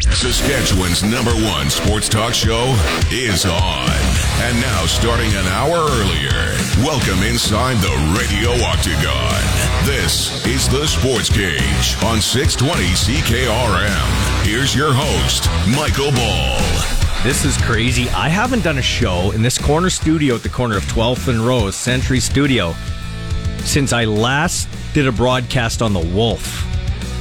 Saskatchewan's number one sports talk show is on. And now, starting an hour earlier, welcome inside the Radio Octagon. This is the Sports Cage on 620 CKRM. Here's your host, Michael Ball. This is crazy. I haven't done a show in this corner studio at the corner of 12th and Rose, Century Studio, since I last did a broadcast on the Wolf,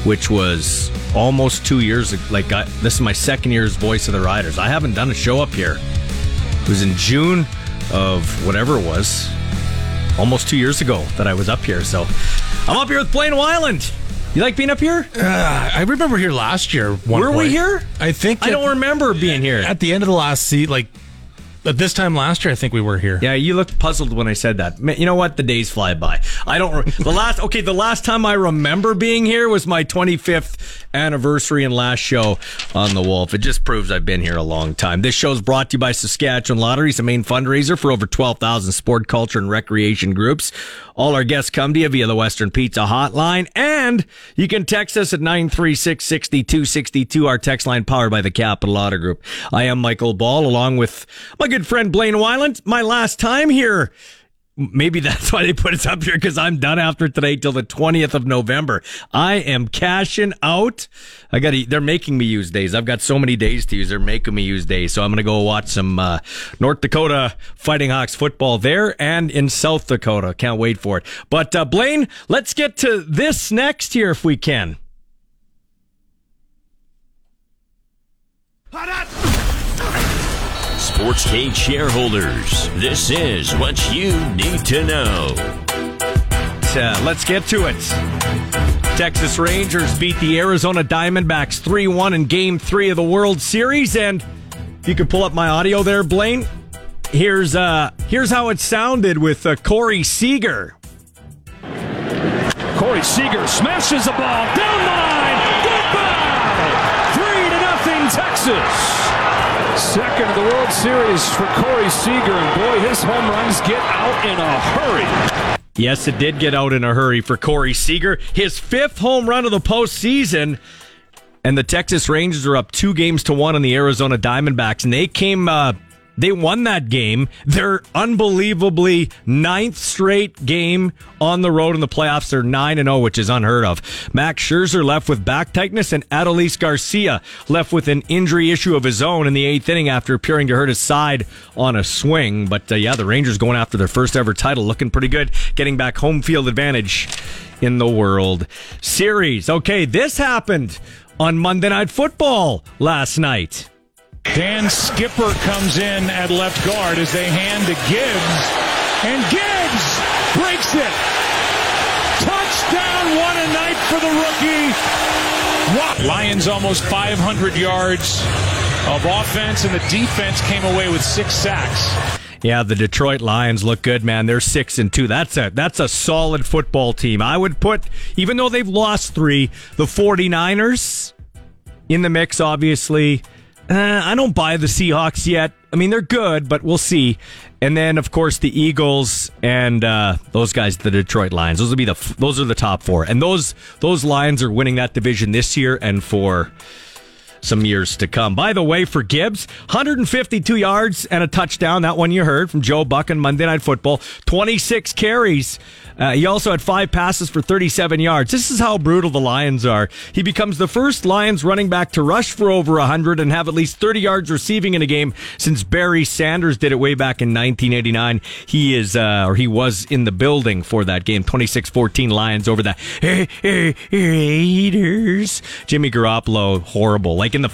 which was almost two years ago. Like, I, this is my second year's Voice of the Riders. I haven't done a show up here. It was in June of whatever it was, almost two years ago that I was up here. So I'm up here with Blaine Wyland. You like being up here? Uh, I remember here last year. Were we here? I think I don't remember being here. At the end of the last seat, like at this time last year, I think we were here. Yeah, you looked puzzled when I said that. Ma- You know what? The days fly by. I don't. Re- the last. Okay, the last time I remember being here was my 25th anniversary and last show on the Wolf. It just proves I've been here a long time. This show is brought to you by Saskatchewan Lotteries, the main fundraiser for over 12,000 sport, culture, and recreation groups. All our guests come to you via the Western Pizza Hotline, and you can text us at 936 6262, our text line powered by the Capital Auto Group. I am Michael Ball, along with my good friend Blaine Wyland. My last time here. Maybe that's why they put us up here because I'm done after today till the 20th of November. I am cashing out. I got to, they're making me use days. I've got so many days to use. They're making me use days. So I'm going to go watch some, uh, North Dakota Fighting Hawks football there and in South Dakota. Can't wait for it. But, uh, Blaine, let's get to this next here if we can. Sports Cage shareholders, this is what you need to know. Uh, let's get to it. Texas Rangers beat the Arizona Diamondbacks 3 1 in game three of the World Series. And if you could pull up my audio there, Blaine. Here's uh here's how it sounded with uh, Corey Seager. Corey Seager smashes the ball down the line. Goodbye. Three to nothing, Texas. Second of the World Series for Corey Seager, and boy, his home runs get out in a hurry. Yes, it did get out in a hurry for Corey Seager. His fifth home run of the postseason. And the Texas Rangers are up two games to one on the Arizona Diamondbacks. And they came, uh, they won that game. Their unbelievably ninth straight game on the road in the playoffs. They're 9 0, which is unheard of. Max Scherzer left with back tightness, and Adolis Garcia left with an injury issue of his own in the eighth inning after appearing to hurt his side on a swing. But uh, yeah, the Rangers going after their first ever title, looking pretty good, getting back home field advantage in the World Series. Okay, this happened on Monday Night Football last night. Dan Skipper comes in at left guard as they hand to Gibbs, and Gibbs breaks it. Touchdown, one a night for the rookie. Wow. Lions almost 500 yards of offense, and the defense came away with six sacks. Yeah, the Detroit Lions look good, man. They're six and two. That's a that's a solid football team. I would put, even though they've lost three, the 49ers in the mix, obviously. Uh, I don't buy the Seahawks yet. I mean, they're good, but we'll see. And then, of course, the Eagles and uh, those guys, the Detroit Lions. Those will be the those are the top four, and those those Lions are winning that division this year and for some years to come. By the way, for Gibbs, 152 yards and a touchdown. That one you heard from Joe Buck on Monday Night Football. 26 carries. Uh, he also had five passes for 37 yards. This is how brutal the Lions are. He becomes the first Lions running back to rush for over 100 and have at least 30 yards receiving in a game since Barry Sanders did it way back in 1989. He is, uh, or he was in the building for that game. 26-14 Lions over the Raiders. Jimmy Garoppolo, horrible. Like in the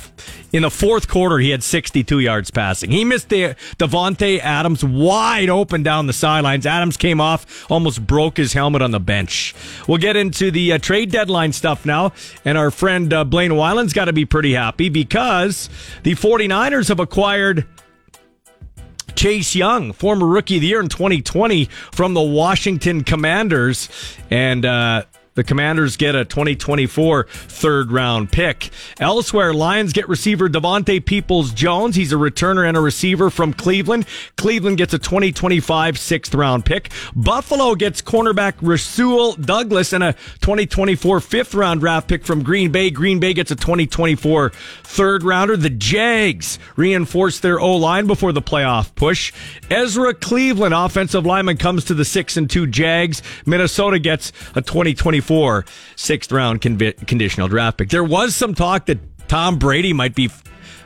in the fourth quarter, he had 62 yards passing. He missed the Davante Adams wide open down the sidelines. Adams came off, almost broke his helmet on the bench. We'll get into the uh, trade deadline stuff now, and our friend uh, Blaine Wyland's got to be pretty happy because the 49ers have acquired Chase Young, former rookie of the year in 2020 from the Washington Commanders. And, uh, the Commanders get a 2024 third round pick. Elsewhere, Lions get receiver Devontae Peoples Jones. He's a returner and a receiver from Cleveland. Cleveland gets a 2025 sixth round pick. Buffalo gets cornerback Rasul Douglas and a 2024 fifth round draft pick from Green Bay. Green Bay gets a 2024 third rounder. The Jags reinforce their O line before the playoff push. Ezra Cleveland, offensive lineman, comes to the six and two Jags. Minnesota gets a 2024 sixth round convi- conditional draft pick. There was some talk that Tom Brady might be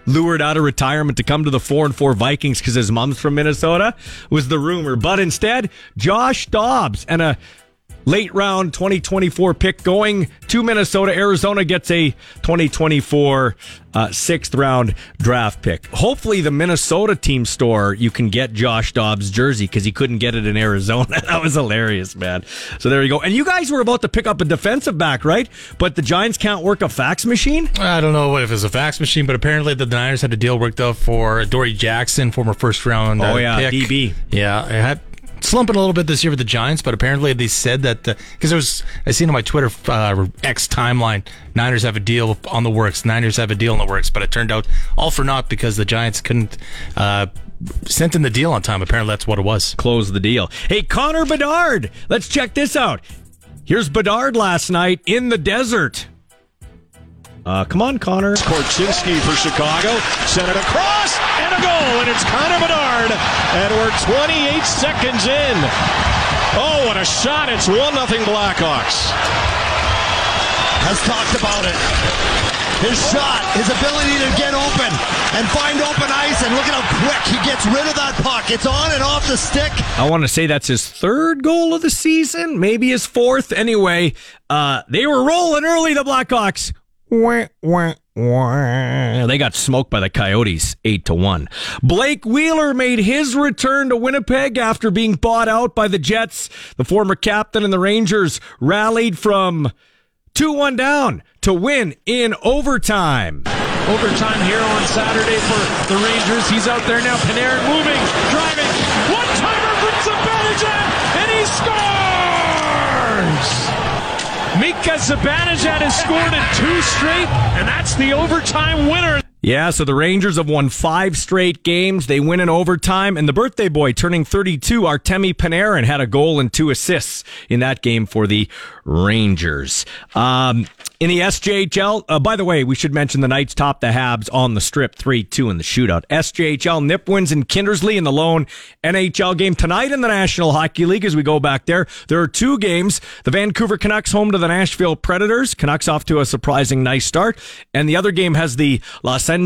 lured out of retirement to come to the four and four Vikings because his mom's from Minnesota was the rumor. But instead, Josh Dobbs and a late round 2024 pick going to Minnesota. Arizona gets a 2024 uh, sixth round draft pick. Hopefully, the Minnesota team store you can get Josh Dobbs jersey because he couldn't get it in Arizona. that was hilarious, man. So there you go. And you guys were about to pick up a defensive back, right? But the Giants can't work a fax machine. I don't know if it's a fax machine, but apparently the Niners had a deal worked out for Dory Jackson, former first round. Oh, uh, yeah, pick. DB. Yeah, I had slumping a little bit this year with the Giants, but apparently they said that because there was I seen on my Twitter uh, X timeline, Niners have a deal on the works. Niners have a deal in the works, but it turned out all for naught because the Giants couldn't. Uh, Sent in the deal on time. Apparently, that's what it was. Close the deal. Hey, Connor Bedard. Let's check this out. Here's Bedard last night in the desert. Uh, come on, Connor. Korchinski for Chicago. Sent it across and a goal, and it's Connor Bedard. And we're 28 seconds in. Oh, what a shot. It's 1 0 Blackhawks. Has talked about it. His shot, his ability to get open and find open ice, and look at how quick he gets rid of that puck. It's on and off the stick. I want to say that's his third goal of the season, maybe his fourth. Anyway, uh, they were rolling early, the Blackhawks. Wah, wah, wah. They got smoked by the Coyotes, eight to one. Blake Wheeler made his return to Winnipeg after being bought out by the Jets. The former captain and the Rangers rallied from two one down to win in overtime. Overtime here on Saturday for the Rangers. He's out there now. Panarin moving, driving. Mika Zibanejad has scored in two straight, and that's the overtime winner. Yeah, so the Rangers have won five straight games. They win in overtime, and the birthday boy turning 32, Artemi Panarin, had a goal and two assists in that game for the Rangers. Um, in the SJHL, uh, by the way, we should mention the Knights top the Habs on the strip 3 2 in the shootout. SJHL, Nipawin in Kindersley in the lone NHL game tonight in the National Hockey League as we go back there. There are two games. The Vancouver Canucks home to the Nashville Predators. Canucks off to a surprising nice start. And the other game has the Los Angeles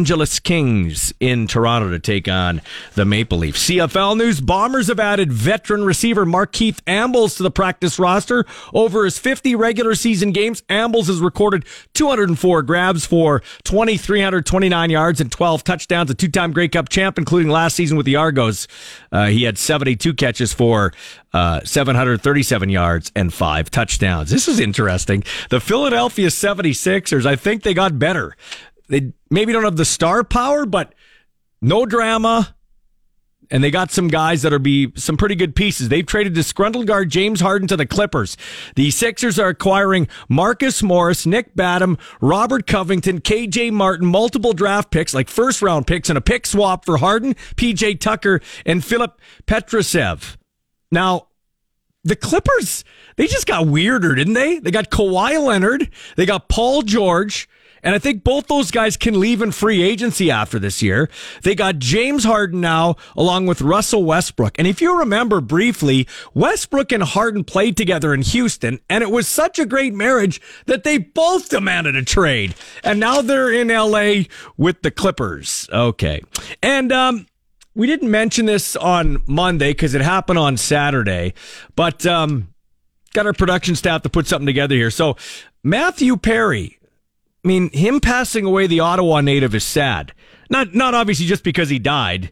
Kings in Toronto to take on the Maple Leafs. CFL news Bombers have added veteran receiver Markeith Ambles to the practice roster. Over his 50 regular season games, Ambles has recorded 204 grabs for 2,329 yards and 12 touchdowns, a two time Grey Cup champ, including last season with the Argos. Uh, he had 72 catches for uh, 737 yards and five touchdowns. This is interesting. The Philadelphia 76ers, I think they got better. They maybe don't have the star power, but no drama. And they got some guys that'll be some pretty good pieces. They've traded disgruntled guard James Harden to the Clippers. The Sixers are acquiring Marcus Morris, Nick Batum, Robert Covington, KJ Martin, multiple draft picks, like first round picks, and a pick swap for Harden, PJ Tucker, and Filip Petrusev. Now, the Clippers, they just got weirder, didn't they? They got Kawhi Leonard, they got Paul George, and I think both those guys can leave in free agency after this year. They got James Harden now, along with Russell Westbrook. And if you remember briefly, Westbrook and Harden played together in Houston, and it was such a great marriage that they both demanded a trade. And now they're in LA with the Clippers. Okay. And, um, we didn't mention this on Monday because it happened on Saturday, but um, got our production staff to put something together here. So Matthew Perry, I mean, him passing away, the Ottawa native, is sad. Not not obviously just because he died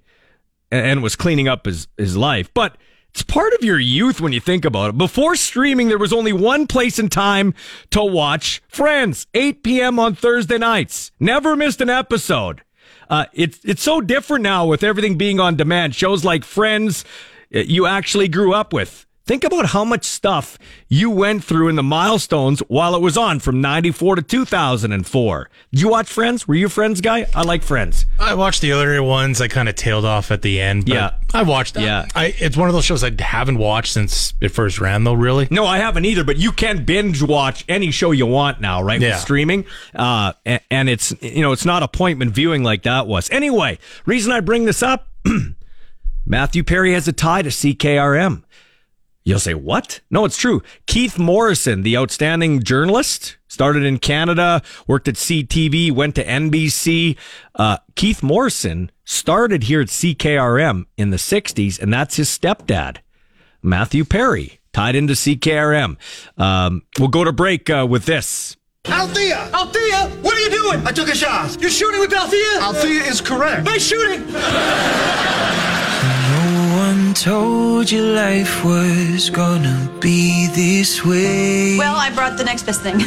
and, was cleaning up his his life, but it's part of your youth when you think about it. Before streaming, there was only one place and time to watch Friends, 8 p.m. on Thursday nights. Never missed an episode. Uh, it's it's so different now with everything being on demand. Shows like Friends, uh, you actually grew up with. Think about how much stuff you went through in the milestones while it was on from 94 to 2004. Did you watch Friends? Were you a Friends guy? I like Friends. I watched the earlier ones. I kind of tailed off at the end. But Yeah. I watched that. Yeah. I, it's one of those shows I haven't watched since it first ran, though. Really. No, I haven't either, but you can binge watch any show you want now, right? Yeah. With streaming. Uh, and, and it's, you know, it's not appointment viewing like that was. Anyway, reason I bring this up, Matthew Perry has a tie to CKRM. You'll say, what? No, it's true. Keith Morrison, the outstanding journalist, started in Canada, worked at CTV, went to NBC. Uh, Keith Morrison started here at CKRM in the 60s, and that's his stepdad, Matthew Perry, tied into CKRM. Um, we'll go to break uh, with this. Althea! Althea! What are you doing? I took a shot. You're shooting with Althea? Althea is correct. Nice shooting! No told you life was gonna be this way. Well, I brought the next best thing.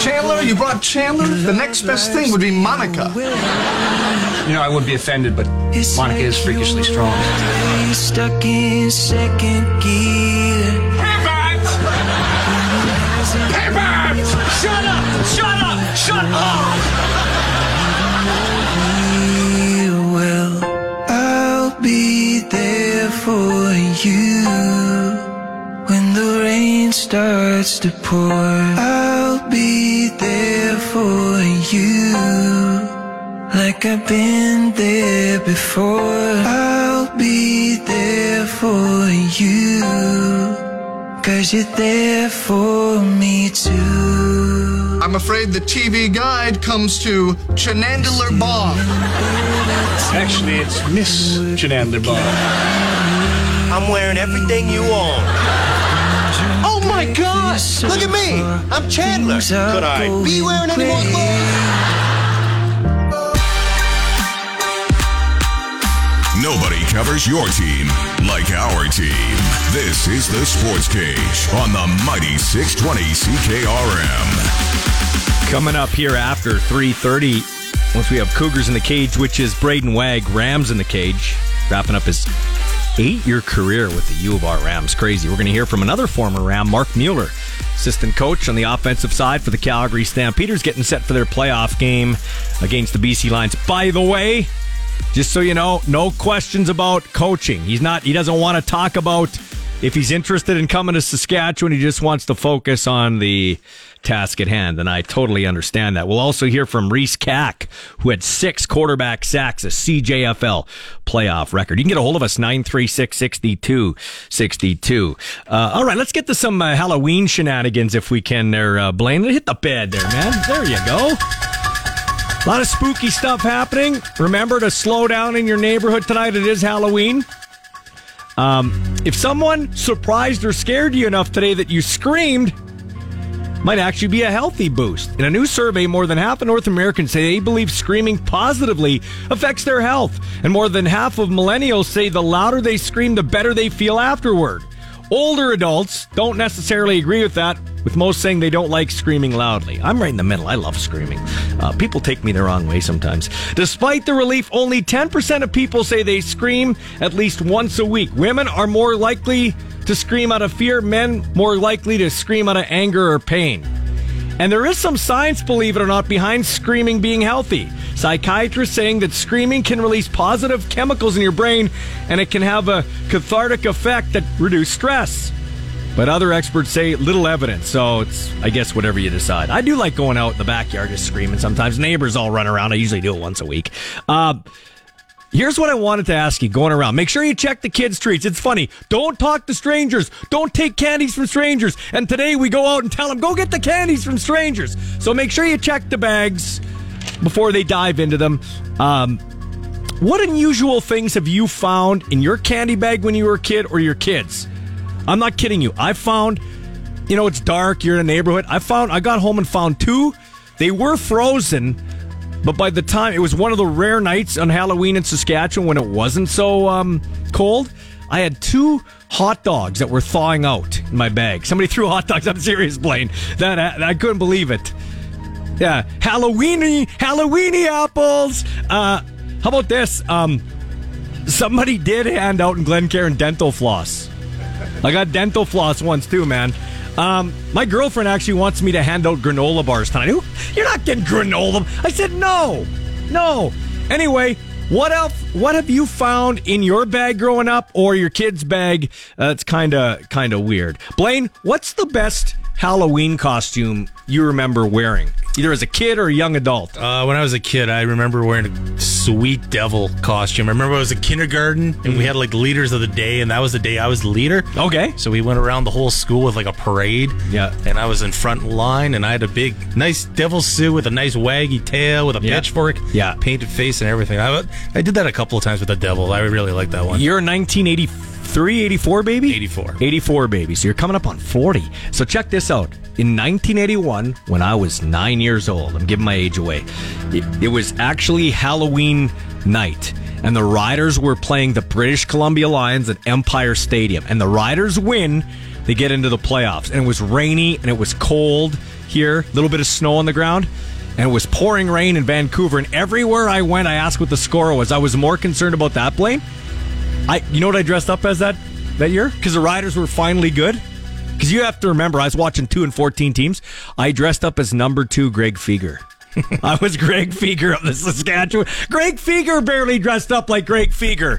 Chandler, you brought Chandler? The next best thing would be Monica. You know, I would be offended, but Monica is freakishly strong. Stuck in second gear. For you when the rain starts to pour. I'll be there for you like I've been there before. I'll be there for you cause you're there for me too. I'm afraid the TV guide comes to Chanandler Bong. Actually, it's Miss Chanandler Bong. I'm wearing everything you own. Oh my gosh! Look at me! I'm Chandler. Could I be wearing any more clothes? Nobody covers your team like our team. This is the Sports Cage on the mighty 620 CKRM. Coming up here after 3.30, once we have Cougars in the cage, which is Brayden Wagg, Rams in the cage, wrapping up his eight-year career with the U of R Rams. Crazy. We're going to hear from another former Ram, Marc Mueller, assistant coach on the offensive side for the Calgary Stampeders, getting set for their playoff game against the BC Lions. By the way, just so you know, no questions about coaching. He's not. He doesn't want to talk about if he's interested in coming to Saskatchewan. He just wants to focus on the task at hand, and I totally understand that. We'll also hear from Riece Kack, who had six quarterback sacks, a CJFL playoff record. You can get a hold of us nine three six sixty two sixty two. Uh, all right, let's get to some uh, Halloween shenanigans if we can. There, uh, Blaine, hit the bed there, man. There you go. A lot of spooky stuff happening. Remember to slow down in your neighborhood tonight. It is Halloween. Um, if someone surprised or scared you enough today that you screamed, might actually be a healthy boost. In a new survey, more than half of North Americans say they believe screaming positively affects their health. And more than half of millennials say the louder they scream, the better they feel afterward. Older adults don't necessarily agree with that, with most saying they don't like screaming loudly. I'm right in the middle. I love screaming. Uh, people take me the wrong way sometimes. Despite the relief, only 10% of people say they scream at least once a week. Women are more likely to scream out of fear, men more likely to scream out of anger or pain. And there is some science, believe it or not, behind screaming being healthy. Psychiatrists saying that screaming can release positive chemicals in your brain and it can have a cathartic effect that reduce stress. But other experts say little evidence, so it's, I guess, whatever you decide. I do like going out in the backyard just screaming sometimes. Neighbors all run around. I usually do it once a week. Uh, Here's what I wanted to ask you going around. Make sure you check the kids' treats. It's funny. Don't talk to strangers. Don't take candies from strangers. And today we go out and tell them, go get the candies from strangers. So make sure you check the bags before they dive into them. Um, what unusual things have you found in your candy bag when you were a kid or your kids? I'm not kidding you. I found you know, it's dark. You're in a neighborhood. I found. I got home and found two. They were frozen, but by the time it was one of the rare nights on Halloween in Saskatchewan when it wasn't so um, cold, I had two hot dogs that were thawing out in my bag. Somebody threw hot dogs. I'm serious, Blaine. That I, I couldn't believe it. Yeah, Halloweeny, Halloweeny apples. Uh, how about this? Um, somebody did hand out in Glencairn dental floss. I got dental floss once too, man. Um, my girlfriend actually wants me to hand out granola bars tonight. You're not getting granola. I said no, no. Anyway, what else? What have you found in your bag growing up, or your kid's bag? That's kind of kind of weird. Blaine, what's the best Halloween costume you remember wearing, either as a kid or a young adult? Uh, when I was a kid, I remember wearing a sweet devil costume. I remember I was a kindergarten and we mm-hmm. had like leaders of the day, and that was the day I was the leader. Okay. So we went around the whole school with like a parade. Yeah. And I was in front line, and I had a big, nice devil suit with a nice waggy tail with a Yeah. pitchfork, Yeah. painted face and everything. I I did that a couple of times with the devil. I really like that one. Year 1984. 384, baby? 84. 84, baby. So you're coming up on 40. So check this out. In 1981, when I was nine years old, I'm giving my age away, it, it was actually Halloween night. And the Riders were playing the British Columbia Lions at Empire Stadium. And the Riders win, they get into the playoffs. And it was rainy and it was cold here, a little bit of snow on the ground and it was pouring rain in Vancouver. And everywhere I went, I asked what the score was. I was more concerned about that, Blaine, I, you know what I dressed up as that that year? Because the Riders were finally good. Because you have to remember, I was watching two and fourteen teams. I dressed up as number two, Greg Fieger. I was Greg Fieger of the Saskatchewan. Greg Fieger barely dressed up like Greg Fieger.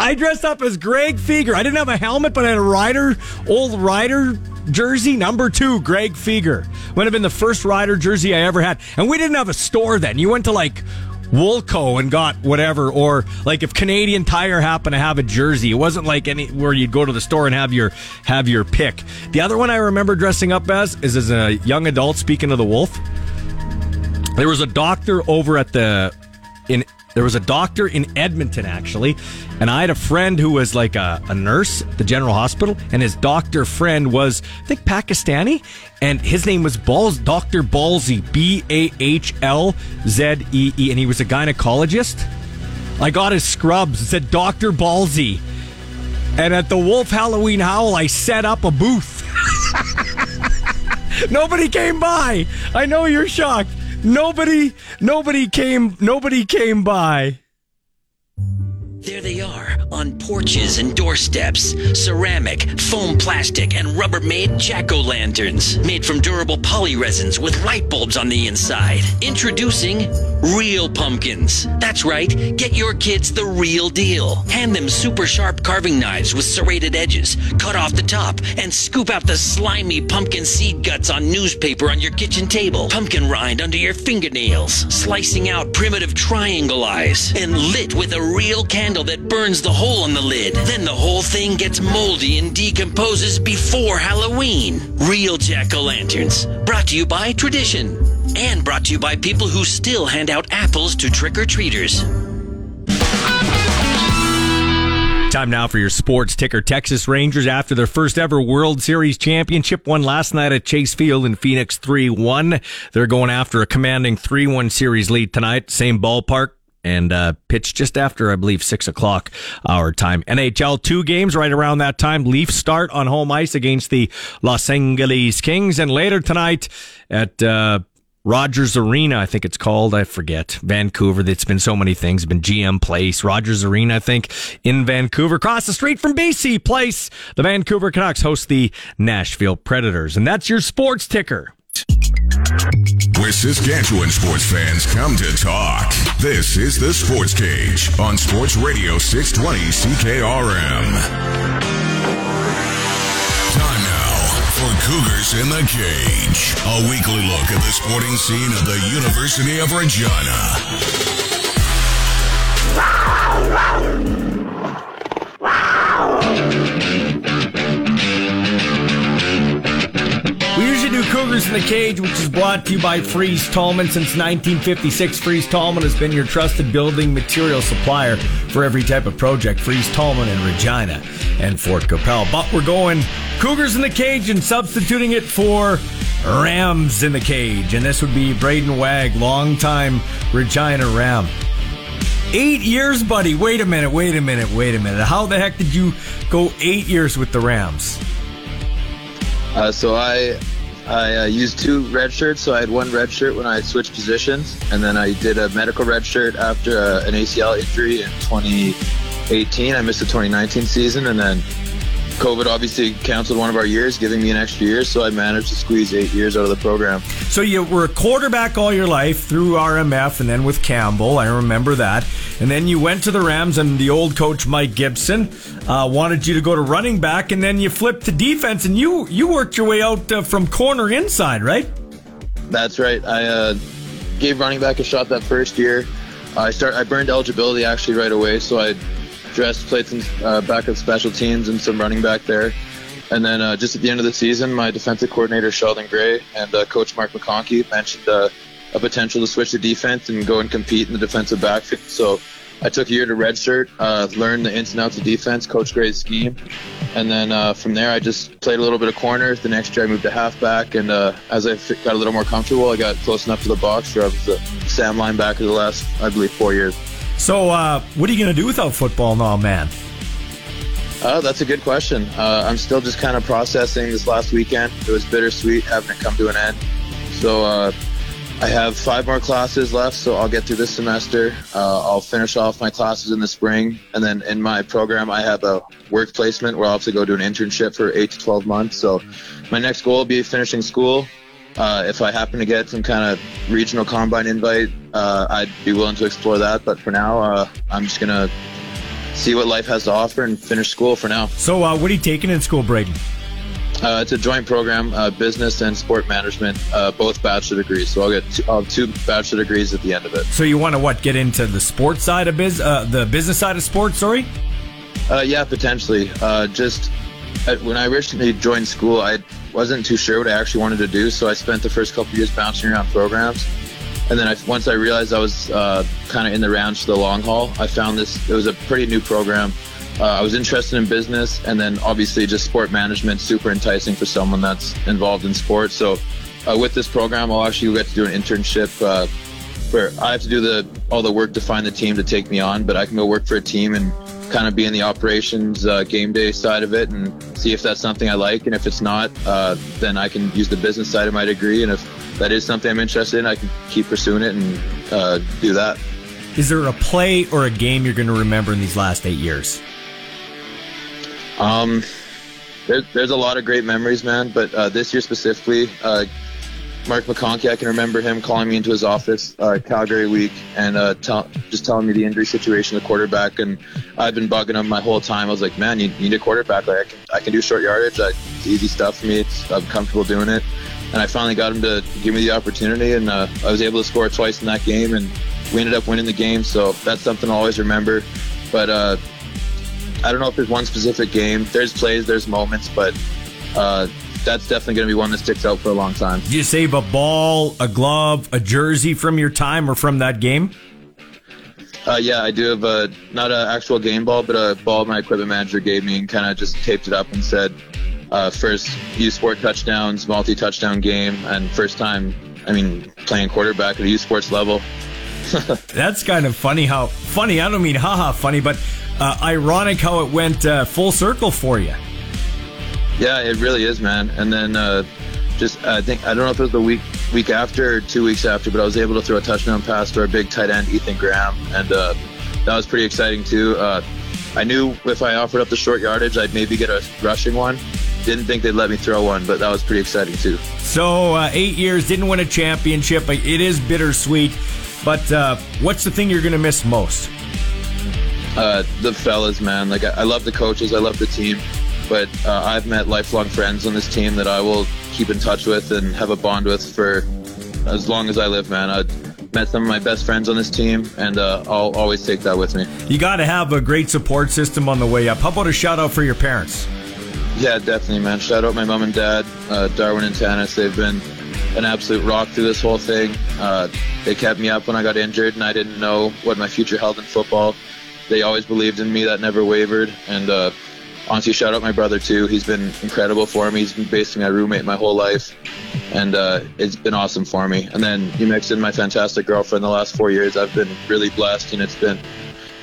I dressed up as Greg Fieger. I didn't have a helmet, but I had a rider, old rider jersey, number two, Greg Fieger. Would have been the first rider jersey I ever had. And we didn't have a store then. You went to like Woolco and got whatever, or like if Canadian Tire happened to have a jersey, it wasn't like any where you'd go to the store and have your have your pick. The other one I remember dressing up as is as a young adult. Speaking of the wolf, there was a doctor over at the in there was a doctor in Edmonton actually, and I had a friend who was like a, a nurse at the general hospital, and his doctor friend was I think Pakistani, and his name was Balls Doctor Ballsy B A H L Z E E, and he was a gynecologist. I got his scrubs. It said Doctor Ballsy, and at the Wolf Halloween Howl, I set up a booth. Nobody came by. I know you're shocked. Nobody, nobody came, nobody came by. There they are, on porches and doorsteps. Ceramic, foam plastic, and Rubbermaid jack-o'-lanterns. Made from durable polyresins with light bulbs on the inside. Introducing Real Pumpkins. That's right, get your kids the real deal. Hand them super sharp carving knives with serrated edges. Cut off the top and scoop out the slimy pumpkin seed guts on newspaper on your kitchen table. Pumpkin rind under your fingernails. Slicing out primitive triangle eyes. And lit with a real candle that burns the hole in the lid. Then the whole thing gets moldy and decomposes before Halloween. Real jack-o'-lanterns. Brought to you by Tradition. And brought to you by people who still hand out apples to trick-or-treaters. Time now for your sports ticker. Texas Rangers, after their first ever World Series championship, won last night at Chase Field in Phoenix 3 1. They're going after a commanding 3 1 series lead tonight, same ballpark. And uh, pitch just after, I believe, six o'clock our time. NHL two games right around that time. Leafs start on home ice against the Los Angeles Kings, and later tonight at uh, Rogers Arena, I think it's called. I forget. Vancouver. It's been so many things. Been GM Place, Rogers Arena, I think, in Vancouver. Across the street from BC Place, the Vancouver Canucks host the Nashville Predators. And that's your sports ticker. Where Saskatchewan sports fans come to talk. This is the Sports Cage on Sports Radio 620 CKRM. Time now for Cougars in the Cage, a weekly look at the sporting scene of the University of Regina. Cougars in the Cage, which is brought to you by Fries Tallman. Since 1956, Fries Tallman has been your trusted building material supplier for every type of project. Fries Tallman in Regina and Fort Qu'Appelle. But we're going Cougars in the Cage and substituting it for Rams in the Cage. And this would be Brayden Wagg, longtime Regina Ram. Eight years, buddy. Wait a minute, wait a minute, wait a minute. How the heck did you go eight years with the Rams? Uh, so I I uh, used two red shirts. So I had one red shirt when I switched positions, and then I did a medical red shirt after uh, an ACL injury in 2018. I missed the 2019 season, and then COVID obviously canceled one of our years, giving me an extra year. So I managed to squeeze eight years out of the program. So you were a quarterback all your life through RMF and then with Campbell. I remember that. And then you went to the Rams, and the old coach Mike Gibson uh, wanted you to go to running back, and then you flipped to defense, and you you worked your way out uh, from corner inside, right? That's right. I uh, gave running back a shot that first year. I start. I burned eligibility actually right away, so I dressed, played some uh, backup special teams and some running back there. And then uh, just at the end of the season, my defensive coordinator Sheldon Gray and uh, coach Mark McConkey mentioned uh, a potential to switch to defense and go and compete in the defensive backfield. So I took a year to redshirt, uh, learn the ins and outs of defense, Coach Gray's scheme, and then uh, from there I just played a little bit of corner. The next year I moved to halfback, and uh, as I got a little more comfortable, I got close enough to the box where I was the Sam linebacker the last, I believe, four years. So, uh, what are you going to do without football now, man? Uh, that's a good question. Uh, I'm still just kind of processing this last weekend. It was bittersweet having it come to an end. So uh, I have five more classes left, so I'll get through this semester. Uh, I'll finish off my classes in the spring, and then in my program, I have a work placement where I'll have to go do an internship for eight to 12 months. So my next goal will be finishing school. Uh, if I happen to get some kind of regional combine invite, uh, I'd be willing to explore that. But for now, uh, I'm just gonna see what life has to offer and finish school for now. So, uh, what are you taking in school, Brayden? Uh, it's a joint program, uh, business and sport management, uh, both bachelor degrees. So I'll get two, I'll have two bachelor degrees at the end of it. So you want to what? Get into the sports side of biz, uh, the business side of sports? Sorry. Uh, yeah, potentially. Uh, just when I originally joined school, I wasn't too sure what I actually wanted to do, so I spent the first couple years bouncing around programs. And then I, once I realized I was uh, kind of in the rounds for the long haul, I found this. It was a pretty new program. Uh, I was interested in business, and then obviously just sport management, super enticing for someone that's involved in sports. So uh, with this program, I'll actually get to do an internship uh, where I have to do the all the work to find the team to take me on, but I can go work for a team and kind of be in the operations uh, game day side of it and see if that's something I like. And if it's not, uh, then I can use the business side of my degree. And if that is something I'm interested in, I can keep pursuing it and uh, do that. Is there a play or a game you're going to remember in these last eight years? Um, there, there's a lot of great memories, man. But uh, this year specifically, uh, Mark McConkey, I can remember him calling me into his office uh, Calgary week and uh, just telling me the injury situation of the quarterback. And I've been bugging him my whole time. I was like, man, you need a quarterback. Like I can, I can do short yardage. I, easy stuff for me. It's, I'm comfortable doing it. And I finally got him to give me the opportunity, and uh, I was able to score twice in that game, and we ended up winning the game. So that's something I'll always remember. But uh, I don't know if there's one specific game. There's plays, there's moments, but uh, that's definitely going to be one that sticks out for a long time. Did you save a ball, a glove, a jersey from your time or from that game? Uh, yeah, I do have a not an actual game ball, but a ball my equipment manager gave me, and kind of just taped it up and said, uh, first U Sport touchdowns, multi touchdown game, and first time. I mean, playing quarterback at a U Sports level. That's kind of funny. How funny? I don't mean haha funny, but uh, ironic how it went uh, full circle for you. Yeah, it really is, man. And then uh, just I think I don't know if it was the week week after or two weeks after, but I was able to throw a touchdown pass to our big tight end Ethan Graham, and uh, that was pretty exciting too. Uh, I knew if I offered up the short yardage, I'd maybe get a rushing one. Didn't think they'd let me throw one, but that was pretty exciting too. So uh, eight years, didn't win a championship. It is bittersweet. But uh, what's the thing you're going to miss most? Uh, the fellas, man. Like I, I love the coaches, I love the team, but uh, I've met lifelong friends on this team that I will keep in touch with and have a bond with for as long as I live, man. I met some of my best friends on this team, and uh, I'll always take that with me. You got to have a great support system on the way up. How about a shout out for your parents? Yeah, definitely, man. Shout out my mom and dad, uh, Darwin and Tanis. They've been an absolute rock through this whole thing. Uh, they kept me up when I got injured, and I didn't know what my future held in football. They always believed in me. That never wavered. And uh, honestly, shout out my brother too. He's been incredible for me. He's been basically my roommate my whole life, and uh, it's been awesome for me. And then you mix in my fantastic girlfriend the last four years. I've been really blessed, and it's been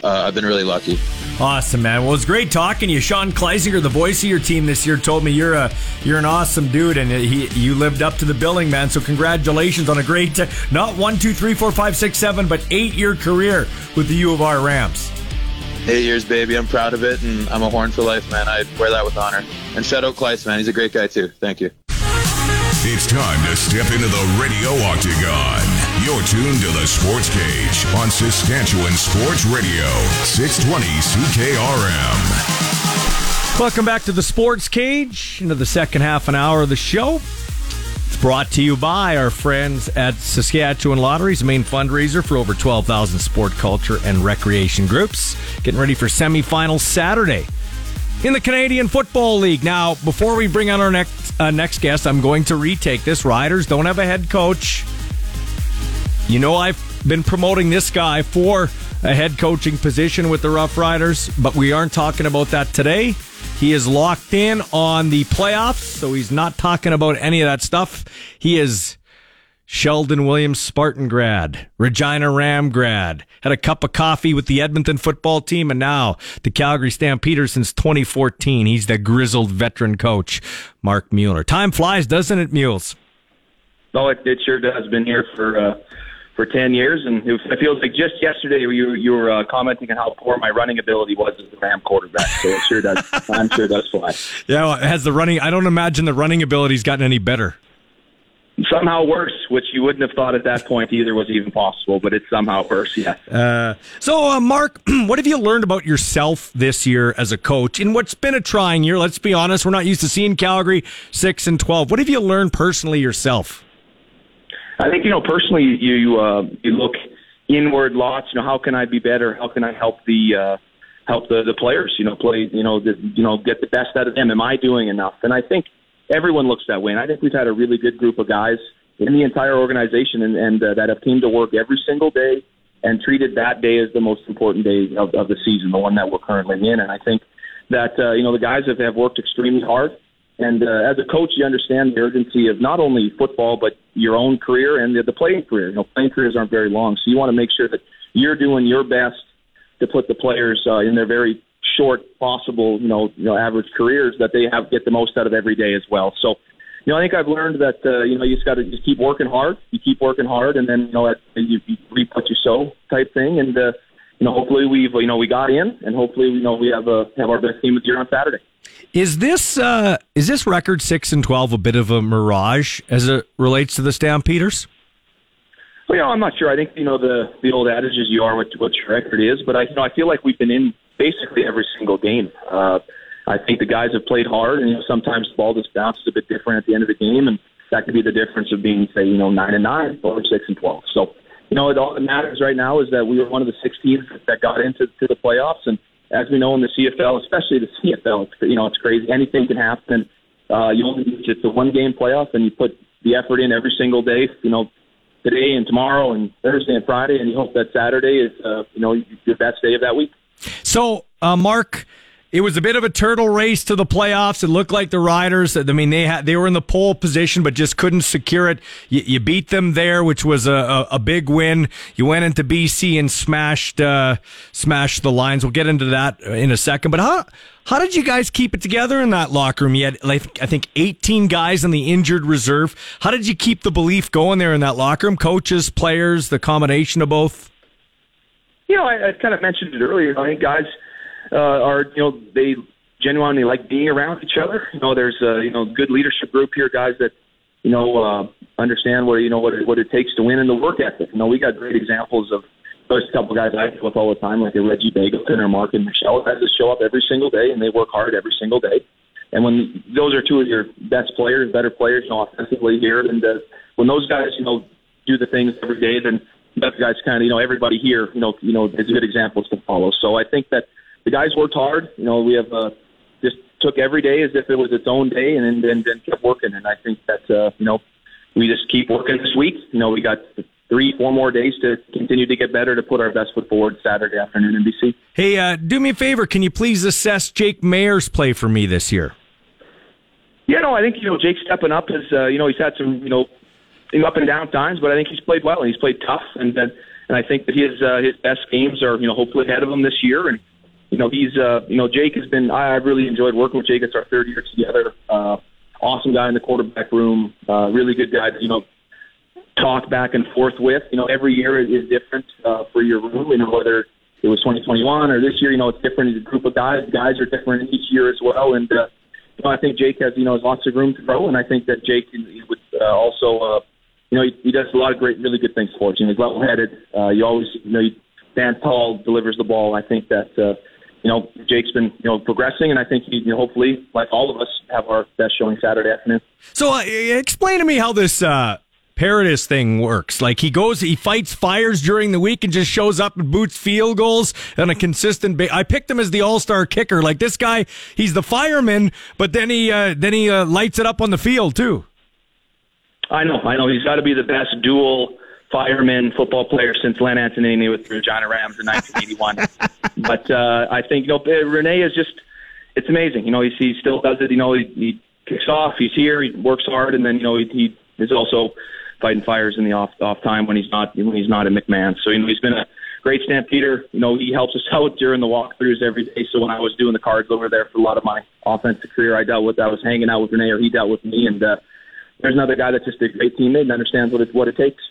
uh, I've been really lucky. Awesome, man. Well, it's great talking to you. Sean Kleisinger, the voice of your team this year, told me you're a you're an awesome dude, and he you lived up to the billing, man. So congratulations on a great not one, two, three, four, five, six, seven, but eight year career with the U of R Rams. Eight years, baby. I'm proud of it, and I'm a horn for life, man. I wear that with honor. And shout out Kleiss, man. He's a great guy too. Thank you. It's time to step into the radio octagon. You're tuned to the Sports Cage on Saskatchewan Sports Radio, 620 CKRM. Welcome back to the Sports Cage, into the second half an hour of the show. It's brought to you by our friends at Saskatchewan Lotteries, main fundraiser for over 12,000 sport, culture, and recreation groups. Getting ready for semifinals Saturday in the Canadian Football League. Now, before we bring on our next uh, next guest, I'm going to retake this. Riders don't have a head coach. You know, I've been promoting this guy for a head coaching position with the Rough Riders, but we aren't talking about that today. He is locked in on the playoffs, so he's not talking about any of that stuff. He is Sheldon Williams Spartan grad, Regina Ram grad, had a cup of coffee with the Edmonton football team, and now the Calgary Stampeders since 2014. He's the grizzled veteran coach, Marc Mueller. Time flies, doesn't it, Mules? Oh, it, it sure does. Been here for uh, for 10 years, and it feels like just yesterday you, you were uh, commenting on how poor my running ability was as a Ram quarterback. So it sure does. I'm sure does fly. Yeah, well, has the running? I don't imagine the running ability's gotten any better. Somehow worse, which you wouldn't have thought at that point either was even possible, but it's somehow worse. Yeah. Uh, so, uh, Marc, what have you learned about yourself this year as a coach in what's been a trying year? Let's be honest, we're not used to seeing Calgary six and twelve. What have you learned personally yourself? I think you know personally, you uh, you look inward lots. You know, how can I be better? How can I help the uh, help the the players? You know, play. You know, the, you know, get the best out of them. Am I doing enough? And I think everyone looks that way. And I think we've had a really good group of guys in the entire organization, and, and uh, that have came to work every single day and treated that day as the most important day of, of the season, the one that we're currently in. And I think that uh, you know the guys have, have worked extremely hard. And uh, as a coach, you understand the urgency of not only football but your own career and the, the playing career. You know, playing careers aren't very long, so you want to make sure that you're doing your best to put the players uh, in their very short possible, you know, you know, average careers that they have get the most out of every day as well. So, you know, I think I've learned that uh, you know you just got to just keep working hard. You keep working hard, and then you know you, you reap what you sow type thing. And uh, you know, hopefully we've you know we got in, and hopefully you know we have a have our best team of the year on Saturday. Is this uh, is this record six and twelve a bit of a mirage as it relates to the Stampeders? Well, you know, I'm not sure. I think you know the the old adage is you are what, what your record is, but I you know I feel like we've been in basically every single game. Uh, I think the guys have played hard, and you know, sometimes the ball just bounces a bit different at the end of the game, and that could be the difference of being, say, you know, nine and nine or six and twelve. So, you know, it all that matters right now is that we were one of the six teams that got into to the playoffs, and as we know in the CFL, especially the CFL, you know, it's crazy. Anything can happen. Uh, you only it's a one game playoff, and you put the effort in every single day. You know, today and tomorrow and Thursday and Friday, and you hope that Saturday is, uh, you know, your best day of that week. So, uh, Marc, it was a bit of a turtle race to the playoffs. It looked like the Riders. I mean, they had they were in the pole position, but just couldn't secure it. You, you beat them there, which was a, a, a, big win. You went into BC and smashed uh, smashed the Lions. We'll get into that in a second. But how how did you guys keep it together in that locker room? You had like I think 18 guys in the injured reserve. How did you keep the belief going there in that locker room? Coaches, players, the combination of both. You know, I, I kind of mentioned it earlier. I think guys uh, are, you know, they genuinely like being around each other. You know, there's a you know good leadership group here, guys that you know uh, understand what you know what it, what it takes to win in the work ethic. You know, we got great examples of those couple guys I deal with all the time, like a Reggie Begelton or Marken Michel, guys that show up every single day and they work hard every single day. And when those are two of your best players, better players, you know, offensively here, and uh, when those guys, you know, do the things every day, then that guys kind of, you know, everybody here, you know, you know, is good examples to follow. So I think that the guys worked hard. You know, we have uh, just took every day as if it was its own day, and then then, then kept working. And I think that uh, you know, we just keep working this week. You know, we got three, four more days to continue to get better to put our best foot forward Saturday afternoon in BC. Hey, uh, do me a favor. Can you please assess Jake Maier's play for me this year? Yeah, no, I think you know Jake stepping up is uh, you know he's had some you know up and down times, but I think he's played well and he's played tough, and and, and I think that his uh, his best games are you know hopefully ahead of him this year, and you know he's uh, you know Jake has been I, I've really enjoyed working with Jake. It's our third year together. Uh, awesome guy in the quarterback room, uh, really good guy. You know, talk back and forth with. You know, every year is, different uh, for your room. You know whether it was 2021 or this year, you know it's different. It's a group of guys. Guys are different each year as well, and. Uh, you know, I think Jake has, you know, has lots of room to grow, and I think that Jake would uh, also, uh, you know, he, he does a lot of great, really good things for us. You know, he's level-headed. Uh, you always, you know, he stands tall, delivers the ball. I think that, uh, you know, Jake's been, you know, progressing, and I think he, you know, hopefully, like all of us, have our best showing Saturday afternoon. So, uh, explain to me how this uh, Paredes thing works. Like he goes, he fights fires during the week and just shows up and boots field goals on a consistent. Ba- I picked him as the all star kicker. Like this guy, he's the fireman, but then he uh, then he uh, lights it up on the field too. I know, I know. He's got to be the best dual fireman football player since Len Antonini with the Regina Rams in 1981. but uh, I think you know Renee is just it's amazing. You know, he, he still does it. You know, he, he kicks off. He's here. He works hard, and then you know he, he is also fighting fires in the off off time when he's not when he's not in McMahon. So you know he's been a great stampeder. You know he helps us out during the walkthroughs every day. So when I was doing the cards over there for a lot of my offensive career, I dealt with I was hanging out with Renee or he dealt with me, and uh, there's another guy that's just a great teammate and understands what it what it takes.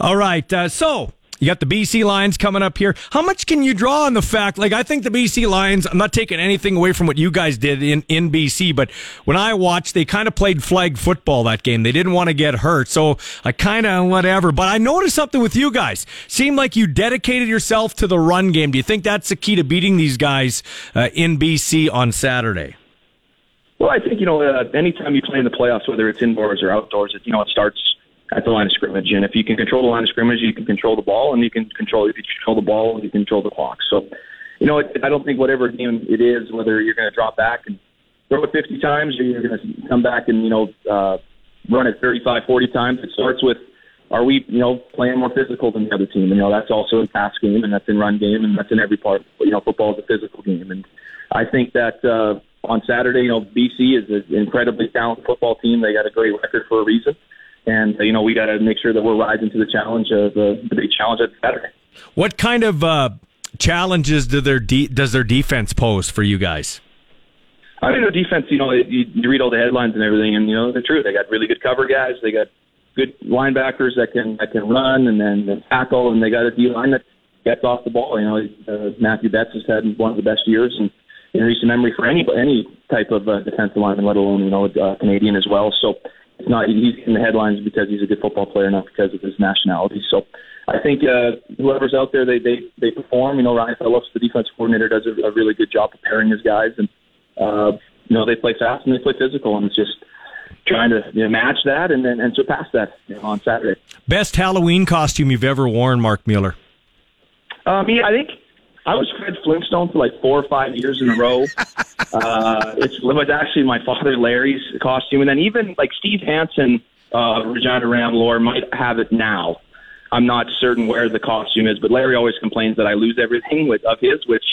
All right, uh, so you got the BC Lions coming up here. How much can you draw on the fact? Like, I think the BC Lions, I'm not taking anything away from what you guys did in, in BC, but when I watched, they kind of played flag football that game. They didn't want to get hurt. So I kind of, whatever. But I noticed something with you guys. Seemed like you dedicated yourself to the run game. Do you think that's the key to beating these guys uh, in BC on Saturday? Well, I think, you know, uh, anytime you play in the playoffs, whether it's indoors or outdoors, it, you know, it starts at the line of scrimmage. And if you can control the line of scrimmage, you can control the ball, and you can control if you control the ball, you can control the clock. So, you know, it, I don't think whatever game it is, whether you're going to drop back and throw it 50 times or you're going to come back and you know uh, run it 35, 40 times, it starts with are we you know playing more physical than the other team? And you know that's also in pass game, and that's in run game, and that's in every part. You know, football is a physical game, and I think that. uh on Saturday, you know, BC is an incredibly talented football team. They got a great record for a reason and you know we got to make sure that we're rising to the challenge of uh, the big challenge at Saturday. What kind of uh, challenges do their de- does their defense pose for you guys? I mean, the defense. You know, you, you read all the headlines and everything, and you know the truth. They got really good cover guys. They got good linebackers that can that can run and then tackle, and they got a D line that gets off the ball. You know, uh, Mathieu Betts has had one of the best years and in recent memory for any any type of uh, defensive lineman, let alone you know uh, Canadian as well. So it's not he's in the headlines because he's a good football player, not because of his nationality. So I think uh, whoever's out there, they they they perform. You know, Ryan Phillips, the defense coordinator, does a, a really good job preparing his guys, and uh, you know they play fast and they play physical, and it's just trying to you know, match that and then and surpass that you know, on Saturday. Best Halloween costume you've ever worn, Marc Mueller? Um, yeah, I think I was Fred Flintstone for like four or five years in a row. uh, it's, it was actually my father Larry's costume, and then even like Steve Hansen, uh, Regina Ram lore might have it now. I'm not certain where the costume is, but Larry always complains that I lose everything with of his, which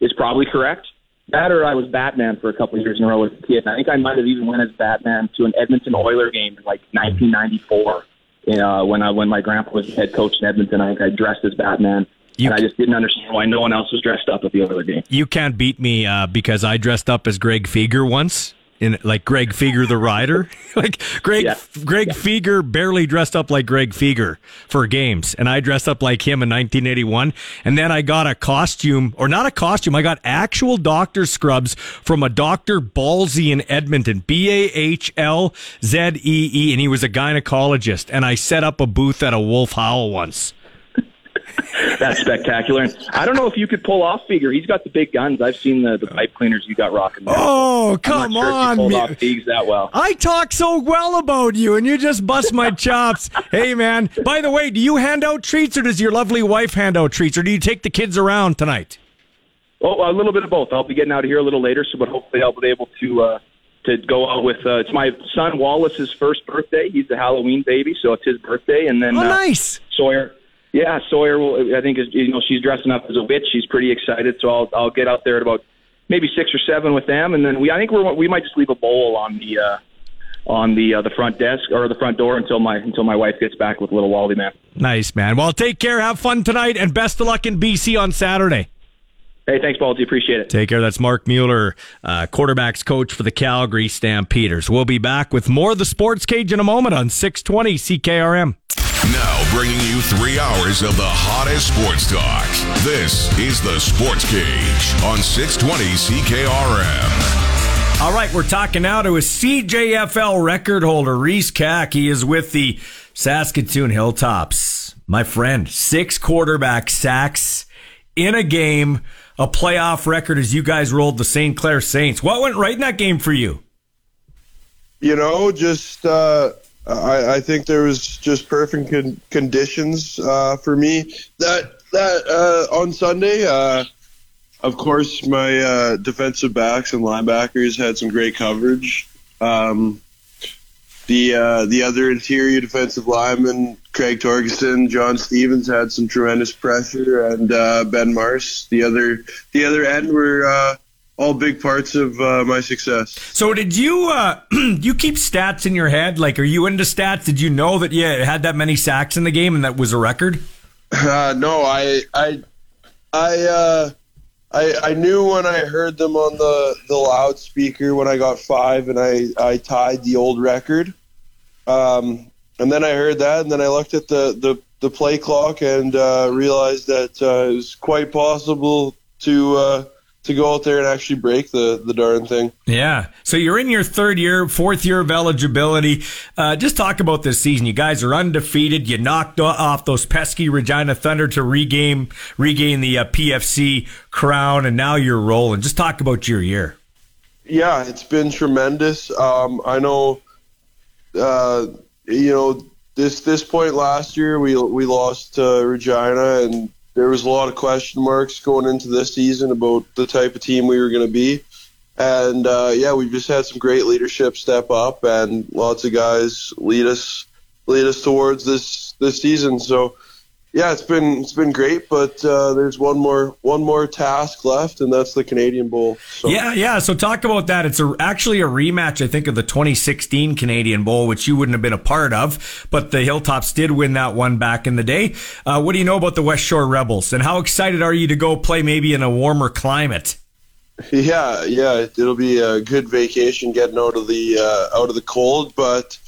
is probably correct. That or I was Batman for a couple of years in a row as a kid. And I think I might have even went as Batman to an Edmonton Oiler game in like 1994. Uh, when I when my grandpa was head coach in Edmonton, I think I dressed as Batman you, and I just didn't understand why no one else was dressed up at the other game. You can't beat me uh, because I dressed up as Greg Fieger once. In like Greg Fieger the rider, like Greg Yeah. Greg Yeah. Fieger barely dressed up like Greg Fieger for games, and I dressed up like him in 1981. And then I got a costume, or not a costume, I got actual doctor scrubs from a Doctor Ballsy in Edmonton, B A H L Z E E, and he was a gynecologist. And I set up a booth at a Wolf Howl once. That's spectacular. And I don't know if you could pull off Fieger. He's got the big guns. I've seen the, the pipe cleaners you got rocking. There. Oh, come sure on, pulled off that well. I talk so well about you, and you just bust my chops. hey, man. By the way, do you hand out treats, or does your lovely wife hand out treats, or do you take the kids around tonight? Oh, a little bit of both. I'll be getting out of here a little later, so but hopefully I'll be able to uh, to go out with. Uh, it's my son Wallace's first birthday. He's a Halloween baby, so it's his birthday. And then Oh, uh, nice. Sawyer. Yeah, Sawyer. Will, I think is you know she's dressing up as a witch. She's pretty excited, so I'll I'll get out there at about maybe six or seven with them, and then we I think we're we might just leave a bowl on the uh, on the uh, the front desk or the front door until my until my wife gets back with little Wally man. Nice, man. Well, take care. Have fun tonight, and best of luck in BC on Saturday. Hey, thanks, Baldy. Appreciate it. Take care. That's Marc Mueller, uh, quarterbacks coach for the Calgary Stampeders. We'll be back with more of the Sports Cage in a moment on 620 CKRM. Now bringing you three hours of the hottest sports talk. This is the Sports Cage on 620 CKRM. All right, we're talking now to a CJFL record holder, Riece Kack. He is with the Saskatoon Hilltops. My friend, six quarterback sacks in a game, a playoff record as you guys rolled the St. Clair Saints. What went right in that game for you? You know, just uh, I, I think there was just perfect con- conditions uh, for me. That that uh, on Sunday, uh, of course, my uh, defensive backs and linebackers had some great coverage. Um, the uh, the other interior defensive linemen, Craig Torgerson, John Stevens, had some tremendous pressure, and uh, Ben Mars, the other the other end, were all big parts of uh, my success. So did you uh you keep stats in your head? Like are you into stats? Did you know that you had that many sacks in the game and that was a record? Uh, no, I I I uh, I I knew when I heard them on the the loudspeaker when I got five and I I tied the old record. Um, and then I heard that, and then I looked at the the, the play clock and uh, realized that uh, it was quite possible to uh, to go out there and actually break the the darn thing. Yeah. So you're in your third year, fourth year of eligibility. Uh, just talk about this season. You guys are undefeated. You knocked off those pesky Regina Thunder to regain regain the uh, PFC crown, and now you're rolling. Just talk about your year. Yeah, it's been tremendous. Um, I know, uh, you know, this this point last year we we lost to Regina, and there was a lot of question marks going into this season about the type of team we were going to be. And uh, yeah, we've just had some great leadership step up, and lots of guys lead us lead us towards this this season. So yeah, it's been it's been great, but uh, there's one more one more task left, and that's the Canadian Bowl. So. Yeah, yeah. So talk about that. It's a, actually a rematch, I think, of the 2016 Canadian Bowl, which you wouldn't have been a part of, but the Hilltops did win that one back in the day. Uh, what do you know about the West Shore Rebels, and how excited are you to go play maybe in a warmer climate? Yeah, yeah, it'll be a good vacation getting out of the uh, out of the cold. But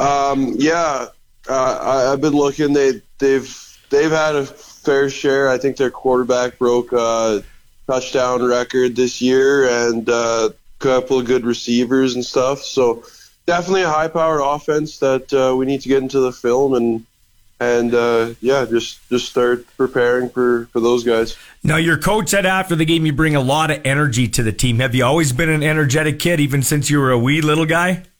um, yeah, uh, I, I've been looking. They they've they've had a fair share. I think their quarterback broke a touchdown record this year, and uh, a couple of good receivers and stuff. So definitely a high powered offense that uh, we need to get into the film and and uh, yeah, just just start preparing for for those guys. Now, your coach said after the game you bring a lot of energy to the team. Have you always been an energetic kid, even since you were a wee little guy?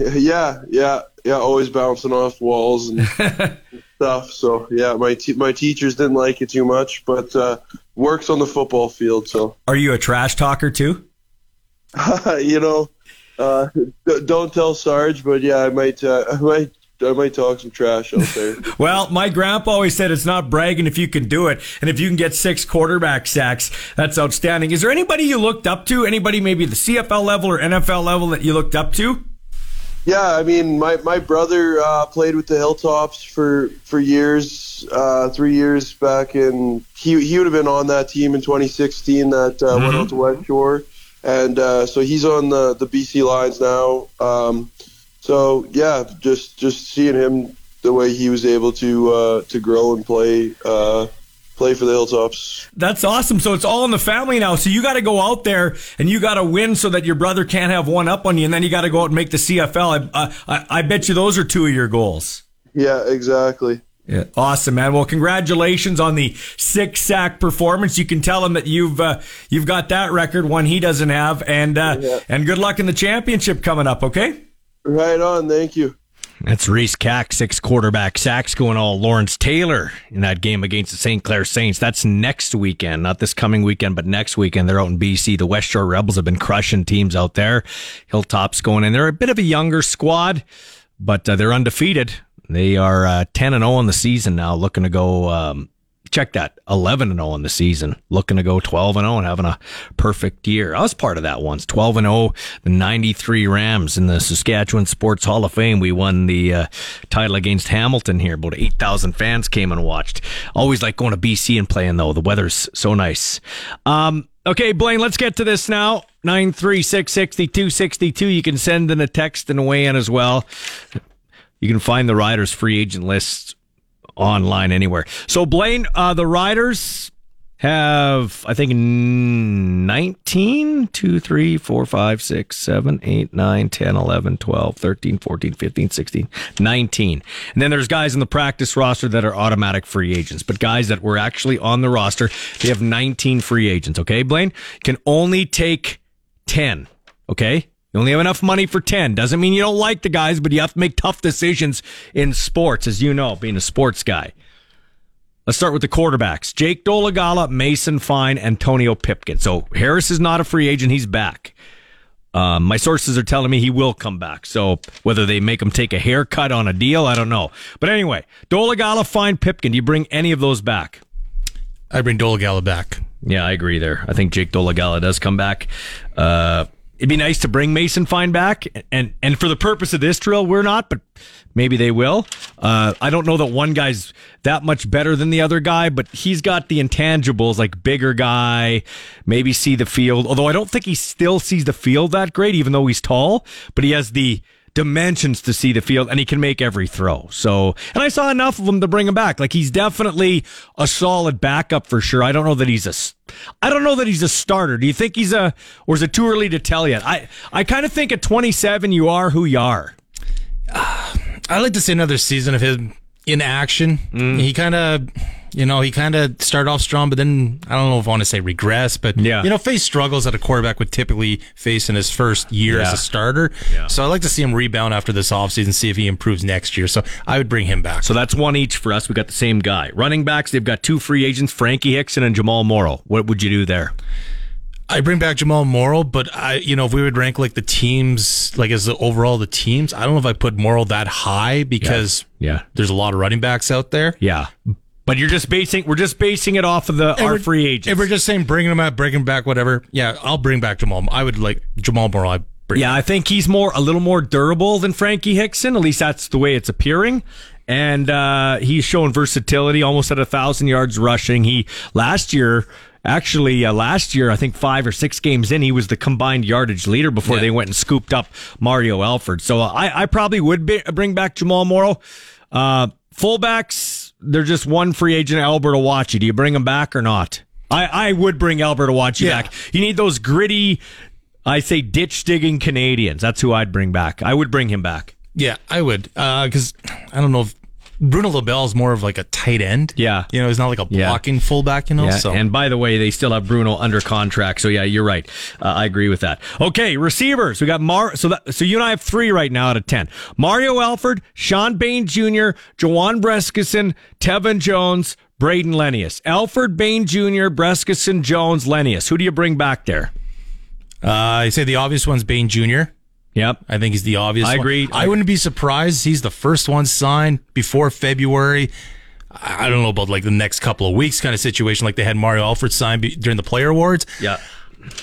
Yeah, yeah, yeah. Always bouncing off walls and stuff. So yeah, my te- my teachers didn't like it too much, but uh, works on the football field. So Are you a trash talker too? you know, uh, d- don't tell Sarge, but yeah, I might, uh, I might, I might talk some trash out there. Well, my grandpa always said it's not bragging if you can do it. And if you can get six quarterback sacks, that's outstanding. Is there anybody you looked up to? Anybody maybe the CFL level or NFL level that you looked up to? Yeah, I mean, my my brother uh, played with the Hilltops for for years, uh, three years back, in he he would have been on that team in 2016 that uh, went out to West Shore, and uh, so he's on the the BC Lions now. Um, so yeah, just just seeing him the way he was able to uh, to grow and play uh, play for the Hilltops. That's awesome. So it's all in the family now. So you got to go out there and you got to win so that your brother can't have one up on you, and then you got to go out and make the CFL. I, I, I bet you those are two of your goals. Yeah, exactly. Yeah, awesome, man. Well, congratulations on the six sack performance. You can tell him that you've uh, you've got that record, one he doesn't have, and uh, Yeah. and good luck in the championship coming up. Okay. Right on. Thank you. That's Riece Kack, six quarterback sacks going all Lawrence Taylor in that game against the St. Clair Saints. That's next weekend, not this coming weekend, but next weekend. They're out in BC. The West Shore Rebels have been crushing teams out there. Hilltop's going in. They're a bit of a younger squad, but uh, they're undefeated. They are uh, 10 and 0 in the season now, looking to go um, check that. 11 and 0 in the season. Looking to go 12 and 0 and having a perfect year. I was part of that once. 12 and 0 the 93 rams in the saskatchewan sports hall of fame. We won the uh, title against hamilton here. About 8000 fans came and watched. Always like going to bc and playing though. The weather's so nice. Um, okay blaine let's get to this now. 936-6262 you can send in a text and weigh in as well. You can find the riders free agent list online anywhere. So Blaine, uh, the Riders have I think 19 2 3 4 5 6 7 8 9 10 11 12 13 14 15 16 19 and then there's guys in the practice roster that are automatic free agents. But guys that were actually on the roster they have 19 free agents okay Blaine? Can only take 10 okay you only have enough money for 10. Doesn't mean you don't like the guys, but you have to make tough decisions in sports, as you know, being a sports guy. Let's start with the quarterbacks. Jake Dolegala, Mason Fine, Antonio Pipkin. So Harris is not a free agent. He's back. Um, my sources are telling me he will come back. So whether they make him take a haircut on a deal, I don't know. But anyway, Dolegala, Fine, Pipkin. Do you bring any of those back? I bring Dolegala back. Yeah, I agree there. I think Jake Dolegala does come back. Uh, it'd be nice to bring Mason Fine back, and and for the purpose of this drill, we're not, but maybe they will. Uh, I don't know that one guy's that much better than the other guy, but he's got the intangibles like bigger guy, maybe see the field. Although I don't think he still sees the field that great, even though he's tall, but he has the dimensions to see the field and he can make every throw. So, and I saw enough of him to bring him back. Like he's definitely a solid backup for sure. I don't know that he's a, I don't know that he's a starter. Do you think he's a, or is it too early to tell yet? I, I kind of think at 27, you are who you are. Uh, I'd like to see another season of him in action. Mm. He kind of, you know, he kind of started off strong, but then I don't know if I want to say regress, but yeah. you know, face struggles that a quarterback would typically face in his first year yeah. as a starter. Yeah. So I'd like to see him rebound after this offseason, see if he improves next year. So I would bring him back. So that's one each for us. We got the same guy. Running backs, they've got two free agents, Frankie Hickson and Jamal Morrow. What would you do there? I bring back Jamal Morrow, but I, you know, if we would rank like the teams, like as the overall the teams, I don't know if I put Morrow that high because yeah, yeah. there's a lot of running backs out there. Yeah, but you're just basing we're just basing it off of the our free agents. If we're just saying bringing them out, bringing back, whatever. Yeah, I'll bring back Jamal. I would like Jamal Morrow. I yeah, I think he's more a little more durable than Frankie Hickson. At least that's the way it's appearing. And uh, he's shown versatility, almost at a thousand yards rushing. He last year Actually, uh, last year, I think five or six games in, he was the combined yardage leader before yeah. they went and scooped up Mario Alford. So uh, I, I probably would be, bring back Jamal Morrow. Uh, fullbacks, they're just one free agent, Albert Awachie. Do you bring him back or not? I, I would bring Albert Awachie yeah. back. You need those gritty, I say ditch digging Canadians. That's who I'd bring back. I would bring him back. Yeah, I would. Because uh, I don't know if Bruno LaBelle is more of like a tight end. Yeah. You know, he's not like a blocking yeah. fullback, you know? Yeah. So. And by the way, they still have Bruno under contract. So yeah, you're right. Uh, I agree with that. Okay, receivers. We got Mar, so that, so you and I have three right now out of 10. Mario Alford, Shawn Bane Jr., Juwan Brescacin, Tevin Jones, Brayden Lenius. Alford, Bane Jr., Brescacin, Jones, Lenius. Who do you bring back there? Uh, I say the obvious one's Bane Jr. Yep. I think he's the obvious I one. agree. I wouldn't be surprised. He's the first one signed before February. I don't know about like the next couple of weeks kind of situation like they had Mario Alford signed during the player awards. Yeah.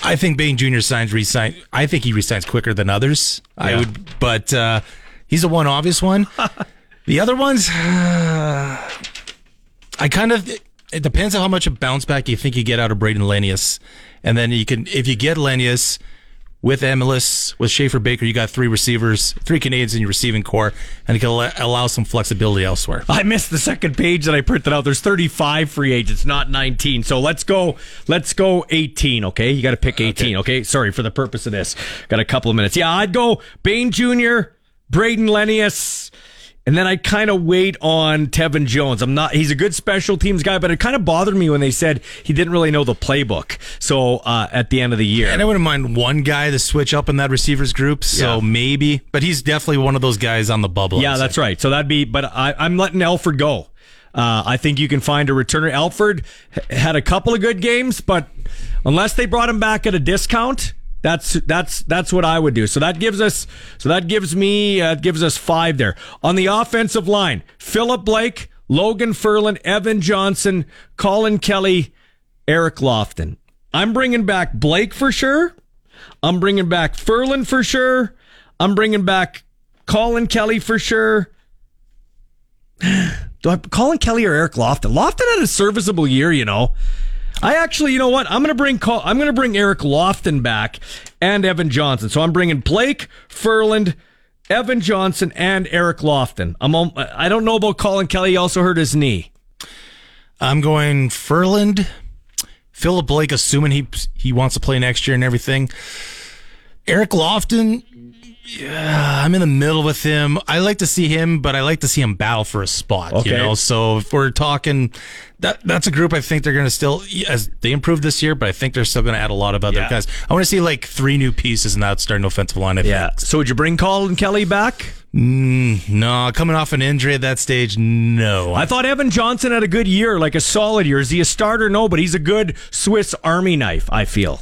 I think Bane Jr. signs resign. I think he resigns quicker than others. Yeah. I would, but uh, he's the one obvious one. the other ones, uh, I kind of. It depends on how much a bounce back you think you get out of Brayden Lenius, and then you can if you get Lenius with Emilus, with Schaffer-Baker, you got three receivers, three Canadians in your receiving core, and it can allow some flexibility elsewhere. I missed the second page that I printed out. There's 35 free agents, not 19. So let's go. Let's go 18. Okay, you got to pick 18. Okay. okay, sorry for the purpose of this. Got a couple of minutes. Yeah, I'd go Bane Jr., Brayden Lenius And then I kind of wait on Tevin Jones. I'm not, he's a good special teams guy, but it kind of bothered me when they said he didn't really know the playbook. So, uh, at the end of the year. And I wouldn't mind one guy to switch up in that receivers group. So Yeah. maybe, but he's definitely one of those guys on the bubble. Yeah, that's right. So that'd be, but I, I'm letting Alford go. Uh, I think you can find a returner. Alford had a couple of good games, but unless they brought him back at a discount, that's that's that's what I would do. So that gives us so that gives me uh, gives us five there on the offensive line. Philip Blake, Logan Ferland, Evan Johnson, Colin Kelly, Eric Lofton. I'm bringing back Blake for sure. I'm bringing back Ferland for sure. I'm bringing back Colin Kelly for sure. Do I Colin Kelly or Eric Lofton? Lofton had a serviceable year, you know. I actually, you know what? I'm gonna bring call, I'm gonna bring Eric Lofton back and Evan Johnson. So I'm bringing Blake Ferland, Evan Johnson, and Eric Lofton. I'm on, I don't know about Colin Kelly. He also hurt his knee. I'm going Ferland, Philip Blake, assuming he he wants to play next year and everything. Eric Lofton, yeah, I'm in the middle with him. I like to see him, but I like to see him battle for a spot. Okay. You know, so if we're talking, that that's a group I think they're going to still as they improved this year, but I think they're still going to add a lot of other Yeah. guys. I want to see like three new pieces in that starting offensive line. I Yeah. think. So would you bring Colin Kelly back? Mm, no, coming off an injury at that stage, no. I thought Evan Johnson had a good year, like a solid year. Is he a starter? No, but he's a good Swiss Army knife. I feel.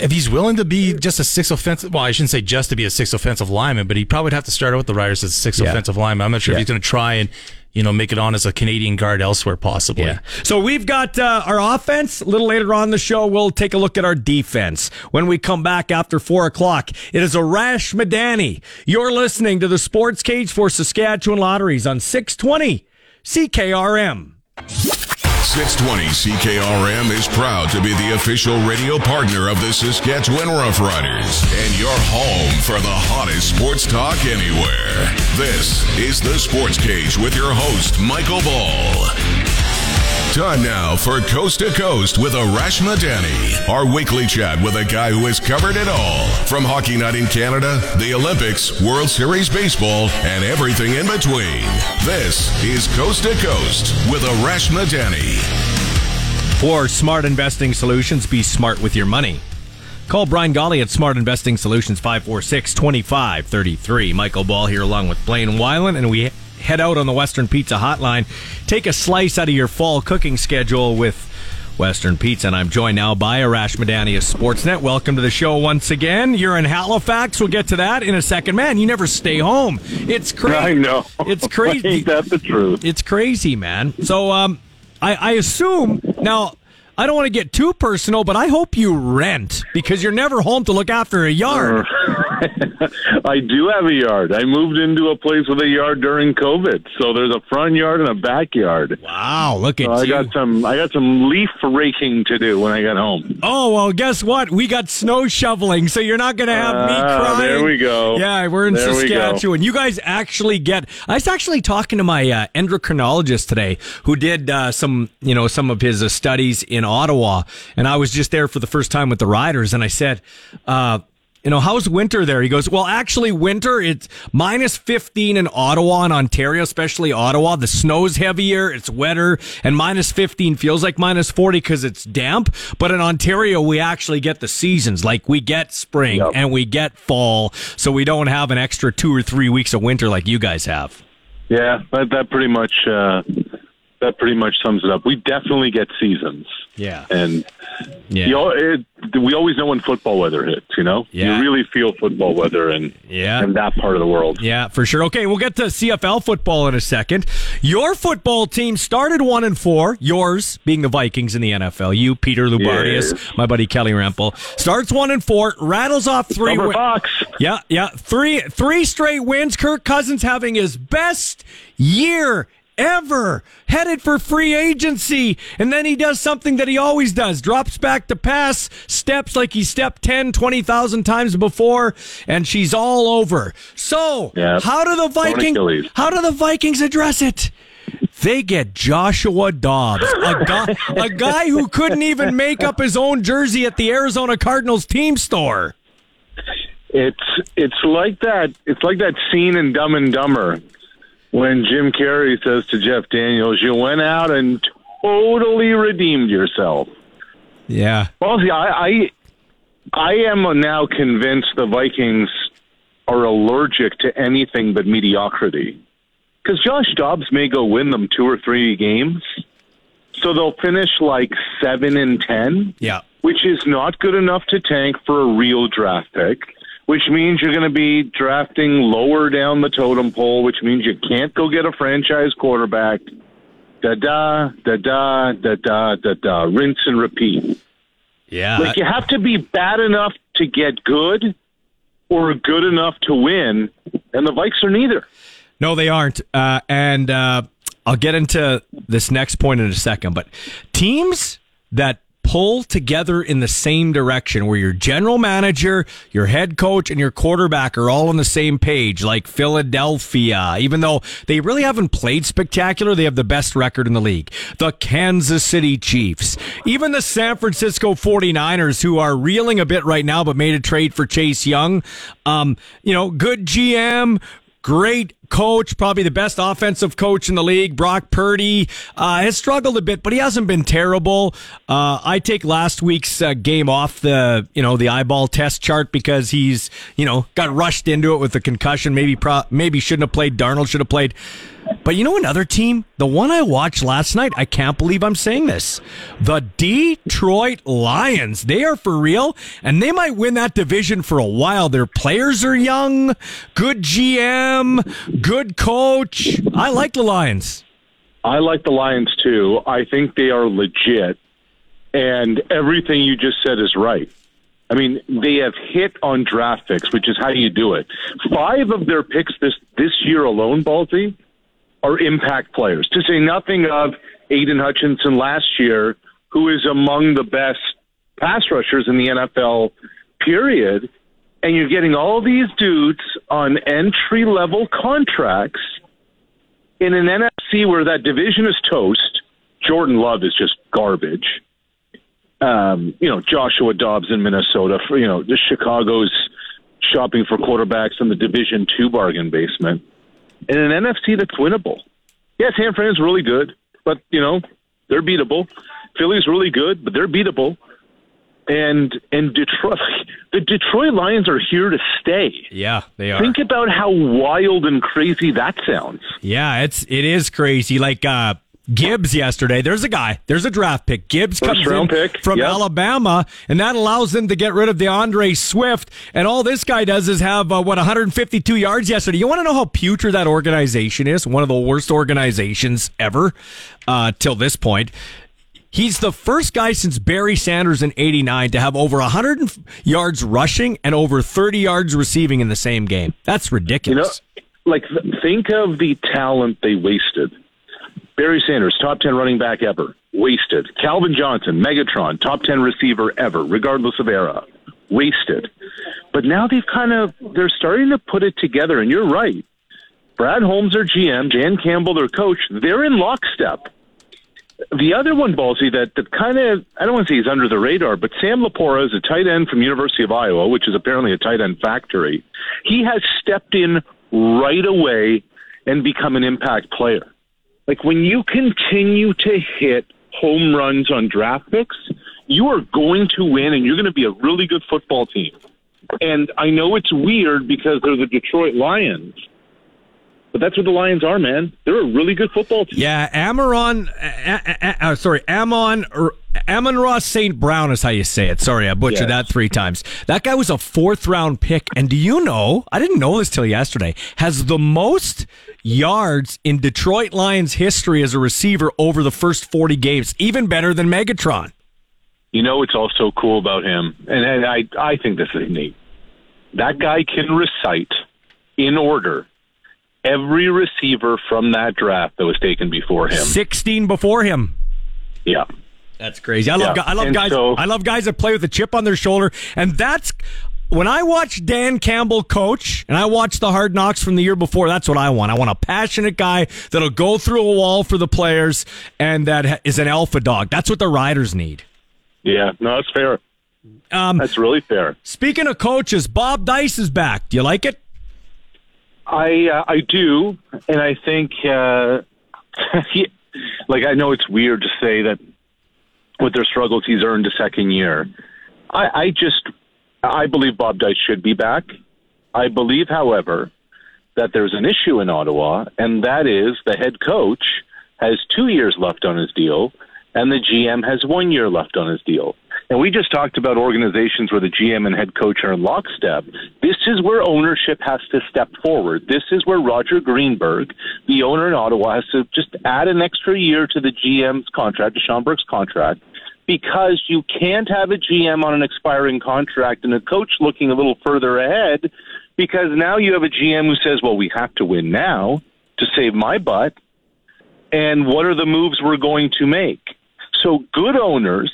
If he's willing to be just a six offensive, well, I shouldn't say just to be a six offensive lineman, but he probably would have to start out with the Riders as a six Yeah. offensive lineman. I'm not sure Yeah. if he's going to try and you know make it on as a Canadian guard elsewhere, possibly. Yeah. So we've got uh, our offense. A little later on in the show, we'll take a look at our defense. When we come back after four o'clock, it is Arash Madani. You're listening to the Sports Cage for Saskatchewan Lotteries on 620 CKRM. 620 CKRM is proud to be the official radio partner of the Saskatchewan Roughriders and your home for the hottest sports talk anywhere. This is the Sports Cage with your host, Michael Ball. Time now for Coast to Coast with Arash Madani, our weekly chat with a guy who has covered it all from Hockey Night in Canada, the Olympics, World Series Baseball, and everything in between. This is Coast to Coast with Arash Madani. For smart investing solutions, be smart with your money. Call Brian Golly at Smart Investing Solutions 546 2533. Michael Ball here along with Blaine Weiland, and we head out on the Western Pizza Hotline. Take a slice out of your fall cooking schedule with Western Pizza, and I'm joined now by Arash Madani of Sportsnet. Welcome to the show once again. You're in Halifax. We'll get to that in a second. Man, you never stay home. It's crazy. I know. It's crazy. Ain't that the truth? It's crazy, man. So, um, I, I assume now. I don't want to get too personal, but I hope you rent because you're never home to look after a yard. I do have a yard. I moved into a place with a yard during COVID, so there's a front yard and a backyard. Wow, look at So I you. got some. I got some leaf raking to do when I get home. Oh well, guess what? We got snow shoveling, so you're not going to have me Ah, crying. there we go. Yeah, we're in There we. Saskatchewan. You guys actually get. I was actually talking to my uh, endocrinologist today, who did uh, some, you know, some of his uh, studies in Ottawa, and I was just there for the first time with the riders, and I said. You know, how's winter there? He goes, well, actually, winter, it's minus 15 in Ottawa and Ontario, especially Ottawa. The snow's heavier, it's wetter, and minus 15 feels like minus 40 because it's damp. But in Ontario, we actually get the seasons. Like we get spring and we get fall. So we don't have an extra two or three weeks of winter like you guys have. Yeah, that that pretty much uh, that pretty much sums it up. We definitely get seasons. Yeah. and Yeah. you know, it, we always know when football weather hits. You know, Yeah. you really feel football weather in Yeah. in that part of the world. Yeah, for sure. Okay, we'll get to CFL football in a second. Your football team started one and four. Yours being the Vikings in the NFL. You, Peter Lubardius, Yes. my buddy Kelly Rempel, starts one and four, rattles off three. Silver win- Fox. Yeah, yeah, three three straight wins. Kirk Cousins having his best year ever headed for free agency and then he does something that he always does drops back to pass steps like he stepped 10 20,000 times before and she's all over so Yeah. how do the Vikings how do the Vikings address it they get Joshua Dobbs, a guy, a guy who couldn't even make up his own jersey at the Arizona Cardinals team store. It's it's like that. It's like that scene in Dumb and Dumber when Jim Carrey says to Jeff Daniels, "You went out and totally redeemed yourself." Yeah. Well, see, I, I, I am now convinced the Vikings are allergic to anything but mediocrity. Because Josh Dobbs may go win them two or three games, so they'll finish like seven and ten. Yeah. which is not good enough to tank for a real draft pick. Which means you're going to be drafting lower down the totem pole, which means you can't go get a franchise quarterback. Da da da da da da da da. Rinse and repeat. Yeah. Like you have to be bad enough to get good, or good enough to win, and the Vikes are neither. No, they aren't. Uh, and uh, I'll get into this next point in a second. But teams that pull together in the same direction, where your general manager, your head coach, and your quarterback are all on the same page, like Philadelphia, even though they really haven't played spectacular, they have the best record in the league. The Kansas City Chiefs, even the San Francisco 49ers, who are reeling a bit right now, but made a trade for Chase Young. Um, you know, good GM, great coach, probably the best offensive coach in the league. Brock Purdy uh, has struggled a bit, but he hasn't been terrible. Uh, I take last week's uh, game off the you know the eyeball test chart because he's you know got rushed into it with a concussion. Maybe pro- maybe shouldn't have played. Darnold should have played. But you know another team, the one I watched last night. I can't believe I'm saying this. The Detroit Lions. They are for real, and they might win that division for a while. Their players are young, good GM, good coach. I like the Lions. I like the Lions too. I think they are legit, and everything you just said is right. I mean, they have hit on draft picks, which is how you do it. Five of their picks this this year alone, Balti, are impact players. To say nothing of Aidan Hutchinson last year, who is among the best pass rushers in the NFL. Period. And you're getting all these dudes on entry level contracts in an NFC where that division is toast. Jordan Love is just garbage. Um, you know, Joshua Dobbs in Minnesota. For, you know, the Chicago's shopping for quarterbacks in the Division Two bargain basement. In an NFC that's winnable. Yeah, San Fran's really good, but you know they're beatable. Philly's really good, but they're beatable. And and Detroit, the Detroit Lions are here to stay. Yeah, they are. Think about how wild and crazy that sounds. Yeah, it's it is crazy. Like uh Gibbs yesterday. There's a guy. There's a draft pick. Gibbs First comes in pick, from yep. Alabama, and that allows them to get rid of D'Andre Swift. And all this guy does is have uh, what 152 yards yesterday. You want to know how putrid that organization is? One of the worst organizations ever uh, till this point. He's the first guy since Barry Sanders in 89 to have over 100 yards rushing and over 30 yards receiving in the same game. That's ridiculous. You know, like th- think of the talent they wasted. Barry Sanders, top 10 running back ever, wasted. Calvin Johnson, Megatron, top 10 receiver ever, regardless of era, wasted. But now they've kind of, they're starting to put it together, and you're right. Brad Holmes, their GM, Dan Campbell, their coach, they're in lockstep. The other one, Ballsy, that, that kind of, I don't want to say he's under the radar, but Sam LaPorta is a tight end from University of Iowa, which is apparently a tight end factory. He has stepped in right away and become an impact player. Like when you continue to hit home runs on draft picks, you are going to win and you're going to be a really good football team. And I know it's weird because they're the Detroit Lions, but that's what the Lions are, man. They're a really good football team. Yeah, Amaron, uh, uh, uh, sorry, Amon, or Amon Ross St. Brown is how you say it. Sorry, I butchered Yes. that three times. That guy was a fourth round pick. And do you know, I didn't know this till yesterday, has the most yards in Detroit Lions history as a receiver over the first 40 games, even better than Megatron. You know what's also cool about him, and, and I I think this is neat. That guy can recite in order every receiver from that draft that was taken before him. 16 before him. Yeah. That's crazy. I love Yeah. I love And guys so- I love guys that play with a chip on their shoulder and that's when I watch Dan Campbell coach and I watch the hard knocks from the year before, that's what I want. I want a passionate guy that'll go through a wall for the players and that is an alpha dog. That's what the riders need. Yeah, no, that's fair. Um, that's really fair. Speaking of coaches, Bob Dyce is back. Do you like it? I uh, I do, and I think uh, like I know it's weird to say that with their struggles he's earned a second year. I, I just I believe Bob Dyce should be back. I believe, however, that there's an issue in Ottawa, and that is the head coach has two years left on his deal, and the GM has one year left on his deal. And we just talked about organizations where the GM and head coach are in lockstep. This is where ownership has to step forward. This is where Roger Greenberg, the owner in Ottawa, has to just add an extra year to the GM's contract, to Shawn Burke's contract, because you can't have a GM on an expiring contract and a coach looking a little further ahead because now you have a GM who says, well, we have to win now to save my butt. And what are the moves we're going to make? So good owners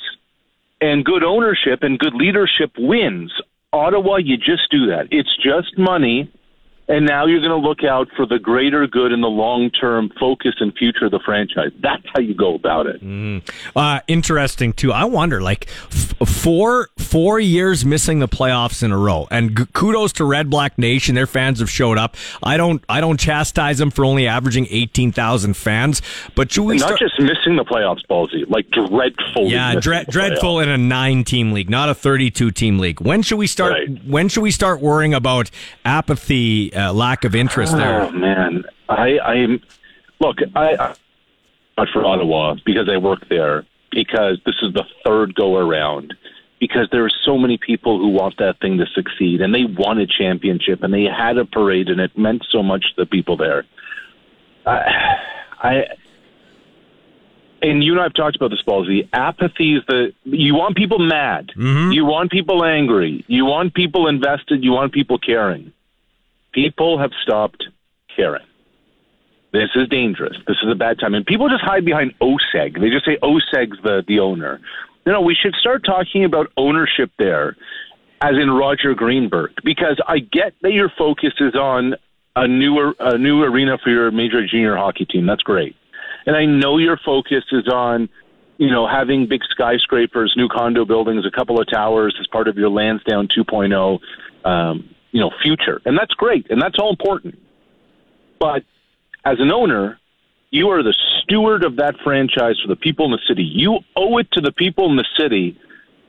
and good ownership and good leadership wins. Ottawa, you just do that. It's just money. And now you're going to look out for the greater good and the long term focus and future of the franchise. That's how you go about it. Mm. Uh, interesting too. I wonder, like f- four four years missing the playoffs in a row, and g- kudos to Red Black Nation. Their fans have showed up. I don't I don't chastise them for only averaging eighteen thousand fans, but should we Not start? just missing the playoffs, Ballsy, like dreadful. yeah, dreadful playoffs. in a nine team league, not a thirty two team league. When should we start? When should we start worrying about apathy, uh, lack of interest there? Oh man, I I'm look I, I for Ottawa because I work there because this is the third go around because there are so many people who want that thing to succeed and they won a championship and they had a parade and it meant so much to the people there. I, I and you and I have talked about this, Ballsy. Apathy is the you want people mad, you want people angry, you want people invested, you want people caring. People have stopped caring. This is dangerous. This is a bad time, and people just hide behind OSEG. They just say OSEG's the the owner. No, no, we should start talking about ownership there, as in Roger Greenberg, because I get that your focus is on a newer a new arena for your major junior hockey team. That's great. And I know your focus is on, you know, having big skyscrapers, new condo buildings, a couple of towers as part of your Lansdowne 2.0, um, you know, future. And that's great. And that's all important. But as an owner, you are the steward of that franchise for the people in the city. You owe it to the people in the city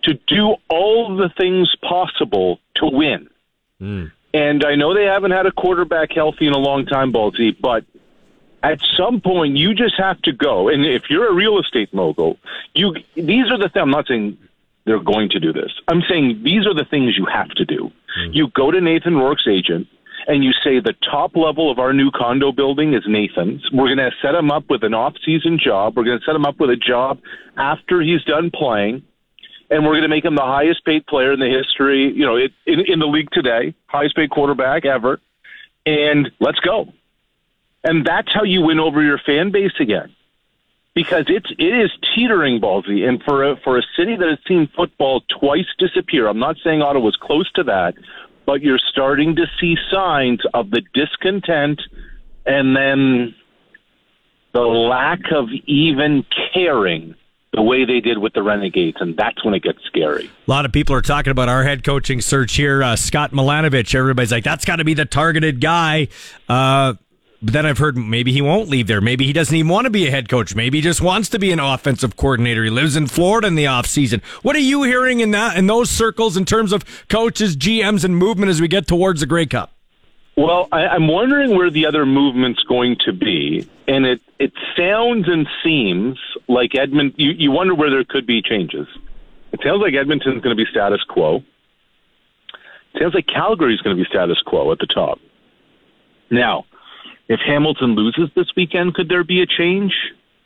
to do all the things possible to win. Hmm. And I know they haven't had a quarterback healthy in a long time, Balti, but at some point you just have to go. And if you're a real estate mogul, you these are the th- I'm not saying they're going to do this. I'm saying these are the things you have to do. Mm-hmm. You go to Nathan Rourke's agent and you say the top level of our new condo building is Nathan's. We're going to set him up with an off-season job. We're going to set him up with a job after he's done playing and we're going to make him the highest paid player in the history, you know, in, in the league today, highest paid quarterback ever. And let's go. And that's how you win over your fan base again. Because it's it is teetering ballsy, and for a, for a city that has seen football twice disappear, I'm not saying Ottawa's close to that, but you're starting to see signs of the discontent, and then the lack of even caring the way they did with the Renegades, and that's when it gets scary. A lot of people are talking about our head coaching search here. Uh, Scott Milanovich, everybody's like, that's got to be the targeted guy. Uh, but then I've heard maybe he won't leave there. Maybe he doesn't even want to be a head coach. Maybe he just wants to be an offensive coordinator. He lives in Florida in the off season. What are you hearing in that in those circles in terms of coaches, GMs, and movement as we get towards the Grey Cup? Well, I, I'm wondering where the other movement's going to be, and it it sounds and seems like Edmund. You, you wonder where there could be changes. It sounds like Edmonton's going to be status quo. It sounds like Calgary's going to be status quo at the top. Now, if Hamilton loses this weekend, could there be a change?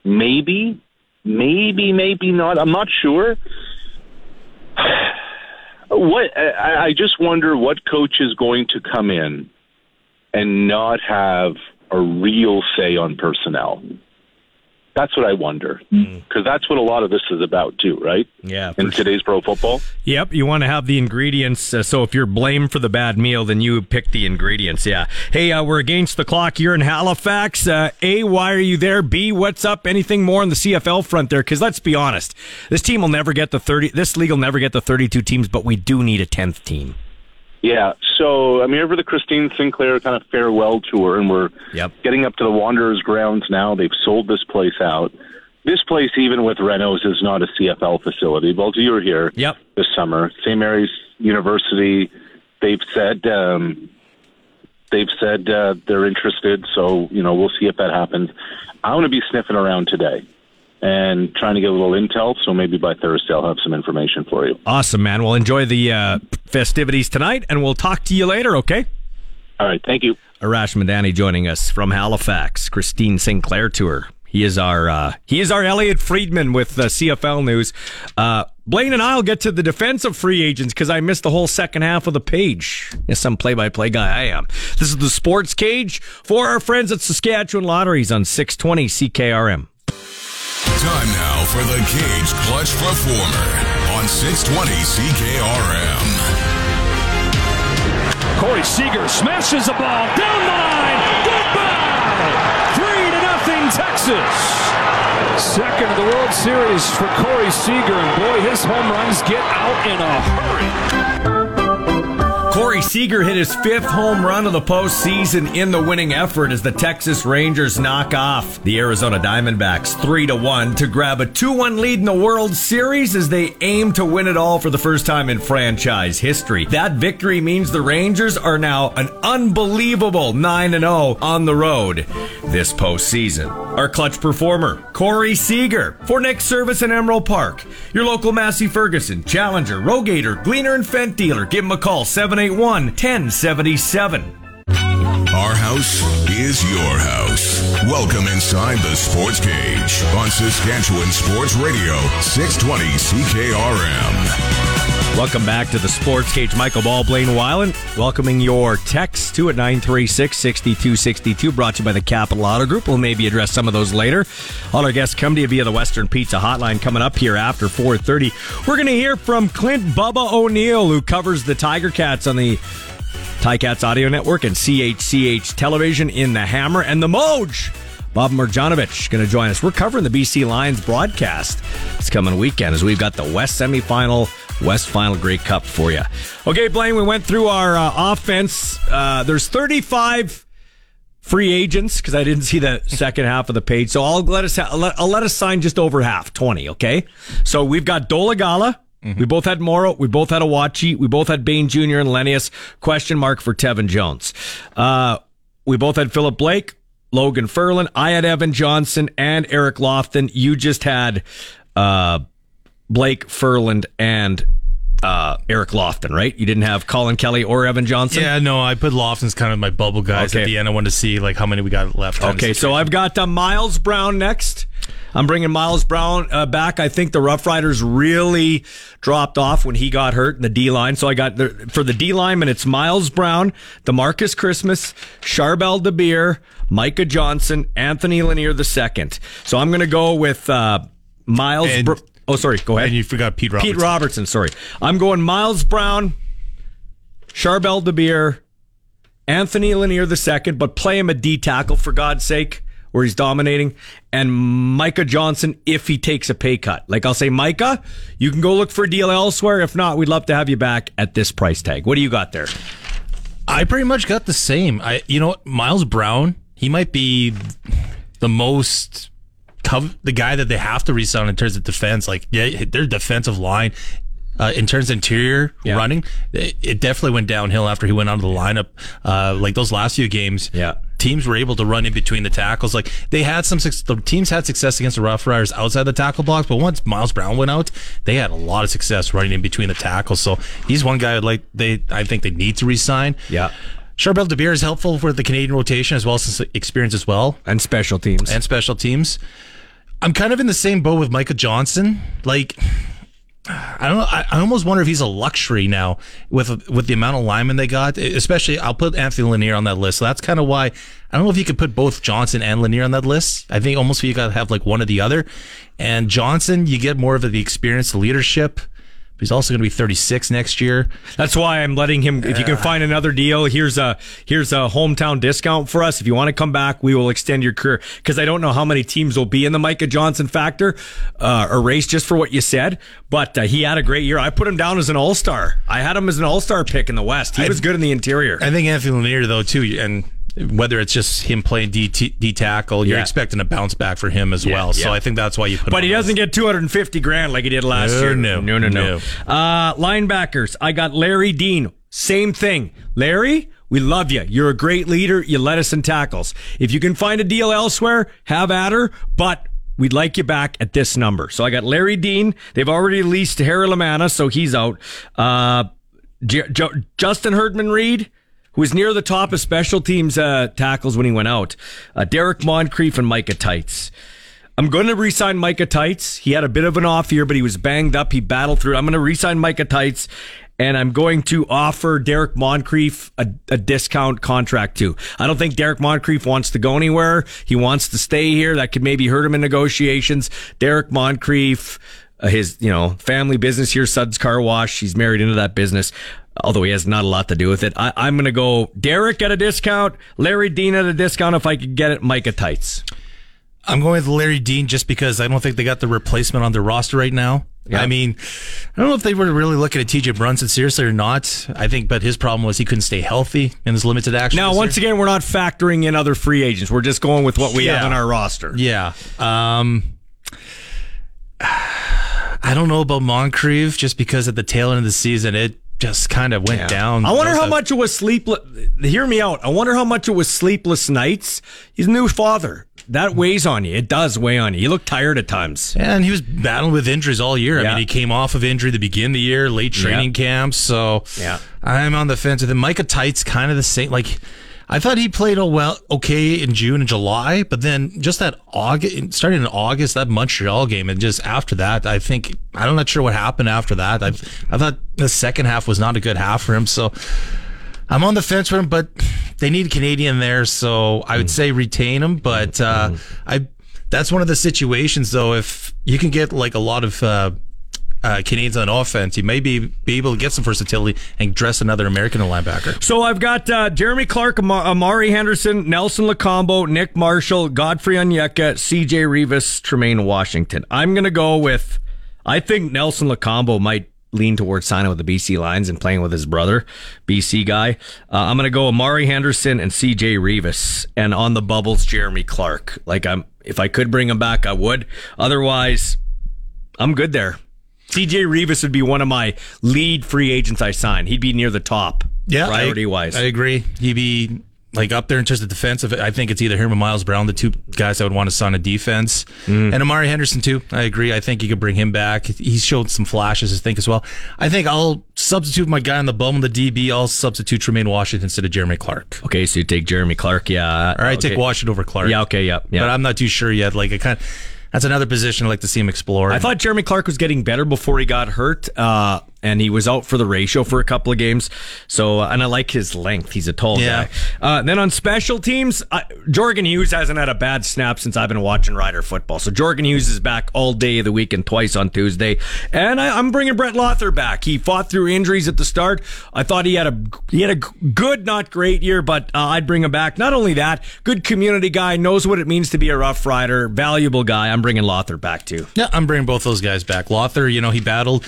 Maybe, maybe, maybe not. I'm not sure. What I, I just wonder what coach is going to come in and not have a real say on personnel. That's what I wonder, because that's what a lot of this is about too, right? Yeah, in today's pro football. Yep, you want to have the ingredients. Uh, so if you're blamed for the bad meal, then you pick the ingredients. Yeah. Hey, uh, we're against the clock You're in Halifax. Uh, a, why are you there? B, what's up? Anything more on the CFL front there? Because let's be honest, this team will never get the thirty. This league will never get the thirty-two teams, but we do need a tenth team. Yeah. So I mean, over the Christine Sinclair kind of farewell tour, and we're yep. getting up to the Wanderers grounds now. They've sold this place out. This place, even with Renos, is not a CFL facility. Well, you were here yep. this summer. St. Mary's University. They've said um, they've said uh, they're interested. So you know, we'll see if that happens. I'm going to be sniffing around today and trying to get a little intel. So maybe by Thursday, I'll have some information for you. Awesome, man. Well, enjoy the uh, festivities tonight, and we'll talk to you later, okay? All right. Thank you. Arash Madani joining us from Halifax, Christine Sinclair Tour. He is our uh, he is our Elliotte Friedman with uh, CFL news. Uh, Blaine and I'll get to the defense of free agents because I missed the whole second half of the page. Yes, some play-by-play guy I am. This is the Sports Cage for our friends at Saskatchewan Lotteries on 620 CKRM. Time now for the Cage Clutch Performer on 620 CKRM. Corey Seager smashes the ball down the line. Goodbye! Three to nothing, Texas. Second of the World Series for Corey Seager, and boy, his home runs get out in a hurry. Corey Seager hit his fifth home run of the postseason in the winning effort as the Texas Rangers knock off the Arizona Diamondbacks 3 to 1 to grab a 2-1 lead in the World Series as they aim to win it all for the first time in franchise history. That victory means the Rangers are now an unbelievable 9 0 on the road this postseason. Our clutch performer, Corey Seager, for next service in Emerald Park. Your local Massey Ferguson, Challenger, RoGator, Gleaner, and Fendt dealer. Give them a call 781 1077. Our house is your house. Welcome inside the Sports Cage on Saskatchewan Sports Radio, 620 CKRM. Welcome back to the Sports Cage. Michael Ball, Blaine Weiland, welcoming your text to at 936 6262, brought to you by the Capital Auto Group. We'll maybe address some of those later. All our guests come to you via the Western Pizza Hotline coming up here after 430. We're going to hear from Clint Bubba O'Neill, who covers the Tiger Cats on the Ticats Audio Network and CHCH Television in the Hammer and the Moj. Bob Marjanovich going to join us. We're covering the BC Lions broadcast this coming weekend as we've got the West semifinal, West Final Grey Cup for you. Okay, Blaine, we went through our uh, offense. Uh, there's 35 free agents because I didn't see the second half of the page. So I'll let us ha- I'll, let, I'll let us sign just over half, 20. Okay, so we've got Dolegala. We both had Morrow. We both had Awachie. We both had Bane Jr. and Lenius. Question mark for Tevin Jones. Uh, we both had Philip Blake, Logan Ferland. I had Evan Johnson and Eric Lofton. You just had uh, Blake Ferland and uh, Eric Lofton, right? You didn't have Colin Kelly or Evan Johnson. Yeah, no, I put Lofton's kind of my bubble guys Okay. at the end. I wanted to see like how many we got left. Okay, so I've got uh, Miles Brown next. I'm bringing Miles Brown uh, back. I think the Rough Riders really dropped off when he got hurt in the D line. So I got the, for the D lineman, it's Miles Brown, Demarcus Christmas, Charbel Dabire, Micah Johnson, Anthony Lanier the second. So I'm going to go with uh, Miles. And- Br- oh, sorry. Go ahead. And you forgot Pete Robertson. Pete Robertson. Sorry, I'm going Miles Brown, Charbel Dabire, Anthony Lanier the second, but play him a D tackle for God's sake, where he's dominating, and Micah Johnson if he takes a pay cut. Like I'll say, Micah, you can go look for a deal elsewhere. If not, we'd love to have you back at this price tag. What do you got there? I pretty much got the same. I, you know. Miles Brown, he might be the most cov- the guy that they have to resign in terms of defense. Like, yeah, their defensive line. Uh, in terms of interior Yeah. running, it, it definitely went downhill after he went out of the lineup. Uh, like those last few games, Yeah. teams were able to run in between the tackles. Like they had some, the teams had success against the Rough Riders outside the tackle blocks, but once Miles Brown went out, they had a lot of success running in between the tackles. So he's one guy I'd like they, I think they need to resign. Yeah. Charbel Dabire is helpful for the Canadian rotation as well as experience as well And special teams. and special teams. I'm kind of in the same boat with Micah Johnson. Like, I don't know. I, I almost wonder if he's a luxury now with with the amount of linemen they got. Especially, I'll put Anthony Lanier on that list. So that's kind of why I don't know if you could put both Johnson and Lanier on that list. I think almost you got to have like one or the other. And Johnson, you get more of the experience, the leadership. He's also going to be 36 next year. That's why I'm letting him. If you can find another deal, here's a here's a hometown discount for us. If you want to come back, we will extend your career because I don't know how many teams will be in the Micah Johnson factor uh, or race just for what you said. But uh, he had a great year. I put him down as an all star. I had him as an all star pick in the West. He was good in the interior. I think Anthony Lanier though too, and whether it's just him playing D, D tackle, you're Yeah. expecting a bounce back for him as Yeah, well. So yeah. I think that's why you put. But he doesn't get 250 grand like he did last No, year. no, no, no, no. Uh, linebackers. I got Larry Dean. Same thing. Larry, we love you. You're a great leader. You led us in tackles. If you can find a deal elsewhere, have at her. But we'd like you back at this number. So I got Larry Dean. They've already leased Harry Lamanna, so he's out. Uh, J- J- Justin Herdman Reed who was near the top of special teams uh, tackles when he went out. Uh, Derek Moncrief and Micah Teitz. I'm going to re-sign Micah Teitz. He had a bit of an off year, but he was banged up. He battled through. I'm going to re-sign Micah Teitz, and I'm going to offer Derek Moncrief a, a discount contract too. I don't think Derek Moncrief wants to go anywhere. He wants to stay here. That could maybe hurt him in negotiations. Derek Moncrief, uh, his you know family business here, Suds Car Wash. He's married into that business. Although he has not a lot to do with it, I, I'm going to go Derek at a discount, Larry Dean at a discount if I could get it, Micah Teitz. I'm going with Larry Dean just because I don't think they got the replacement on their roster right now. Yeah. I mean, I don't know if they were really looking at TJ Brunson seriously or not. I think, but his problem was he couldn't stay healthy in his limited action. Now, once year. again, we're not factoring in other free agents. We're just going with what we have on our roster. Yeah. Um, I don't know about Moncrief just because at the tail end of the season it just kind of went down. I wonder how have- much it was sleepless. Hear me out. I wonder how much it was sleepless nights. He's a new father. That weighs on you. It does weigh on you. You look tired at times. And he was battling with injuries all year. I mean, he came off of injury to begin the year, late training camps. So Yeah. I'm on the fence with him. Micah Teitz's kind of the same. Like, I thought he played oh well, okay in June and July, but then just that August, starting in August, that Montreal game, and just after that, I think I'm not sure what happened after that. I I thought the second half was not a good half for him. So I'm on the fence with him, but they need a Canadian there, so I would say retain him. But uh, I that's one of the situations though. If you can get like a lot of uh, uh, Canadians on offense, you may be, be able to get some versatility and dress another American linebacker. So I've got uh, Jeremy Clark, Am- Amari Henderson, Nelson Lokombo, Nick Marshall, Godfrey Onyeka, CJ Reavis, Tremaine Washington. I'm going to go with, I think Nelson Lokombo might lean towards signing with the BC Lions and playing with his brother, BC guy. Uh, I'm going to go Amari Henderson and CJ Reavis, and on the bubbles, Jeremy Clark. Like I'm, if I could bring him back, I would. Otherwise, I'm good there. CJ Reavis would be one of my lead free agents I sign. He'd be near the top. Yeah, priority wise. I agree. He'd be like up there in terms of defensive. I think it's either him or Miles Brown, the two guys I would want to sign a defense, mm. and Amari Henderson too. I agree. I think you could bring him back. He's showed some flashes, I think as well. I think I'll substitute my guy on the bum, on the DB. I'll substitute Tremaine Washington instead of Jeremy Clark. Okay, so you take Jeremy Clark, yeah. Or I okay. take Washington over Clark. Yeah, okay, yeah, yeah. But I'm not too sure yet. Like I kind. That's another position I'd like to see him explore. I thought Jeremy Clark was getting better before he got hurt, uh, and he was out for the ratio for a couple of games. So, uh, and I like his length. He's a tall Yeah. guy. Uh, then on special teams, uh, Jorgen Hus hasn't had a bad snap since I've been watching Rider football. So Jorgen Hus is back all day of the week and twice on Tuesday. And I, I'm bringing Brett Lauther back. He fought through injuries at the start. I thought he had a he had a good, not great year, but uh, I'd bring him back. Not only that, good community guy, knows what it means to be a rough rider, valuable guy. I'm bringing Lauther back too. Yeah, I'm bringing both those guys back. Lauther, you know, he battled.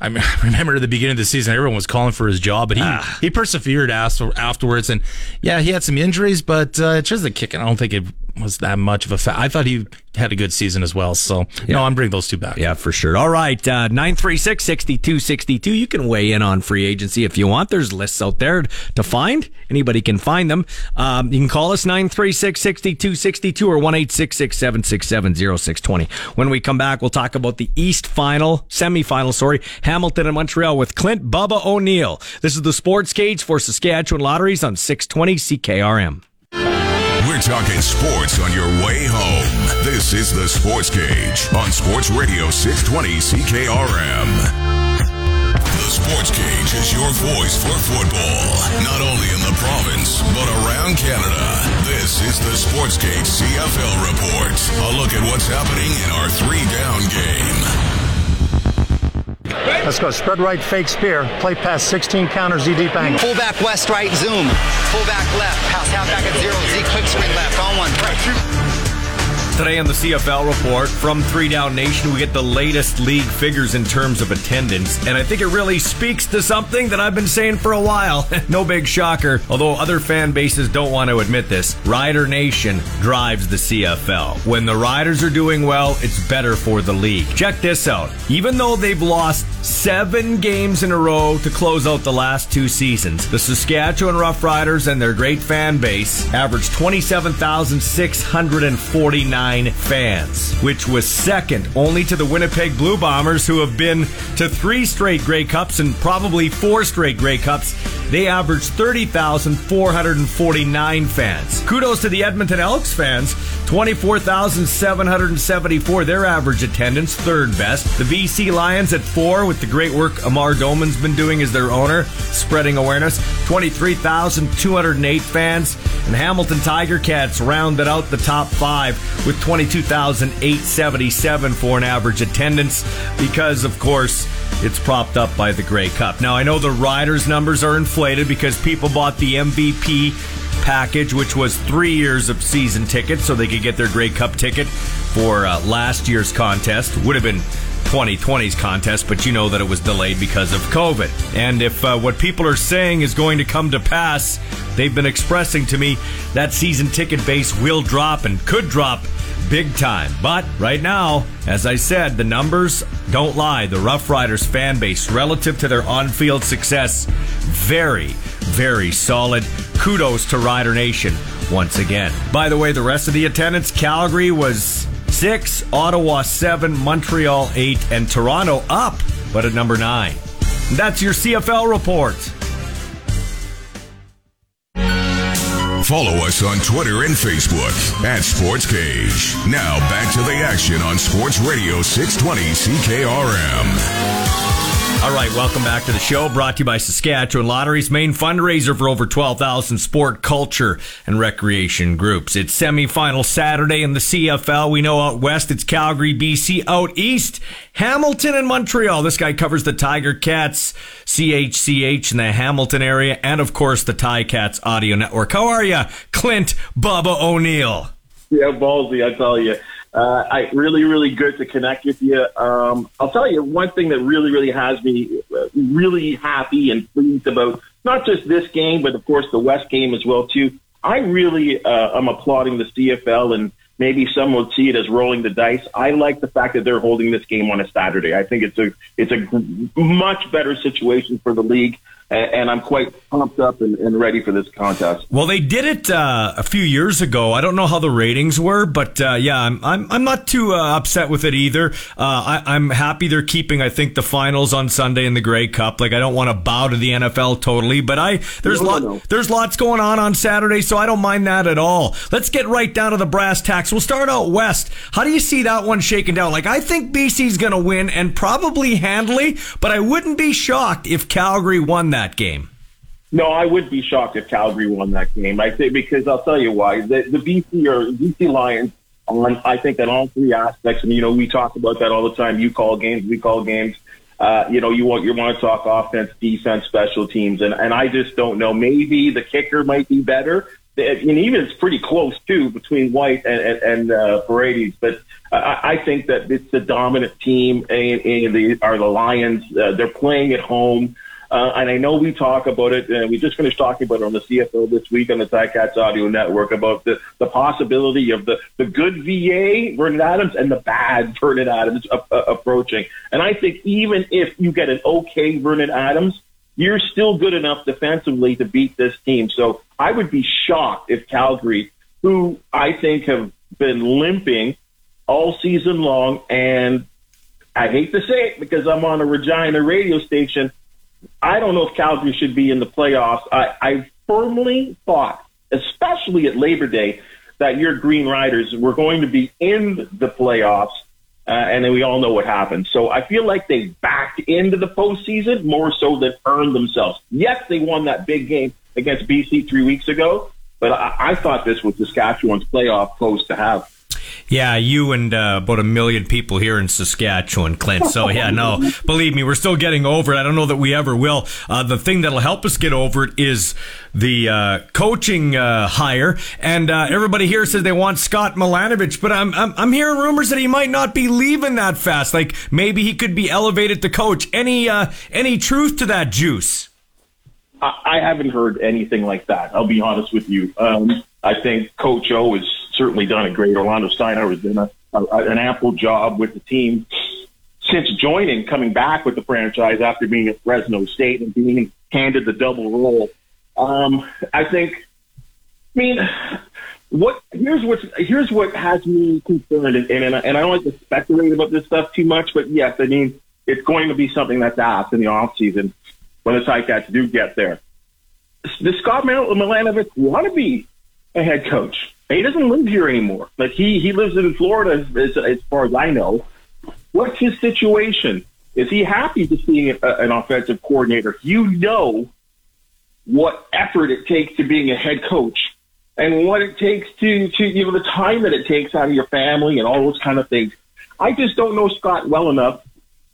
I mean, I remember at the beginning of the season, everyone was calling for his job, but he Ah. he persevered after, afterwards. And yeah, he had some injuries, but uh, terms of the kicking, I don't think it was that much of a fa- I thought he had a good season as well. So no, I'm bringing those two back. Yeah, for sure. All right, uh, 936 6262. You can weigh in on free agency if you want. There's lists out there to find. Anybody can find them. Um, you can call us 936 6262 or 1 767 0620. When we come back, we'll talk about the East Final, semifinal, sorry, Hamilton and Montreal with Clint Bubba O'Neill. This is the Sports Cage for Saskatchewan Lotteries on 620 CKRM. We're talking sports on your way home. This is the Sports Cage on Sports Radio 620 CKRM. The Sports Cage is your voice for football, not only in the province, but around Canada. This is the Sports Cage CFL Report. A look at what's happening in our three down game. Let's go. Spread right, fake spear. Play pass 16 counters, Z deep angle. Fullback west right, zoom. Fullback left, pass halfback at zero, Z quick screen left, on one. Today on the CFL report from Three Down Nation, we get the latest league figures in terms of attendance, and I think it really speaks to something that I've been saying for a while. no big shocker, although other fan bases don't want to admit this. Rider Nation drives the CFL. When the Riders are doing well, it's better for the league. Check this out. Even though they've lost seven games in a row to close out the last two seasons, the Saskatchewan Roughriders and their great fan base averaged 27,649 fans, which was second only to the Winnipeg Blue Bombers, who have been to three straight Grey Cups and probably four straight Grey Cups. They averaged 30,449 fans. Kudos to the Edmonton Elks fans, 24,774, their average attendance, third best. The BC Lions at four, with the great work Amar Doman's been doing as their owner, spreading awareness, 23,208 fans. And Hamilton Tiger Cats rounded out the top five with 22,877 for an average attendance because, of course, it's propped up by the Grey Cup. Now, I know the Riders' numbers are inflated because people bought the MVP package, which was three years of season tickets, so they could get their Grey Cup ticket for uh, last year's contest. Would have been 2020's contest, but you know that it was delayed because of COVID. And if uh, what people are saying is going to come to pass, they've been expressing to me that season ticket base will drop and could drop big time. But right now, as I said, the numbers don't lie. The Rough Riders fan base, relative to their on field success, very, very solid. Kudos to Rider Nation once again. By the way, the rest of the attendance Calgary was six, Ottawa seven, Montreal eight, and Toronto up, but at number nine. That's your CFL report. Follow us on Twitter and Facebook at Sports Cage. Now back to the action on Sports Radio 620 CKRM. All right, welcome back to the show. Brought to you by Saskatchewan Lottery's main fundraiser for over 12,000 sport, culture, and recreation groups. It's semifinal Saturday in the CFL. We know out west it's Calgary, BC. Out east, Hamilton and Montreal. This guy covers the Tiger Cats, CHCH in the Hamilton area, and of course the Ticats Audio Network. How are you, Clint Bubba O'Neill? Yeah, ballsy, I tell you. Uh, I really, really good to connect with you. Um, I'll tell you one thing that really, really has me uh, really happy and pleased about not just this game, but of course the West game as well too. I really uh, am applauding the CFL, and maybe some would see it as rolling the dice. I like the fact that they're holding this game on a Saturday. I think it's a it's a much better situation for the league and I'm quite pumped up and, and, ready for this contest. Well, they did it uh, a few years ago. I don't know how the ratings were, but uh, yeah, I'm, I'm I'm not too uh, upset with it either. Uh, I, am happy they're keeping. I think the finals on Sunday in the Grey Cup. Like I don't want to bow to the NFL totally, but I there's no, lot no. there's lots going on on Saturday, so I don't mind that at all. Let's get right down to the brass tacks. We'll start out west. How do you see that one shaking down? Like I think BC's going to win and probably handily, but I wouldn't be shocked if Calgary won that that game? No, I would be shocked if Calgary won that game. I think because I'll tell you why. The, the BC or BC Lions on I think on all three aspects, and you know we talk about that all the time. You call games, we call games. Uh, you know, you want you want to talk offense, defense, special teams, and and I just don't know. Maybe the kicker might be better, and even it's pretty close too between White and and, and uh, Paredes. But I, I think that it's the dominant team, and, and the are the Lions. Uh, they're playing at home. Uh, and I know we talk about it, and we just finished talking about it on the CFL this week on the Ticats Audio Network about the, the possibility of the, the good VA, Vernon Adams, and the bad Vernon Adams approaching. And I think even if you get an okay Vernon Adams, you're still good enough defensively to beat this team. So I would be shocked if Calgary, who I think have been limping all season long, and I hate to say it because I'm on a Regina radio station, I don't know if Calgary should be in the playoffs. I, I firmly thought, especially at Labor Day, that your Green Riders were going to be in the playoffs, uh, and then we all know what happened. So I feel like they backed into the postseason more so than earned themselves. Yes, they won that big game against BC three weeks ago, but I, I thought this was Saskatchewan's playoff post to have. Yeah, you and uh, about a million people here in Saskatchewan, Clint. So yeah, no, believe me, we're still getting over it. I don't know that we ever will. Uh, the thing that'll help us get over it is the uh, coaching uh, hire, and uh, everybody here says they want Scott Milanovich, but I'm, I'm I'm hearing rumors that he might not be leaving that fast. Like maybe he could be elevated to coach. Any uh, any truth to that juice? I, I haven't heard anything like that. I'll be honest with you. Um, I think Coach O has certainly done a great. Orlando Steinauer has done a, an ample job with the team since joining, coming back with the franchise after being at Fresno State and being handed the double role. Um, I think. I mean, what here's what here's what has me concerned, and, and and I don't like to speculate about this stuff too much, but yes, I mean it's going to be something that's asked in the off season when the Ticats do get there. Does Scott Milanovich want to be a head coach? He doesn't live here anymore. Like he he lives in Florida, as, as far as I know. What's his situation? Is he happy to see a, an offensive coordinator? You know what effort it takes to being a head coach, and what it takes to to you know the time that it takes out of your family and all those kind of things. I just don't know Scott well enough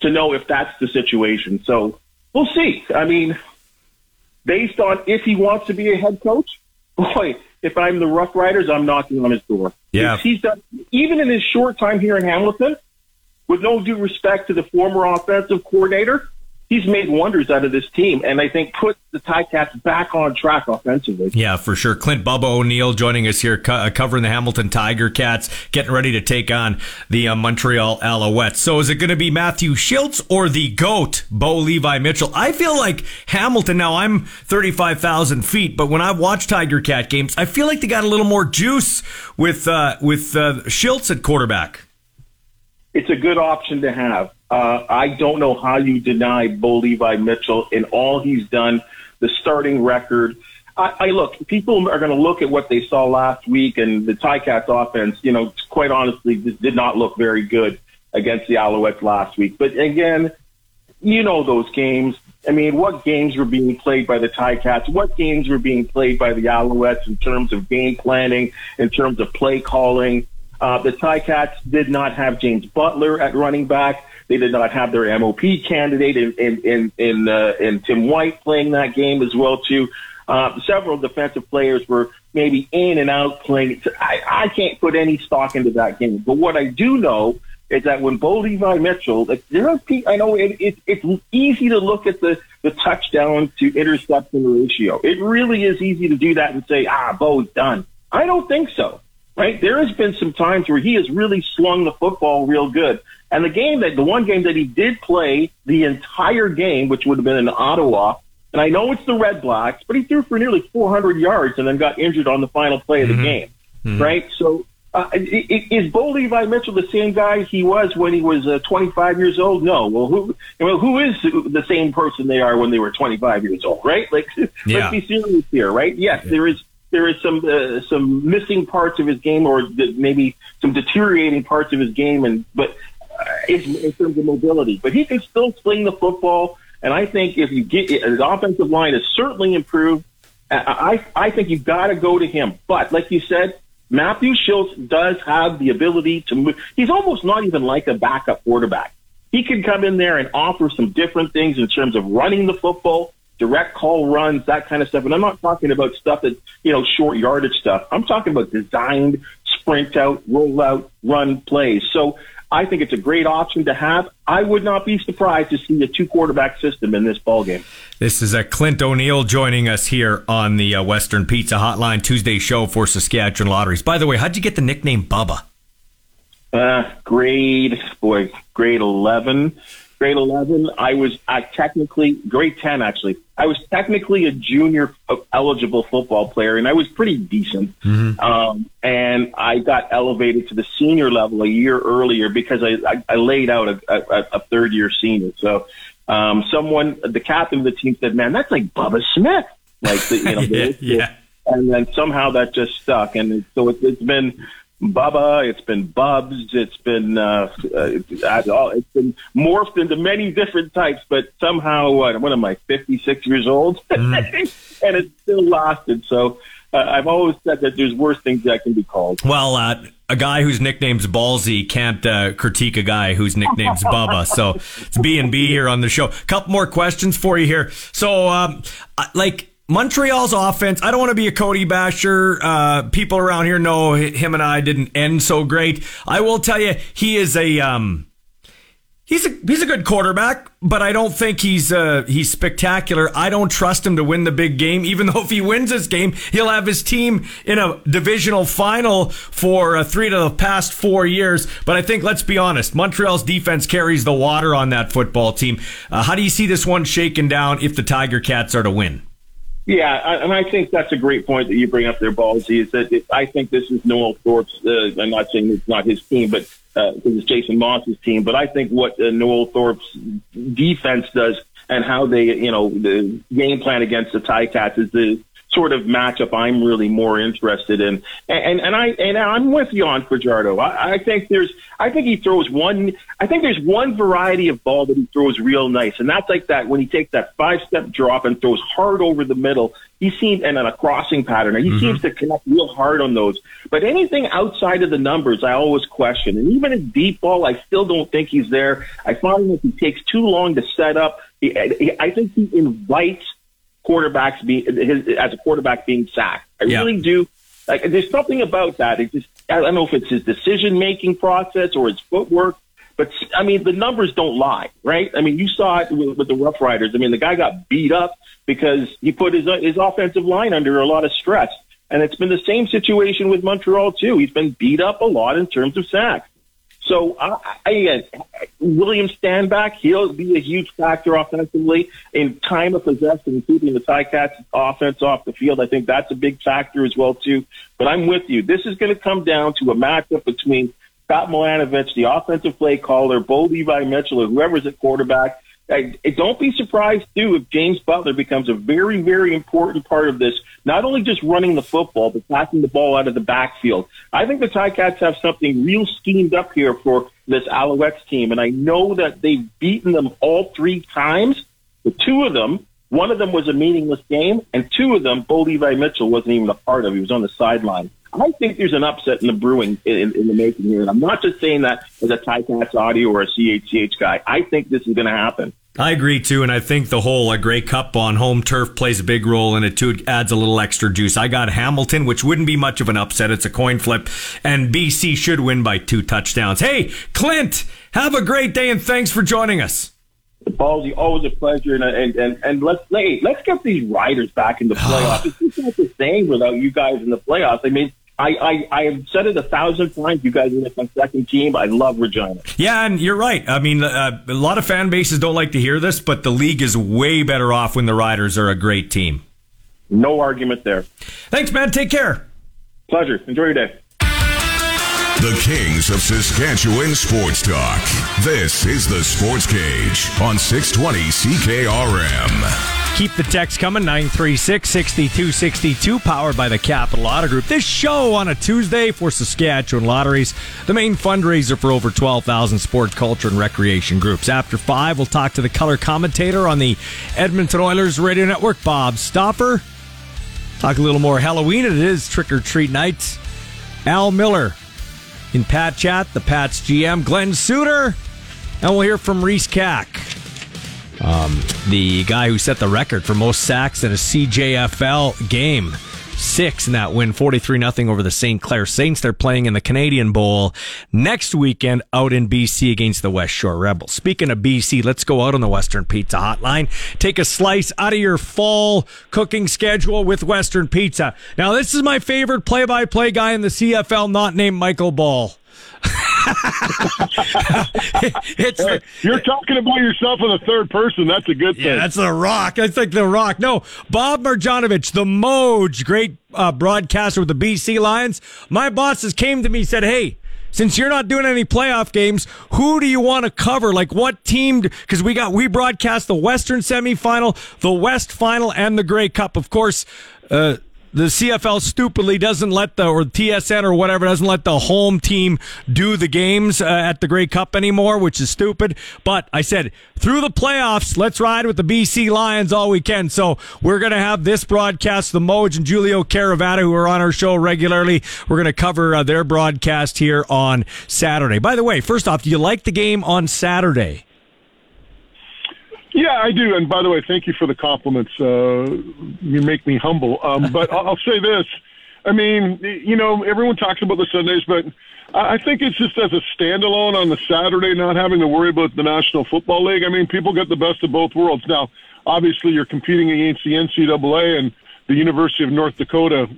to know if that's the situation. So we'll see. I mean, based on if he wants to be a head coach, boy, if I'm the Rough Riders, I'm knocking on his door. Yeah. He's done, even in his short time here in Hamilton, with no due respect to the former offensive coordinator, he's made wonders out of this team, and I think put the Ticats back on track offensively. Yeah, for sure. Clint Bubba O'Neill joining us here, co- uh, covering the Hamilton Tiger Cats, getting ready to take on the uh, Montreal Alouettes. So is it going to be Matthew Shiltz or the GOAT, Bo Levi Mitchell? I feel like Hamilton, now I'm 35,000 feet, but when I watch Tiger Cat games, I feel like they got a little more juice with, uh, with uh, Shiltz at quarterback. It's a good option to have. Uh, I don't know how you deny Bo Levi Mitchell and all he's done, the starting record. I, I look, people are going to look at what they saw last week, and the Ticats offense, you know, quite honestly, this did not look very good against the Alouettes last week. But again, you know those games. I mean, what games were being played by the Ticats? What games were being played by the Alouettes in terms of game planning, in terms of play calling? Uh, the Ticats did not have James Butler at running back. They did not have their MOP candidate in in in in, uh, in Tim White playing that game as well too. Uh, several defensive players were maybe in and out playing. I, I can't put any stock into that game, but what I do know is that when Bo Levi Mitchell, like there are people, I know it, it, it's easy to look at the the touchdown to interception ratio. It really is easy to do that and say, ah, Bo's done. I don't think so right? There has been some times where he has really slung the football real good. And the game that, the one game that he did play the entire game, which would have been in Ottawa, and I know it's the Red Blacks, but he threw for nearly 400 yards and then got injured on the final play of the Mm-hmm. game, Mhm. right? So, uh, is Bo Levi Mitchell the same guy he was when he was uh, 25 years old? No. Well, who? Well, who is the same person they are when they were 25 years old? Right? Like, Yeah. let's be serious here, right? Yes, there is there is some uh, some missing parts of his game, or maybe some deteriorating parts of his game, and but uh, in, terms of mobility, but he can still sling the football. And I think if you get the offensive line has certainly improved. I, I think you've got to go to him. But like you said, Matthew Shiltz does have the ability to move. He's almost not even like a backup quarterback. He can come in there and offer some different things in terms of running the football, direct call runs, that kind of stuff. And I'm not talking about stuff that, you know, short yardage stuff. I'm talking about designed sprint out, roll out, run plays. So I think it's a great option to have. I would not be surprised to see a two quarterback system in this ball game. This is uh, Clint O'Neill joining us here on the uh, Western Pizza Hotline Tuesday show for Saskatchewan Lotteries. By the way, how'd you get the nickname Bubba? Uh, grade, boy, grade 11. Grade 11, I was uh, technically, grade 10 actually, I was technically a junior eligible football player and I was pretty decent. Um, and I got elevated to the senior level a year earlier because I, I, I laid out a, a, a third year senior. So, um, someone, the captain of the team said, man, that's like Bubba Smith. Like, the, you know, yeah, the- yeah. and then somehow that just stuck. And so it, it's been Bubba, it's been Bubs, it's been uh, uh, it's been morphed into many different types. But somehow, what, what am I, 56 years old, and it still lasted. So uh, I've always said that there's worse things that can be called. Well, uh, a guy whose nickname's Ballsy can't uh, critique a guy whose nickname's Bubba. So it's B and B here on the show. A couple more questions for you here. So, um, like Montreal's offense, I don't want to be a Cody basher. Uh, people around here know him and I didn't end so great. I will tell you, he is a um, He's a he's a good quarterback, but I don't think he's uh, he's spectacular. I don't trust him to win the big game. Even though if he wins this game, he'll have his team in a divisional final for uh, three to the past four years. But I think let's be honest, Montreal's defense carries the water on that football team. Uh, how do you see this one shaken down if the Tiger Cats are to win? Yeah, and I think that's a great point that you bring up there, Ballsy. Is that it, I think this is Noel Thorpe's. Uh, I'm not saying it's not his team, but because it's Jason Maas's team. But I think what uh, Noel Thorpe's defense does and how they, you know, the game plan against the Ticats is the sort of matchup I'm really more interested in. And and, and I and I'm with you on Fajardo. I, I think there's I think he throws one I think there's one variety of ball that he throws real nice, and that's like that when he takes that five step drop and throws hard over the middle. He seems and on a crossing pattern. He mm-hmm. seems to connect real hard on those. But anything outside of the numbers, I always question. And even in deep ball, I still don't think he's there. I find that he takes too long to set up. He, I think he invites quarterbacks be his, as a quarterback being sacked. I Yeah. really do. Like, there's something about that. It just I don't know if it's his decision making process or his footwork. But I mean, the numbers don't lie, right? I mean, you saw it with, with the Rough Riders. I mean, the guy got beat up because he put his his offensive line under a lot of stress, and it's been the same situation with Montreal too. He's been beat up a lot in terms of sacks. So, I, again, William Stanback, he'll be a huge factor offensively in time of possession keeping the Ticats offense off the field. I think that's a big factor as well, too. But I'm with you. This is going to come down to a matchup between Scott Milanovich, the offensive play caller, Bo Levi Mitchell, or whoever's at quarterback. I, I- don't be surprised, too, if James Butler becomes a very, very important part of this, not only just running the football, but passing the ball out of the backfield. I think the Ticats have something real schemed up here for this Alouettes team, and I know that they've beaten them all three times. The two of them, one of them was a meaningless game, and two of them, Bo Levi Mitchell wasn't even a part of. He was on the sideline. I think there's an upset in the brewing in, in the making here, and I'm not just saying that as a Ticats audio or a CHCH guy. I think this is going to happen. I agree too, and I think the whole uh, Grey Cup on home turf plays a big role in it too. It adds a little extra juice. I got Hamilton, which wouldn't be much of an upset. It's a coin flip, and BC should win by two touchdowns. Hey, Clint, have a great day, and thanks for joining us. Ballsy, always a pleasure, and and and, and let's hey, let's get these riders back in the playoffs. it's just not the same without you guys in the playoffs. I mean, I I, I have said it a thousand times. You guys are like my second team. I love Regina. Yeah, and you're right. I mean, uh, a lot of fan bases don't like to hear this, but the league is way better off when the Riders are a great team. No argument there. Thanks, man. Take care. Pleasure. Enjoy your day. The Kings of Saskatchewan Sports Talk. This is the Sports Cage on 620 CKRM. Keep the text coming, 936 6262, powered by the Capital Auto Group. This show on a Tuesday for Saskatchewan Lotteries, the main fundraiser for over 12,000 sports, culture, and recreation groups. After 5, we'll talk to the color commentator on the Edmonton Oilers Radio Network, Bob Stauffer. Talk a little more Halloween. It is trick or treat night. Al Millar in Pat Chat, the Pats GM, Glen Suitor, and we'll hear from Riece Kack. Um, the guy who set the record for most sacks in a CJFL game. Six in that win, 43 0 over the St. Clair Saints. They're playing in the Canadian Bowl next weekend out in BC against the West Shore Rebels. Speaking of BC, let's go out on the Western Pizza Hotline. Take a slice out of your fall cooking schedule with Western Pizza. Now, this is my favorite play by play guy in the CFL, not named Michael Ball. it's the, You're talking about yourself in the third person. That's a good thing. yeah, that's the Rock. That's like the Rock. No, Bob Marjanovich, the Moj, great uh, broadcaster with the BC Lions. My bosses came to me and said, "Hey." Since you're not doing any playoff games, who do you want to cover? Like what team? Because we got we broadcast the Western semifinal, the West final, and the Grey Cup. Of course, uh, the CFL stupidly doesn't let the or TSN or whatever doesn't let the home team do the games uh, at the Grey Cup anymore, which is stupid. But I said through the playoffs, let's ride with the BC Lions all weekend. So we're gonna have this broadcast, the Moj and Giulio Caravatta, who are on our show regularly. We're gonna cover uh, their broadcast here on Saturday. By the way, first off, do you like the game on Saturday? Yeah, I do. And by the way, thank you for the compliments. Uh, you make me humble. Um, but I'll say this. I mean, you know, everyone talks about the Sundays, but I think it's just as a standalone on the Saturday, not having to worry about the National Football League. I mean, people get the best of both worlds. Now, obviously, you're competing against the NCAA and the University of North Dakota. I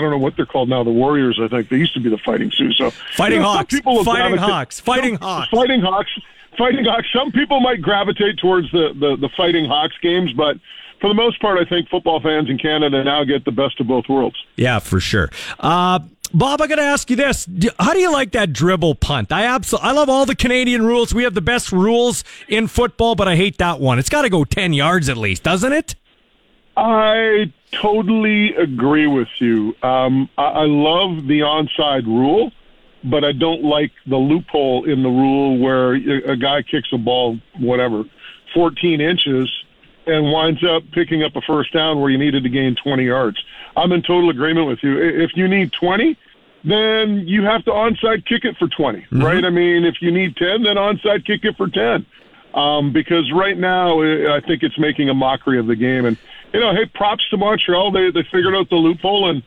don't know what they're called now. The Warriors, I think. They used to be the Fighting Sioux. So Fighting you know, Hawks. people Fighting Hawks. Fighting Hawks. Fighting Hawks. Fighting Hawks. Some people might gravitate towards the, the, the Fighting Hawks games, but for the most part, I think football fans in Canada now get the best of both worlds. Yeah, for sure. Uh, Bob, I got to ask you this: How do you like that dribble punt? I absolutely, I love all the Canadian rules. We have the best rules in football, but I hate that one. It's got to go ten yards at least, doesn't it? I totally agree with you. Um, I, I love the onside rule, but I don't like the loophole in the rule where a, guy kicks a ball, whatever, 14 inches and winds up picking up a first down where you needed to gain 20 yards. I'm in total agreement with you. If you need 20, then you have to onside kick it for 20, right? I mean, if you need 10, then onside kick it for 10. Um, because right now, I think it's making a mockery of the game. And, you know, hey, props to Montreal. They, they figured out the loophole and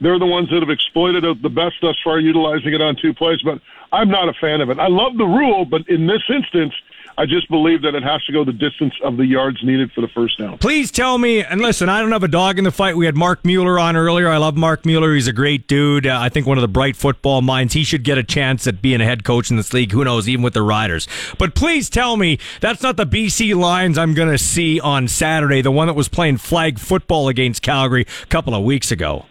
they're the ones that have exploited it the best thus far, utilizing it on two plays. But I'm not a fan of it. I love the rule, but in this instance, I just believe that it has to go the distance of the yards needed for the first down. Please tell me, and listen, I don't have a dog in the fight. We had Marc Mueller on earlier. I love Marc Mueller. He's a great dude. Uh, I think one of the bright football minds. He should get a chance at being a head coach in this league. Who knows, even with the Riders. But please tell me that's not the BC Lions I'm going to see on Saturday, the one that was playing flag football against Calgary a couple of weeks ago.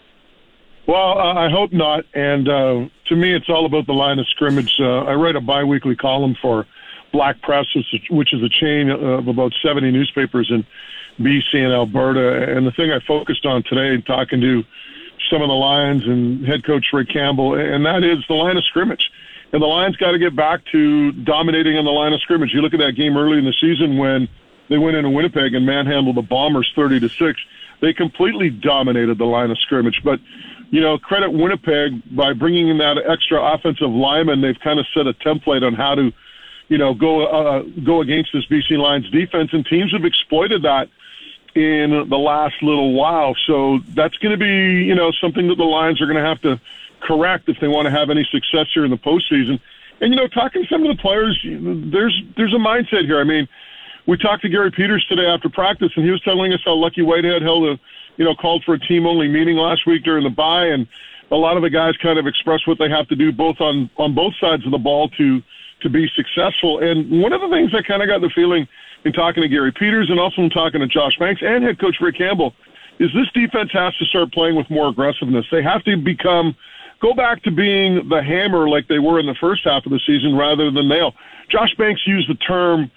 Well, I hope not. And uh, to me, it's all about the line of scrimmage. Uh, I write a biweekly column for Black Press, which is- a chain of about 70 newspapers in BC and Alberta. And the thing I focused on today, talking to some of the Lions and head coach Rick Campbell, and that is the line of scrimmage. And the Lions got to get back to dominating on the line of scrimmage. You look at that game early in the season when they went into Winnipeg and manhandled the Bombers 30 to 6. They completely dominated the line of scrimmage. But, you know, credit Winnipeg by bringing in that extra offensive lineman. They've kind of set a template on how to, you know, go uh, go against this BC Lions defense, and teams have exploited that in the last little while. So that's going to be, you know, something that the Lions are going to have to correct if they want to have any success here in the postseason. And you know, talking to some of the players, there's there's a mindset here. I mean, we talked to Garry Peters today after practice, and he was telling us how Lucky Whitehead held a, you know, called for a team only meeting last week during the bye, and a lot of the guys kind of expressed what they have to do both on on both sides of the ball to to be successful. And one of the things I kind of got the feeling in talking to Garry Peters and also in talking to Josh Banks and head coach Rick Campbell is this defense has to start playing with more aggressiveness. They have to become go back to being the hammer like they were in the first half of the season rather than nail. Josh Banks used the term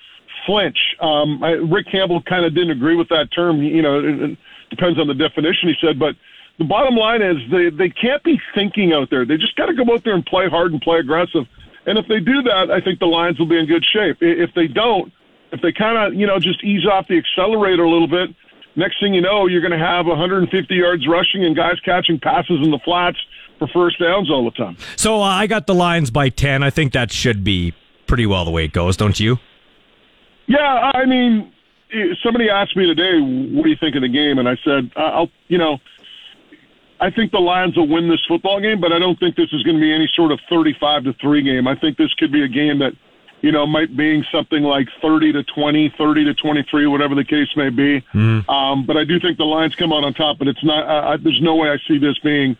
flinch. Um, I, Rick Campbell kind of didn't agree with that term. You know, depends on the definition, he said, but the bottom line is they, they can't be thinking out there. They just got to go out there and play hard and play aggressive. And if they do that, I think the Lions will be in good shape. If they don't, if they kind of, you know, just ease off the accelerator a little bit, next thing you know, you're going to have 150 yards rushing and guys catching passes in the flats for first downs all the time. So uh, I got the Lions by 10. I think that should be pretty well the way it goes, don't you? Yeah, I mean, somebody asked me today, "What do you think of the game?" And I said, "I'll, you know, I think the Lions will win this football game, but I don't think this is going to be any sort of thirty-five to three game. I think this could be a game that, you know, might be something like thirty to 20, 30 to twenty-three, whatever the case may be. Um, but I do think the Lions come out on top. But it's not. I, I, there's no way I see this being,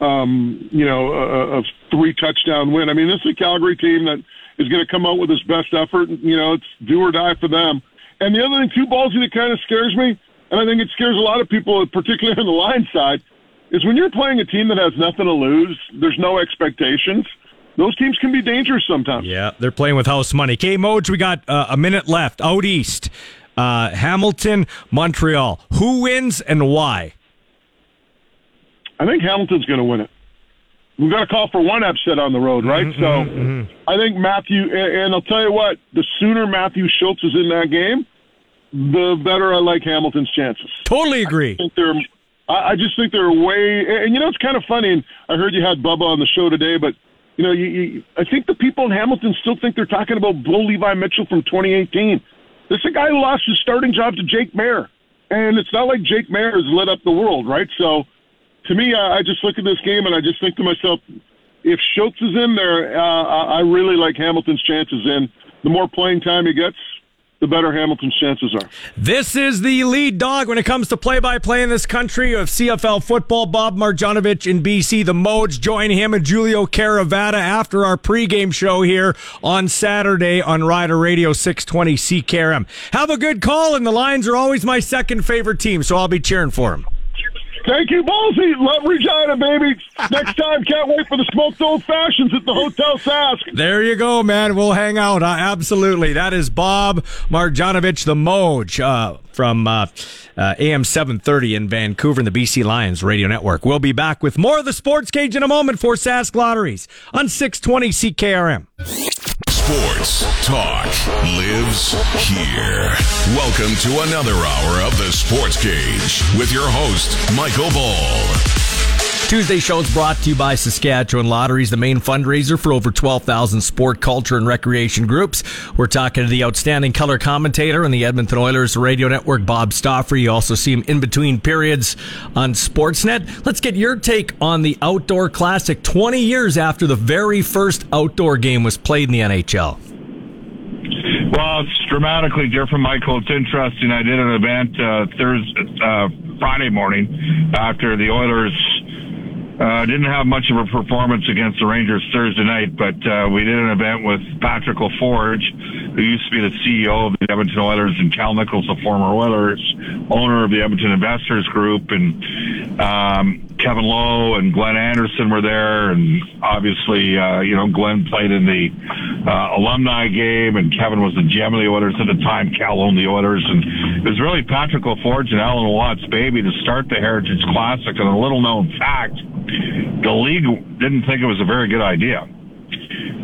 um, you know, a, a three touchdown win. I mean, this is a Calgary team that is going to come out with its best effort. You know, it's do or die for them. And the other thing, too, Ballsy, that kind of scares me, and I think it scares a lot of people, particularly on the line side, is when you're playing a team that has nothing to lose, there's no expectations. Those teams can be dangerous sometimes. Yeah, they're playing with house money. K Moj, we got uh, a minute left. Out east, uh, Hamilton, Montreal. Who wins and why? I think Hamilton's going to win it. We've got to call for one upset on the road, right? Mm-hmm, so I think Matthew, and, and I'll tell you what, the sooner Matthew Shiltz is in that game, the better I like Hamilton's chances. Totally agree. I think they're. I I just think they're way. And you know, it's kind of funny. And I heard you had Bubba on the show today, but you know, you, you, I think the people in Hamilton still think they're talking about Bo Levi Mitchell from 2018. This is a guy who lost his starting job to Jake Maier, and it's not like Jake Maier has lit up the world, right? So, to me, I, I just look at this game and I just think to myself, if Shiltz is in there, uh, I I really like Hamilton's chances. And the more playing time he gets, the better Hamilton's chances are. This is the lead dog when it comes to play-by-play in this country of CFL football. Bob Marjanovich in BC. The Moj join him and Giulio Caravatta after our pregame show here on Saturday on Rider Radio 620 CKRM. Have a good call, and the Lions are always my second favorite team, so I'll be cheering for them. Thank you, Ballsy. Love Regina, baby. Next time, can't wait for the smoked old fashions at the Hotel Sask. There you go, man. We'll hang out. Uh, absolutely. That is Bob Marjanovich, the Moj, uh, from uh, uh, AM 730 in Vancouver and the BC Lions Radio Network. We'll be back with more of the Sports Cage in a moment for Sask Lotteries on 620 CKRM. Sports talk lives here. Welcome to another hour of the Sports Cage with your host, Michael Ball. Tuesday show is brought to you by Saskatchewan Lotteries, the main fundraiser for over 12,000 sport, culture, and recreation groups. We're talking to the outstanding color commentator on the Edmonton Oilers radio network, Bob Stauffer. You also see him in between periods on Sportsnet. Let's get your take on the Outdoor Classic 20 years after the very first outdoor game was played in the NHL. Well, it's dramatically different, Michael. It's interesting. I did an event uh, Thursday, uh, Friday morning after the Oilers uh, didn't have much of a performance against the Rangers Thursday night, but uh, we did an event with Patrick LaForge, who used to be the CEO of the Edmonton Oilers, and Cal Nichols, the former Oilers owner of the Edmonton Investors Group, and um, Kevin Lowe and Glenn Anderson were there, and obviously, uh, you know, Glenn played in the uh, alumni game, and Kevin was the GM of the Oilers at the time. Cal owned the Oilers, and it was really Patrick LaForge and Alan Watts' baby to start the Heritage Classic. And a little known fact, the league didn't think it was a very good idea.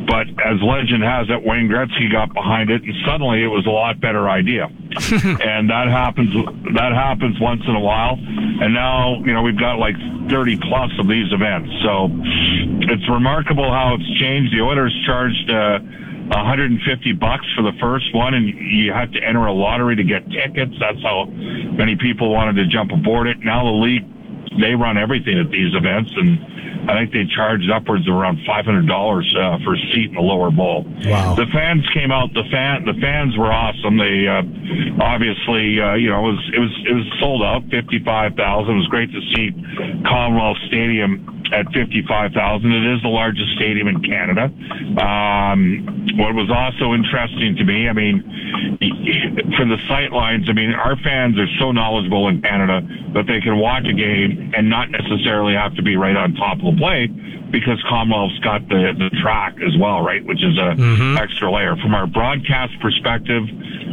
But as legend has it, Wayne Gretzky got behind it, and suddenly it was a lot better idea. and that happens. That happens once in a while. And now, you know, we've got like 30 plus of these events. So it's remarkable how it's changed. The Oilers charged. Uh, 150 bucks for the first one, and you had to enter a lottery to get tickets. That's how many people wanted to jump aboard it. Now the league they run everything at these events, and I think they charged upwards of around five hundred dollars uh, for a seat in the lower bowl. Wow! The fans came out. The fan the fans were awesome. They uh, obviously uh, you know it was it was it was sold out fifty five thousand. It was great to see Commonwealth Stadium at 55,000. It is the largest stadium in Canada. Um, what was also interesting to me, I mean, from the sight lines, I mean, our fans are so knowledgeable in Canada that they can watch a game and not necessarily have to be right on top of the play because Commonwealth's got the, the track as well, right? Which is a Mm-hmm. extra layer. From our broadcast perspective,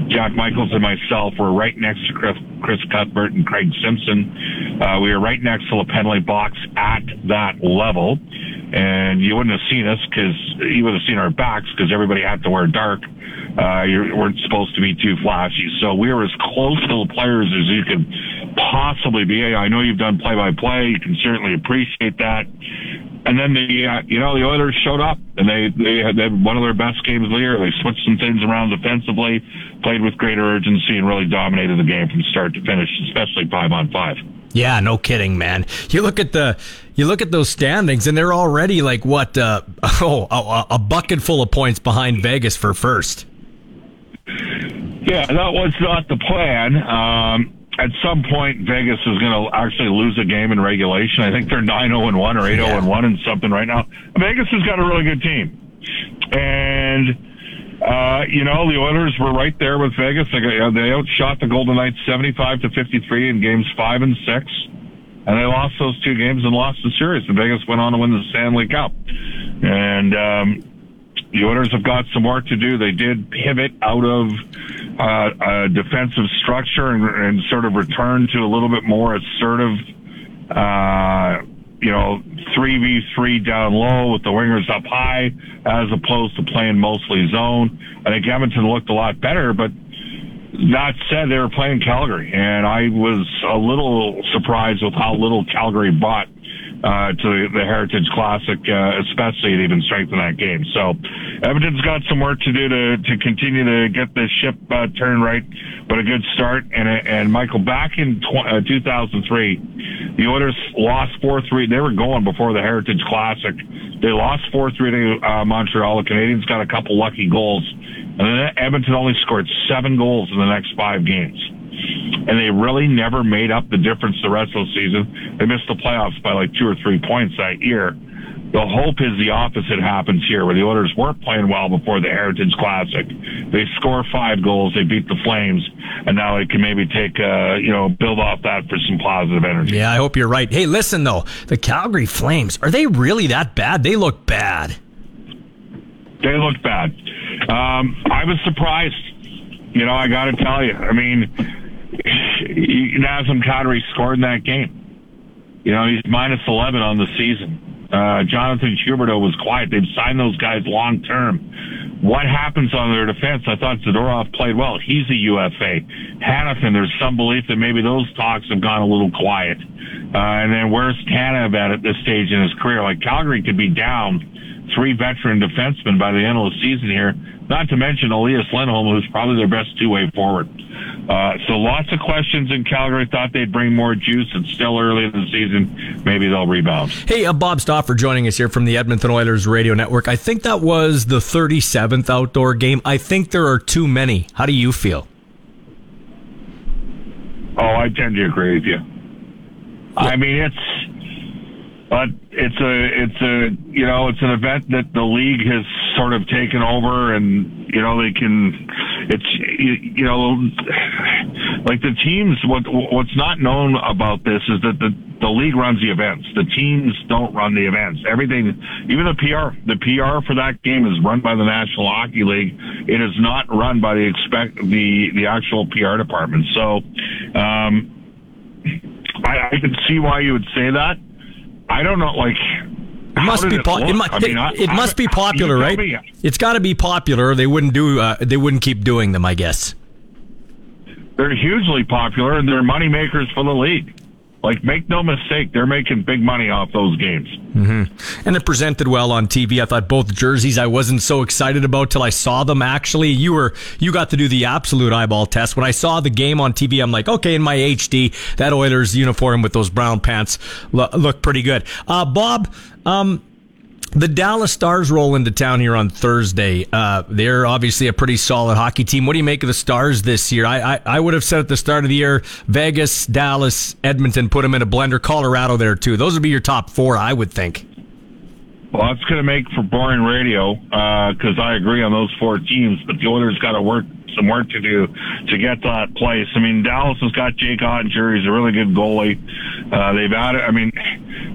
Jack Michaels and myself were right next to Chris, Chris Cuthbert and Craig Simpson. Uh, we were right next to the penalty box at that level. And you wouldn't have seen us because you would have seen our backs because everybody had to wear dark. Uh, you weren't supposed to be too flashy. So we were as close to the players as you could possibly be. I know you've done play by play. You can certainly appreciate that. And then the uh, you know the Oilers showed up and they they had, they had one of their best games of the year. They switched some things around defensively, played with greater urgency, and really dominated the game from start to finish, especially five on five. Yeah, no kidding, man. You look at the you look at those standings, and they're already like what? Uh, oh, a, a bucket full of points behind Vegas for first. Yeah, that was not the plan. Um, at some point, Vegas is going to actually lose a game in regulation. I think they're nine zero and one or eight zero and one and something right now. Vegas has got a really good team, and uh, you know the Oilers were right there with Vegas. They, they outshot the Golden Knights seventy five to fifty three in games five and six, and they lost those two games and lost the series. And Vegas went on to win the Stanley Cup, and. Um, the Oilers have got some work to do. They did pivot out of uh, a defensive structure and, and sort of return to a little bit more assertive uh, you know, 3v3 down low with the wingers up high as opposed to playing mostly zone. I think Edmonton looked a lot better, but that said, they were playing Calgary, and I was a little surprised with how little Calgary bought uh, to the Heritage Classic, uh, especially at even strength in that game. So Edmonton's got some work to do to, to continue to get this ship uh, turned right, but a good start. And, and Michael, back in tw- uh, 2003, the Oilers lost 4-3. They were going before the Heritage Classic. They lost 4-3 to uh, Montreal. The Canadiens got a couple lucky goals. And then Edmonton only scored seven goals in the next five games and they really never made up the difference the rest of the season. They missed the playoffs by like two or three points that year. The hope is the opposite happens here, where the Oilers weren't playing well before the Heritage Classic. They score five goals, they beat the Flames, and now they can maybe take, uh, you know, build off that for some positive energy. Yeah, I hope you're right. Hey, listen though, the Calgary Flames are they really that bad? They look bad. They look bad. Um, I was surprised. You know, I got to tell you. I mean, Nazem Kadri scored in that game. You know, he's minus 11 on the season. Uh, Jonathan Huberdeau was quiet. They've signed those guys long term. What happens on their defense? I thought Zadorov played well. He's a UFA. Hanifin, there's some belief that maybe those talks have gone a little quiet. Uh, and then where's Tanev at at this stage in his career? Like Calgary could be down three veteran defensemen by the end of the season here. Not to mention Elias Lindholm, who's probably their best two-way forward. Uh, so lots of questions in Calgary. Thought they'd bring more juice. It's still early in the season. Maybe they'll rebound. Hey, uh, Bob Stauffer joining us here from the Edmonton Oilers Radio Network. I think that was the 37th outdoor game. I think there are too many. How do you feel? Oh, I tend to agree with you. I mean, it's but it's a it's a you know it's an event that the league has sort of taken over, and you know they can it's you, you know like the teams. What what's not known about this is that the the league runs the events. The teams don't run the events. Everything, even the PR, the PR for that game is run by the National Hockey League. It is not run by the expect the the actual PR department. So, um, I, I can see why you would say that. I don't know, like. It must be. Po- it, mu- I mean, it, it I, must be popular, right? Me. It's got to be popular. They wouldn't do. Uh, they wouldn't keep doing them. I guess. They're hugely popular, and they're money makers for the league. Like, make no mistake, they're making big money off those games. Mm-hmm. And it presented well on TV. I thought both jerseys I wasn't so excited about till I saw them. Actually, you were you got to do the absolute eyeball test. When I saw the game on TV, I'm like, okay, in my HD, that Oilers uniform with those brown pants lo- looked pretty good. Uh, Bob. Um, the Dallas Stars roll into town here on Thursday. Uh, they're obviously a pretty solid hockey team. What do you make of the Stars this year? I, I, I would have said at the start of the year, Vegas, Dallas, Edmonton, put them in a blender. Colorado there too. Those would be your top four, I would think. Well, that's going to make for boring radio because uh, I agree on those four teams, but the Oilers got to work some work to do to get to that place. I mean, Dallas has got Jake Oettinger. He's a really good goalie. Uh, they've added, I mean,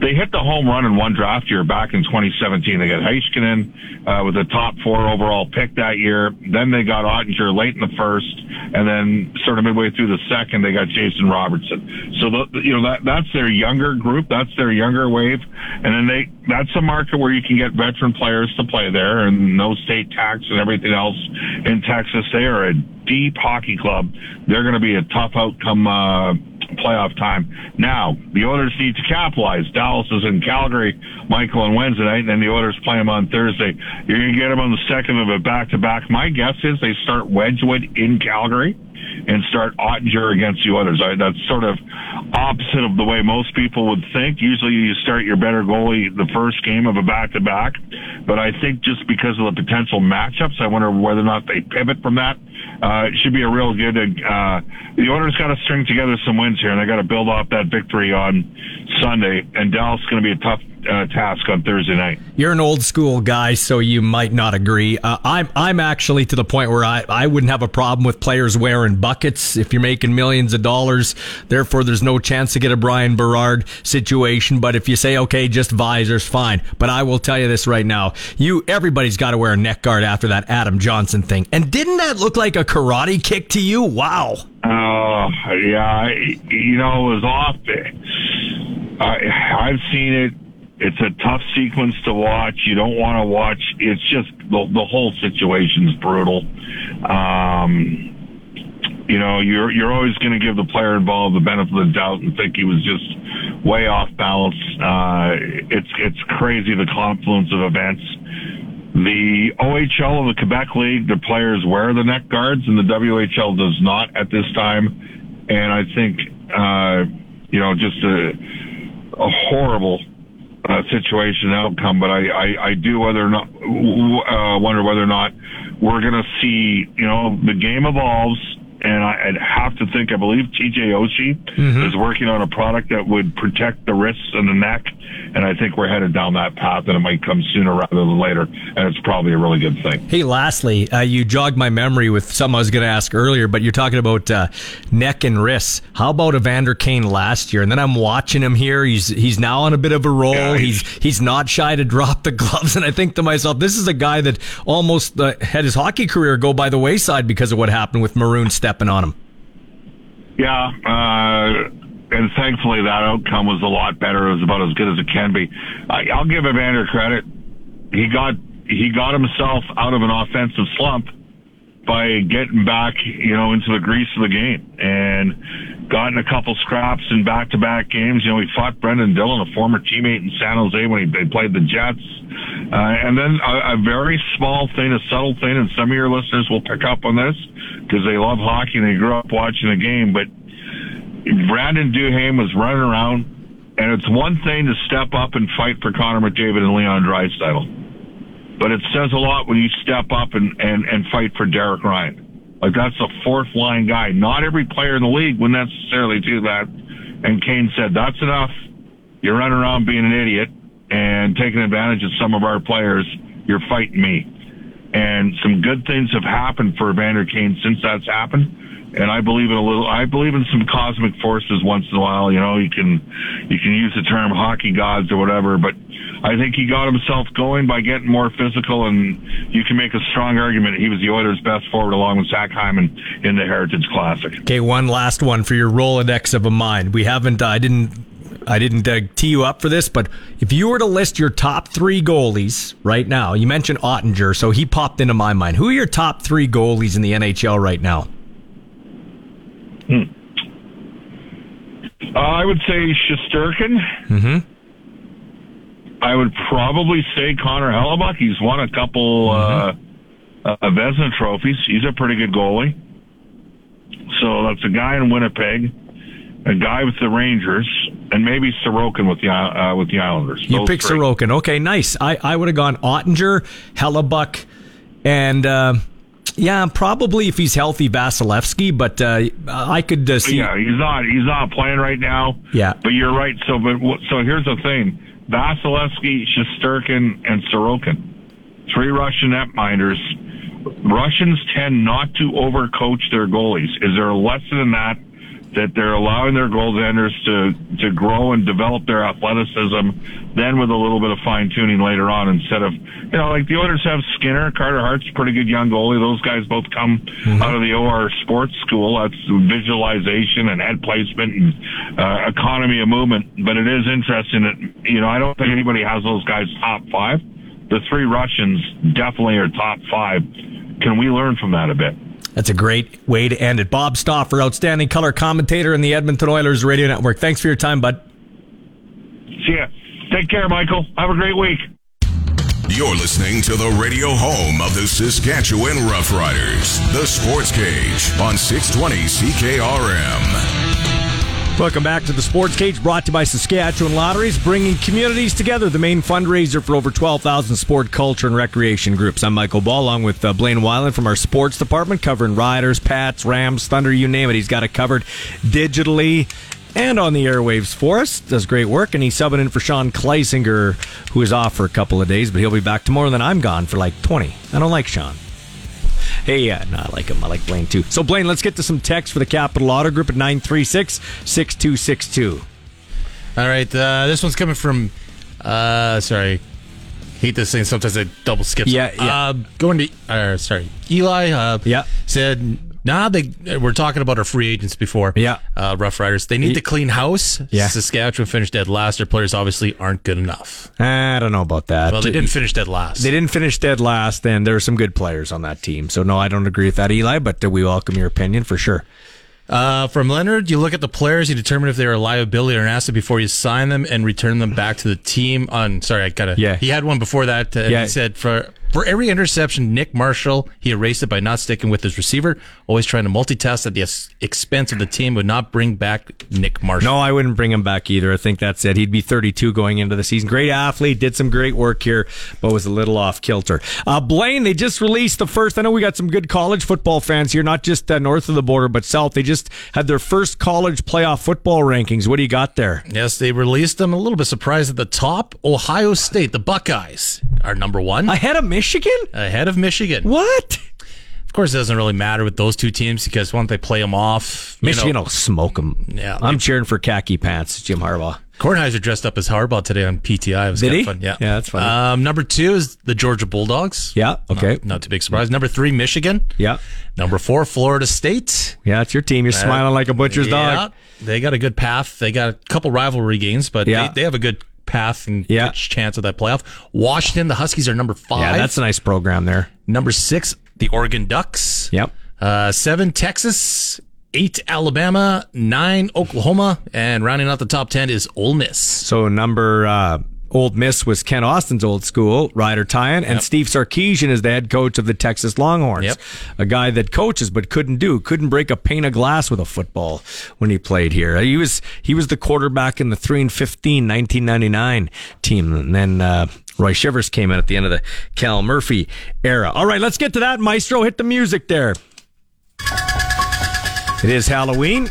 they hit the home run in one draft year back in 2017. They got Heiskanen uh, with a top four overall pick that year. Then they got Oettinger late in the first, and then sort of midway through the second, they got Jason Robertson. So the, you know that that's their younger group. That's their younger wave, and then they that's a market where you can get veteran players to play there, and no state tax and everything else in Texas. They are a deep hockey club. They're going to be a tough outcome. Uh, playoff time. Now, the Oilers need to capitalize. Dallas is in Calgary, Michael, on Wednesday night, and then the Oilers play them on Thursday. You're going to get them on the second of a back-to-back. My guess is they start Wedgewood in Calgary and start Oettinger against the Oilers. I, that's sort of opposite of the way most people would think. Usually you start your better goalie the first game of a back-to-back. But I think just because of the potential matchups, I wonder whether or not they pivot from that. Uh, it should be a real good, uh, the Oilers got to string together some wins here and they got to build off that victory on Sunday. And Dallas is going to be a tough uh, task on Thursday night. You're an old school guy, so you might not agree. Uh, I'm I'm actually to the point where I, I wouldn't have a problem with players wearing buckets if you're making millions of dollars. Therefore, there's no chance to get a Bryan Berard situation. But if you say okay, just visors, fine. But I will tell you this right now: you everybody's got to wear a neck guard after that Adam Johnson thing. And didn't that look like a karate kick to you? Wow. Oh uh, yeah, you know it was off I, I've seen it. It's a tough sequence to watch. You don't want to watch. It's just the, the whole situation's brutal. Um, you know, you're you're always going to give the player involved the benefit of the doubt and think he was just way off balance. Uh, it's it's crazy the confluence of events. The OHL of the Quebec League, the players wear the neck guards, and the WHL does not at this time. And I think, uh, you know, just a, a horrible uh, situation outcome. But I, I, I do whether or not uh, wonder whether or not we're going to see, you know, the game evolves and I, I'd have to think, I believe TJ Oshie Mm-hmm. is working on a product that would protect the wrists and the neck. And I think we're headed down that path and it might come sooner rather than later. And it's probably a really good thing. Hey, lastly, uh, you jogged my memory with something I was going to ask earlier, but you're talking about uh, neck and wrists. How about Evander Kane last year? And then I'm watching him here. He's he's now on a bit of a roll. he's he's not shy to drop the gloves, and I think to myself, this is a guy that almost uh, had his hockey career go by the wayside because of what happened with Maroon stepping on him. Yeah, uh, and thankfully that outcome was a lot better. It was about as good as it can be. I, I'll give Evander credit. He got he got himself out of an offensive slump by getting back, you know, into the grease of the game and gotten a couple scraps in back-to-back games. You know, he fought Brendan Dillon, a former teammate in San Jose when he they played the Jets. Uh, and then a, a very small thing, a subtle thing, and some of your listeners will pick up on this because they love hockey and they grew up watching the game. But Brandon Duhaime was running around, and it's one thing to step up and fight for Connor McDavid and Leon Draisaitl but it says a lot when you step up and, and, and fight for Derek Ryan. Like that's a fourth line guy. Not every player in the league would necessarily do that. And Kane said, that's enough. You're running around being an idiot and taking advantage of some of our players. You're fighting me. And some good things have happened for Evander Kane since that's happened. And I believe in a little, I believe in some cosmic forces once in a while. You know, you can, you can use the term hockey gods or whatever, but I think he got himself going by getting more physical, and you can make a strong argument he was the Oilers' best forward along with Zach Hyman in the Heritage Classic. Okay, one last one for your Rolodex of a mind. We haven't, I didn't, I didn't uh, tee you up for this, but if you were to list your top three goalies right now, you mentioned Oettinger, so he popped into my mind. Who are your top three goalies in the NHL right now? Hmm. Uh, I would say Shesterkin. Mm-hmm. I would probably say Connor Hellebuyck. He's won a couple uh, uh, Vezina trophies. He's a pretty good goalie. So that's a guy in Winnipeg, a guy with the Rangers, and maybe Sorokin with the uh, with the Islanders. You Those three. Sorokin. Okay, nice. I, I would have gone Ottinger, Hellebuck, and uh, yeah, probably if he's healthy, Vasilevskiy. But uh, I could uh, see. Yeah, he's not he's not playing right now. Yeah. But you're right. So, but so here's the thing: Vasilevskiy, Shesterkin, and Sorokin, three Russian netminders. Russians tend not to overcoach their goalies. Is there a lesson in that? That they're allowing their goaltenders to to grow and develop their athleticism, then with a little bit of fine tuning later on, instead of you know like the Oilers have Skinner, Carter Hart's pretty good young goalie. Those guys both come out of the OR Sports School. That's visualization and head placement and uh, economy of movement. But it is interesting that you know I don't think anybody has those guys top five. The three Russians definitely are top five. Can we learn from that a bit? That's a great way to end it. Bob Stauffer, outstanding color commentator in the Edmonton Oilers Radio Network. Thanks for your time, bud. See ya. Take care, Michael. Have a great week. You're listening to the radio home of the Saskatchewan Roughriders, the Sports Cage on 620 CKRM. Welcome back to the Sports Cage, brought to you by Saskatchewan Lotteries, bringing communities together. The main fundraiser for over 12,000 sport, culture, and recreation groups. I'm Michael Ball, along with uh, Blaine Weiland from our sports department, covering Riders, Pats, Rams, Thunder, you name it. He's got it covered digitally and on the airwaves for us. Does great work, and he's subbing in for Sean Kleisinger, who is off for a couple of days, but he'll be back tomorrow. Then I'm gone for like 20. I don't like Sean. Hey, yeah, no, I like him. I like Blaine too. So, Blaine, let's get to some text for the Capital Auto Group at 936 6262. All right, uh, this one's coming from. Uh, sorry, hate this thing. Sometimes I double skip. Yeah, yeah. Uh, going to. Uh, sorry, Eli. Uh, yeah. Said Nah, they we're talking about our free agents before. Yeah, uh, Rough Riders. They need to clean house. Yeah. Saskatchewan finished dead last. Their players obviously aren't good enough. I don't know about that. Well, they didn't finish dead last. They didn't finish dead last, and there are some good players on that team. So no, I don't agree with that, Eli. But we welcome your opinion for sure. Uh, from Leonard, you look at the players, you determine if they're a liability or an asset before you sign them and return them back to the team. On sorry, I gotta. Yeah. He had one before that. Uh, Yeah. He said for for every interception, Nick Marshall he erased it by not sticking with his receiver, always trying to multitask at the expense of the team, would not bring back Nick Marshall. No, I wouldn't bring him back either. I think that's it. He'd be 32 going into the season. Great athlete, did some great work here, but was a little off kilter. Uh, Blaine, they just released the first. I know we got some good college football fans here, not just uh, north of the border, but south. They just had their first college playoff football rankings. What do you got there? Yes, they released them. A little bit surprised at the top. Ohio State, the Buckeyes, are number one. Ahead of Michigan? Ahead of Michigan. What? Of course, it doesn't really matter with those two teams because once they play them off, Michigan know, will smoke them. Yeah. I'm cheering for khaki pants, Jim Harbaugh. Kornheiser dressed up as Harbaugh today on PTI. It was Did he? Fun. Yeah, Yeah, that's funny. Um, number two is the Georgia Bulldogs. Yeah, okay. Not, not too big surprise. Number three, Michigan. Yeah. Number four, Florida State. Yeah, it's your team. You're Uh, smiling like a butcher's yeah, dog. They got a good path. They got a couple rivalry games, but Yeah. they, they have a good path and Yeah. chance of that playoff. Washington, the Huskies are number five. Yeah, that's a nice program there. Number six, the Oregon Ducks. Yep. Uh, seven, Texas. Eight, Alabama. Nine, Oklahoma. And rounding out the top ten is Ole Miss. So number uh, Old Miss was Kent Austin's old school, Ryder Tyan, and Steve Sarkisian is the head coach of the Texas Longhorns. Yep. A guy that coaches but couldn't do, couldn't break a pane of glass with a football when he played here. He was he was the quarterback in the 3 and 15 1999 team. And then uh, Roy Shivers came in at the end of the Cal Murphy era. All right, let's get to that, Maestro. Hit the music there. It is Halloween.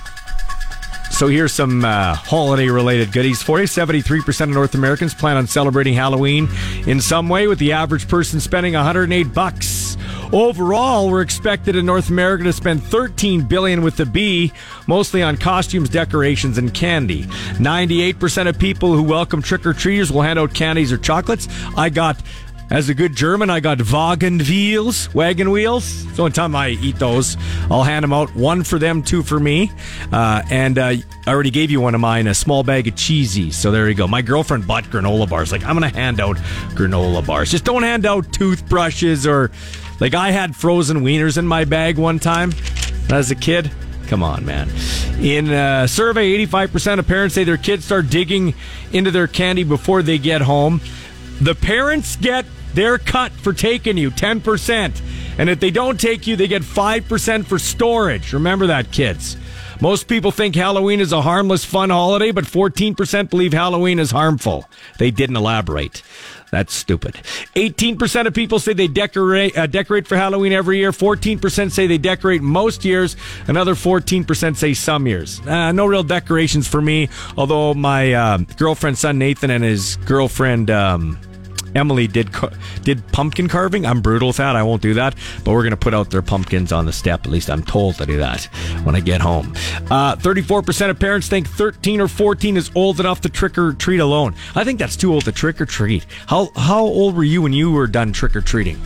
So here's some uh, holiday related goodies for you. 73% of North Americans plan on celebrating Halloween in some way, with the average person spending 108 bucks. Overall, we're expected in North America to spend 13 billion with the B, mostly on costumes, decorations, and candy. 98% of people who welcome trick or treaters will hand out candies or chocolates. I got as a good German, I got wagon wheels. It's the only time I eat those. I'll hand them out. One for them, two for me. Uh, and uh, I already gave you one of mine, a small bag of cheesy. So there you go. My girlfriend bought granola bars. Like, I'm to hand out granola bars. Just don't hand out toothbrushes or, like, I had frozen wieners in my bag one time as a kid. Come on, man. In a survey, 85% of parents say their kids start digging into their candy before they get home. The parents get their cut for taking you 10%. And if they don't take you, they get 5% for storage. Remember that, kids. Most people think Halloween is a harmless, fun holiday, but 14% believe Halloween is harmful. They didn't elaborate. That's stupid. 18% of people say they decorate uh, decorate for Halloween every year. 14% say they decorate most years. Another 14% say some years. Uh, no real decorations for me, although my uh, girlfriend's son Nathan and his girlfriend um, Emily did did pumpkin carving. I'm brutal with that. I won't do that. But we're going to put out their pumpkins on the step. At least I'm told to do that when I get home. Uh, 34% of parents think 13 or 14 is old enough to trick or treat alone. I think that's too old to trick or treat. How how old were you when you were done trick or treating?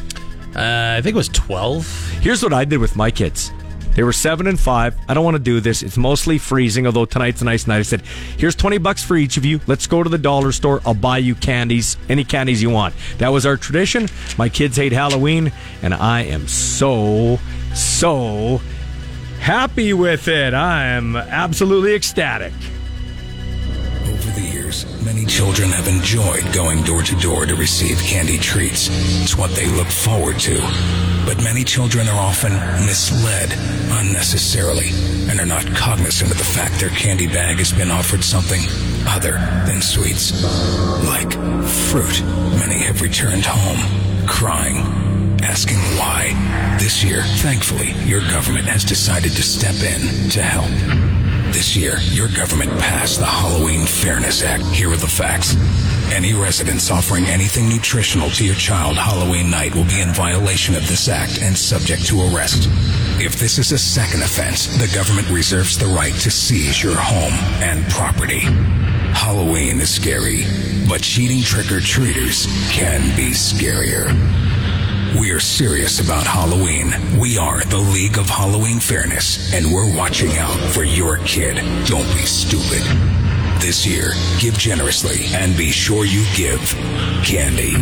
Uh, I think it was 12. Here's what I did with my kids. They were seven and five. I don't want to do this. It's mostly freezing, although tonight's a nice night. I said, here's 20 bucks for each of you. Let's go to the dollar store. I'll buy you candies, any candies you want. That was our tradition. My kids hate Halloween, and I am so, so happy with it. I am absolutely ecstatic. Over the years, many children have enjoyed going door to door to receive candy treats. It's what they look forward to. But many children are often misled unnecessarily and are not cognizant of the fact their candy bag has been offered something other than sweets, like fruit. Many have returned home crying, asking why. This year, thankfully, your government has decided to step in to help. This year, your government passed the Halloween Fairness Act. Here are the facts. Any residents offering anything nutritional to your child Halloween night will be in violation of this act and subject to arrest. If this is a second offense, the government reserves the right to seize your home and property. Halloween is scary, but cheating trick-or-treaters can be scarier. We're serious about Halloween. We are the League of Halloween Fairness, and we're watching out for your kid. Don't be stupid. This year, give generously and be sure you give candy.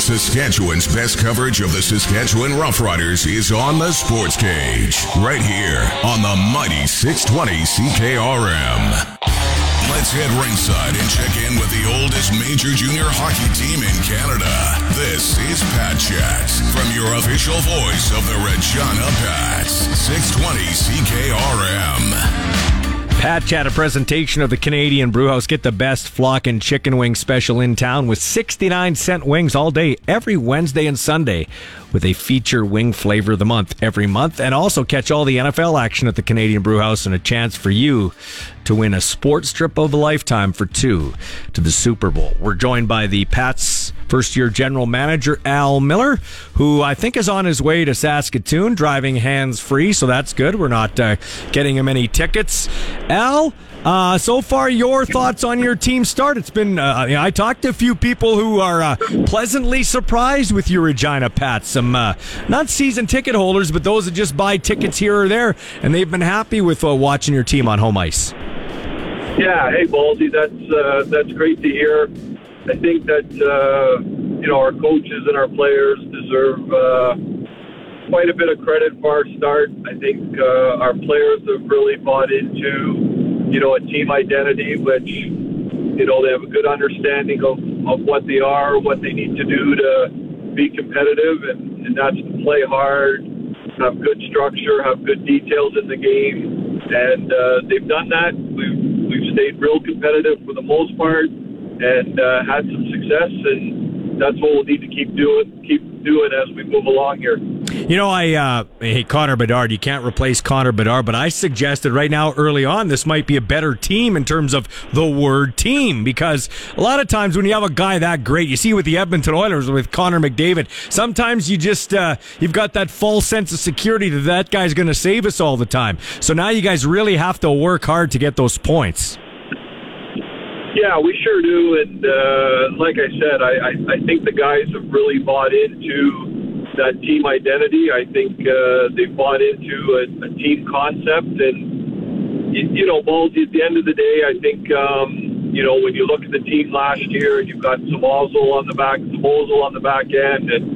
Saskatchewan's best coverage of the Saskatchewan Roughriders is on the Sports Cage, right here on the mighty 620 CKRM. Let's head ringside and check in with the oldest major junior hockey team in Canada. This is Pat Chat from your official voice of the Regina Pats, 620 CKRM. Pat Chat, a presentation of the Canadian Brewhouse. Get the best flock and chicken wing special in town with 69 cent wings all day, every Wednesday and Sunday, with a feature wing flavor of the month every month. And also catch all the NFL action at the Canadian Brewhouse and a chance for you to win a sports trip of a lifetime for two to the Super Bowl. We're joined by the Pats first year general manager Al Millar, who I think is on his way to Saskatoon driving hands free, so that's good. We're not uh, getting him any tickets. Al, uh, so far, your thoughts on your team start? It's been, uh, I talked to a few people who are uh, pleasantly surprised with your Regina Pats. Some, uh, not season ticket holders, but those that just buy tickets here or there, and they've been happy with uh, watching your team on home ice. Yeah, hey, Baldy, that's, uh, that's great to hear. I think that, you know, our coaches and our players deserve quite a bit of credit for our start. I think our players have really bought into, you know, a team identity, which, you know, they have a good understanding of, of what they are, what they need to do to be competitive, and, and that's to play hard, have good structure, have good details in the game, and uh, they've done that. We've we've stayed real competitive for the most part, and uh, had some success, and that's what we'll need to keep doing, keep doing as we move along here. You know, I uh, hey Connor Bedard. You can't replace Connor Bedard, but I suggested right now, early on, this might be a better team in terms of the word team because a lot of times when you have a guy that great, you see with the Edmonton Oilers with Connor McDavid, sometimes you just uh, you've got that false sense of security that that guy's going to save us all the time. So now you guys really have to work hard to get those points. Yeah, we sure do, and uh, like I said, I, I, I think the guys have really bought into that team identity. I think uh, they've bought into a, a team concept, and you, you know, Baldy. At the end of the day, I think um, you know when you look at the team last year, you've got Svozil on the back, Svozil on the back end, and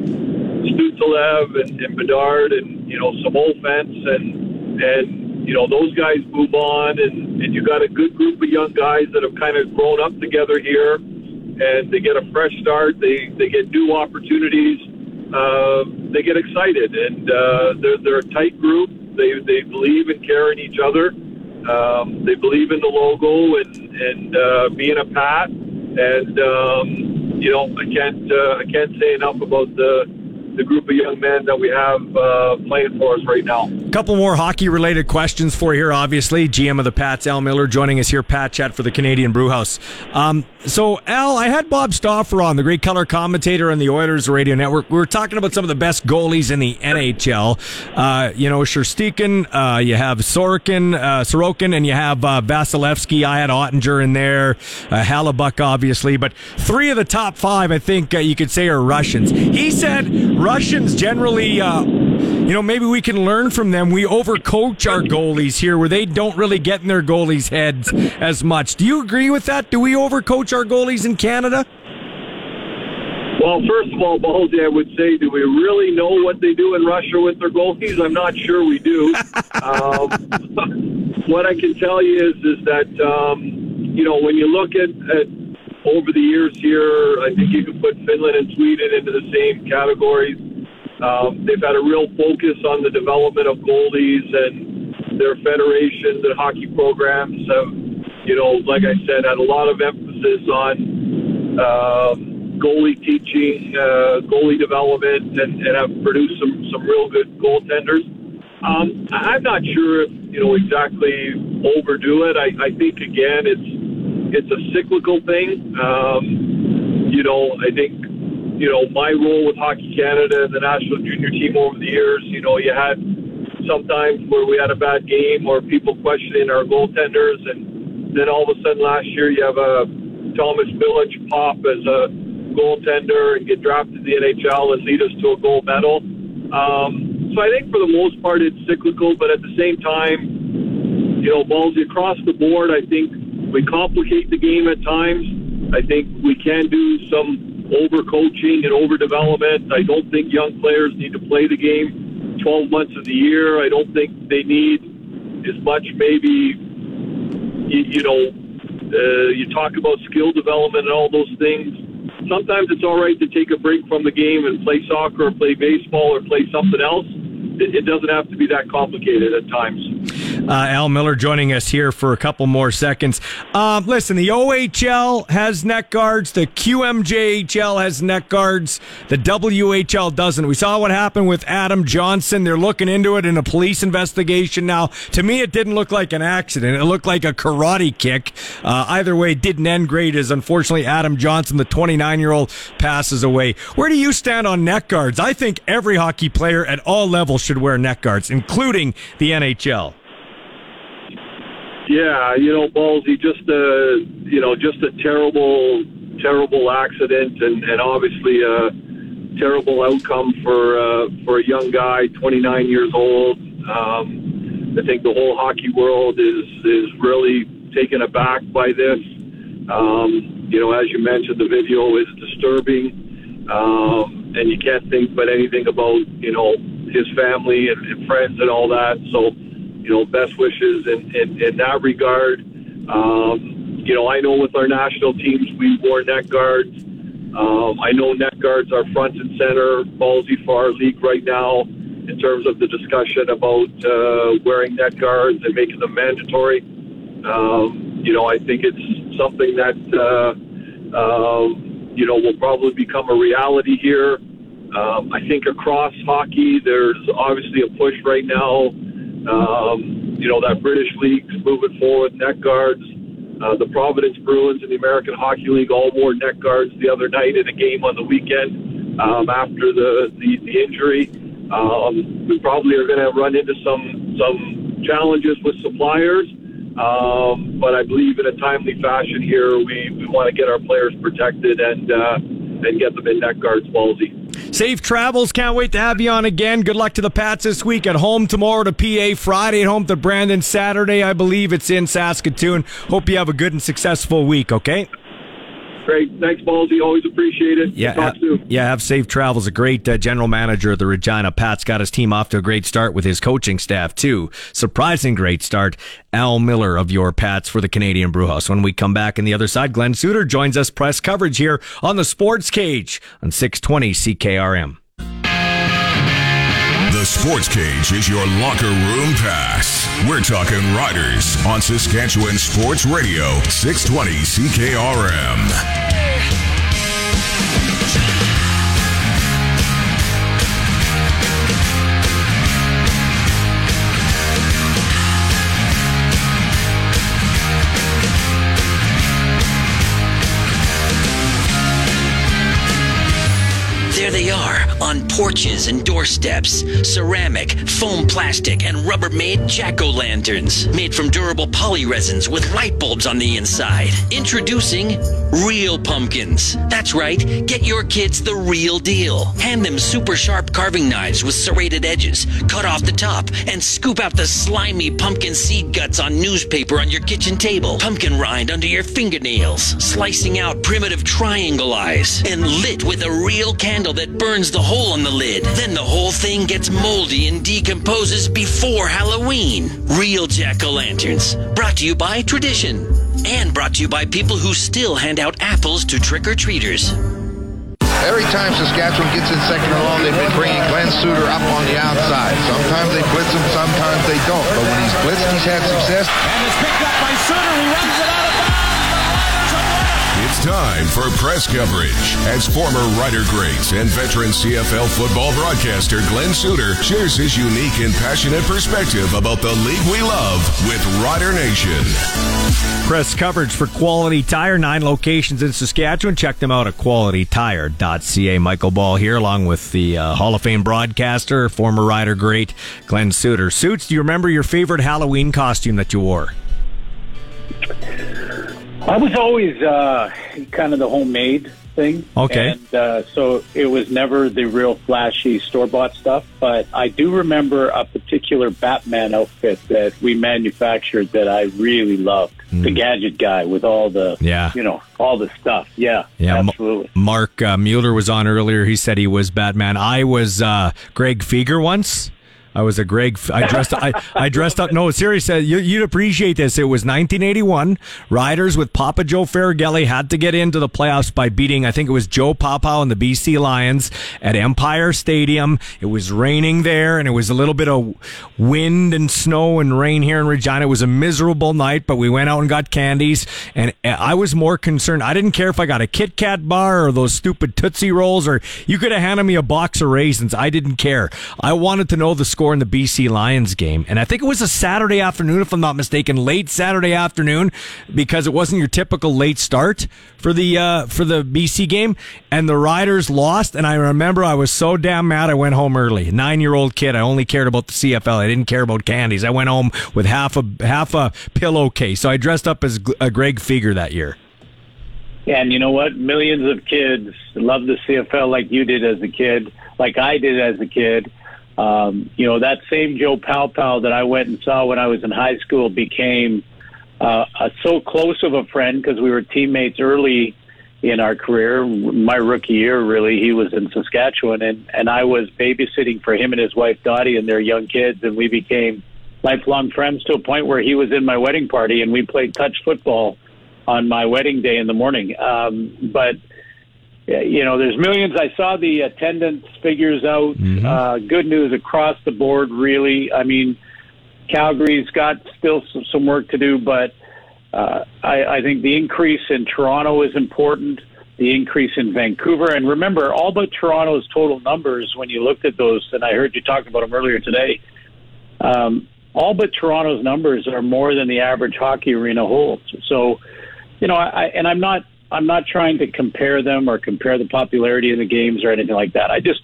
Suzdalev and, and Bedard, and you know some offense, and and you know, those guys move on, and, and you got a good group of young guys that have kind of grown up together here, and they get a fresh start. They they get new opportunities. Uh, they get excited, and uh, they're they're a tight group. They they believe and care in each other. Um, they believe in the logo and and uh, being a pat. And um, you know, I can't uh, I can't say enough about the the group of young men that we have uh, playing for us right now. A couple more hockey related questions for you here, obviously. GM of the Pats, Al Millar, joining us here, Pat Chat for the Canadian Brewhouse. Um, so, Al, I had Bob Stauffer on, the great color commentator on the Oilers Radio Network. We were talking about some of the best goalies in the NHL. Uh, you know, Shesterkin, uh, you have Sorokin, uh, Sorokin, and you have uh, Vasilevskiy. I had Oettinger in there, uh, Hellebuyck, obviously. But three of the top five, I think you could say, are Russians. He said Russians generally, uh, you know, maybe we can learn from them. We overcoach our goalies here where they don't really get in their goalies' heads as much. Do you agree with that? Do we overcoach our goalies in Canada? Well, first of all, Baldy, I would say, do we really know what they do in Russia with their goalies? I'm not sure we do. um, what I can tell you is, is that um, you know when you look at, at over the years here, I think you can put Finland and Sweden into the same categories. Um, they've had a real focus on the development of goalies and their federations and hockey programs have, you know, like I said, had a lot of emphasis on um, goalie teaching, uh, goalie development, and, and have produced some, some real good goaltenders. Um, I'm not sure if, you know, exactly overdo it. I, I think, again, it's it's a cyclical thing. Um, you know, I think, you know, my role with Hockey Canada and the national junior team over the years, you know, you had sometimes where we had a bad game or people questioning our goaltenders. And then all of a sudden last year you have a Thomas Village pop as a goaltender and get drafted to the NHL and lead us to a gold medal. Um, so I think for the most part it's cyclical, but at the same time, you know, ballsy across the board. I think we complicate the game at times. I think we can do some over coaching and over development. I don't think young players need to play the game 12 months of the year. I don't think they need as much maybe you, you know uh, you talk about skill development and all those things. Sometimes it's all right to take a break from the game and play soccer or play baseball or play something else. It, doesn't have to be that complicated at times. Uh, Al Millar joining us here for a couple more seconds. Um, listen, the OHL has neck guards. The QMJHL has neck guards. The WHL doesn't. We saw what happened with Adam Johnson. They're looking into it in a police investigation now. To me, it didn't look like an accident. It looked like a karate kick. Uh, either way, it didn't end great as unfortunately Adam Johnson, the 29 year old, passes away. Where do you stand on neck guards? I think every hockey player at all levels should wear neck guards, including the NHL. Yeah, you know, ballsy, just a you know, just a terrible, terrible accident, and and obviously a terrible outcome for uh, for a young guy, 29 years old. Um, I think the whole hockey world is is really taken aback by this. Um, you know, as you mentioned, the video is disturbing, um, and you can't think but anything about you know his family and, and friends and all that. So you know, best wishes in, in, in that regard. Um, you know, I know with our national teams, we wore neck guards. Um, I know neck guards are front and center, ballsy far league right now in terms of the discussion about uh, wearing neck guards and making them mandatory. Um, you know, I think it's something that, uh, um, you know, will probably become a reality here. Um, I think across hockey, there's obviously a push right now um, you know, that British League's moving forward, neck guards. Uh, the Providence Bruins and the American Hockey League all wore neck guards the other night in a game on the weekend um, after the, the, the injury. Um, we probably are going to run into some some challenges with suppliers, um, but I believe in a timely fashion here, we, we want to get our players protected and uh, and get them in neck guards ballsy. Safe travels. Can't wait to have you on again. Good luck to the Pats this week. At home tomorrow to PA. Friday at home to Brandon. Saturday, I believe it's in Saskatoon. Hope you have a good and successful week, okay? Great. Thanks, Ballsy. Always appreciate it. Yeah, Talk ha- soon. yeah. Have safe travels. A great uh, general manager of the Regina Pats got his team off to a great start with his coaching staff too. Surprising great start. Al Millar of your Pats for the Canadian Brewhouse. When we come back on the other side, Glen Suitor joins us press coverage here on the Sports Cage on 620 CKRM. The Sports Cage is your locker room pass. We're talking Riders on Saskatchewan Sports Radio, 620 CKRM. There they are on porches and doorsteps. Ceramic, foam plastic, and Rubbermaid jack o' lanterns made from durable poly resins with light bulbs on the inside. Introducing Real Pumpkins. That's right, get your kids the real deal. Hand them super sharp carving knives with serrated edges. Cut off the top and scoop out the slimy pumpkin seed guts on newspaper on your kitchen table. Pumpkin rind under your fingernails. Slicing out primitive triangle eyes. And lit with a real candle that burns the hole in the lid. Then the whole thing gets moldy and decomposes before Halloween. Real jack o' lanterns. Brought to you by Tradition. And brought to you by people who still hand out apples to trick or treaters. Every time Saskatchewan gets in second or long, they've been bringing Glen Suitor up on the outside. Sometimes they blitz him, sometimes they don't. But when he's blitzed, he's had success. And it's picked up by Suitor. He runs it time for press coverage as former Rider greats and veteran CFL football broadcaster Glen Suitor shares his unique and passionate perspective about the league we love with Rider Nation. Press coverage for Quality Tire, nine locations in Saskatchewan. Check them out at qualitytire.ca. Michael Ball here, along with the uh, Hall of Fame broadcaster, former rider great Glenn Suter. Suits, do you remember your favorite Halloween costume that you wore? I was always uh, kind of the homemade thing. Okay. And uh, so it was never the real flashy store bought stuff. But I do remember a particular Batman outfit that we manufactured that I really loved. The gadget guy with all the, Hmm. Yeah. you know, all the stuff. Yeah, Yeah, M- absolutely. Marc uh, Mueller was on earlier. He said he was Batman. I was uh, Greg Fieger once. I was a Greg. I dressed. I, I dressed up. No, seriously, you, you'd appreciate this. It was 1981. Riders with Papa Joe Faragalli had to get into the playoffs by beating. I think it was Joe Paopao and the BC Lions at Empire Stadium. It was raining there, and it was a little bit of wind and snow and rain here in Regina. It was a miserable night, but we went out and got candies, and eh, I was more concerned. I didn't care if I got a Kit Kat bar or those stupid Tootsie Rolls, or you could have handed me a box of raisins. I didn't care. I wanted to know the score in the BC Lions game, and I think it was a Saturday afternoon, if I'm not mistaken, late Saturday afternoon, because it wasn't your typical late start for the uh, for the BC game, and the Riders lost. And I remember I was so damn mad. I went home early. Nine year old kid. I only cared about the CFL. I didn't care about candies. I went home with half a half a pillowcase. So I dressed up as a Greg Fieger that year. And you know what? Millions of kids love the CFL like you did as a kid, like I did as a kid. Um, you know, that same Joe Paopao that I went and saw when I was in high school became uh, a, so close of a friend because we were teammates early in our career. My rookie year, really, he was in Saskatchewan, and, and I was babysitting for him and his wife Dottie and their young kids, and we became lifelong friends to a point where he was in my wedding party and we played touch football on my wedding day in the morning. Um, but you know, there's millions. I saw the attendance figures out. Uh, good news across the board, really. I mean, Calgary's got still some, some work to do, but uh, I, I think the increase in Toronto is important. The increase in Vancouver, and remember, all but Toronto's total numbers when you looked at those, and I heard you talk about them earlier today. Um, all but Toronto's numbers are more than the average hockey arena holds. So, you know, I, and I'm not I'm not trying to compare them or compare the popularity of the games or anything like that. I just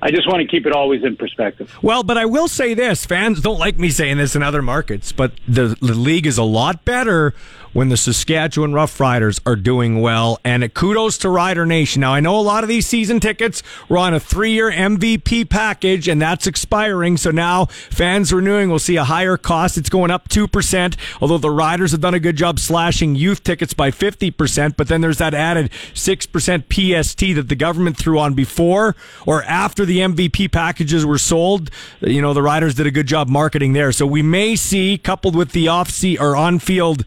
I just want to keep it always in perspective. Well, but I will say this: fans don't like me saying this in other markets, but the, the league is a lot better when the Saskatchewan Roughriders are doing well. And kudos to Rider Nation. Now, I know a lot of these season tickets were on a three-year MVP package, and that's expiring. So now fans renewing will see a higher cost. It's going up two percent. Although the Riders have done a good job slashing youth tickets by fifty percent, but then there's that added six percent PST that the government threw on before or after the MVP packages were sold. You know, the Riders did a good job marketing there. So we may see, coupled with the off or on field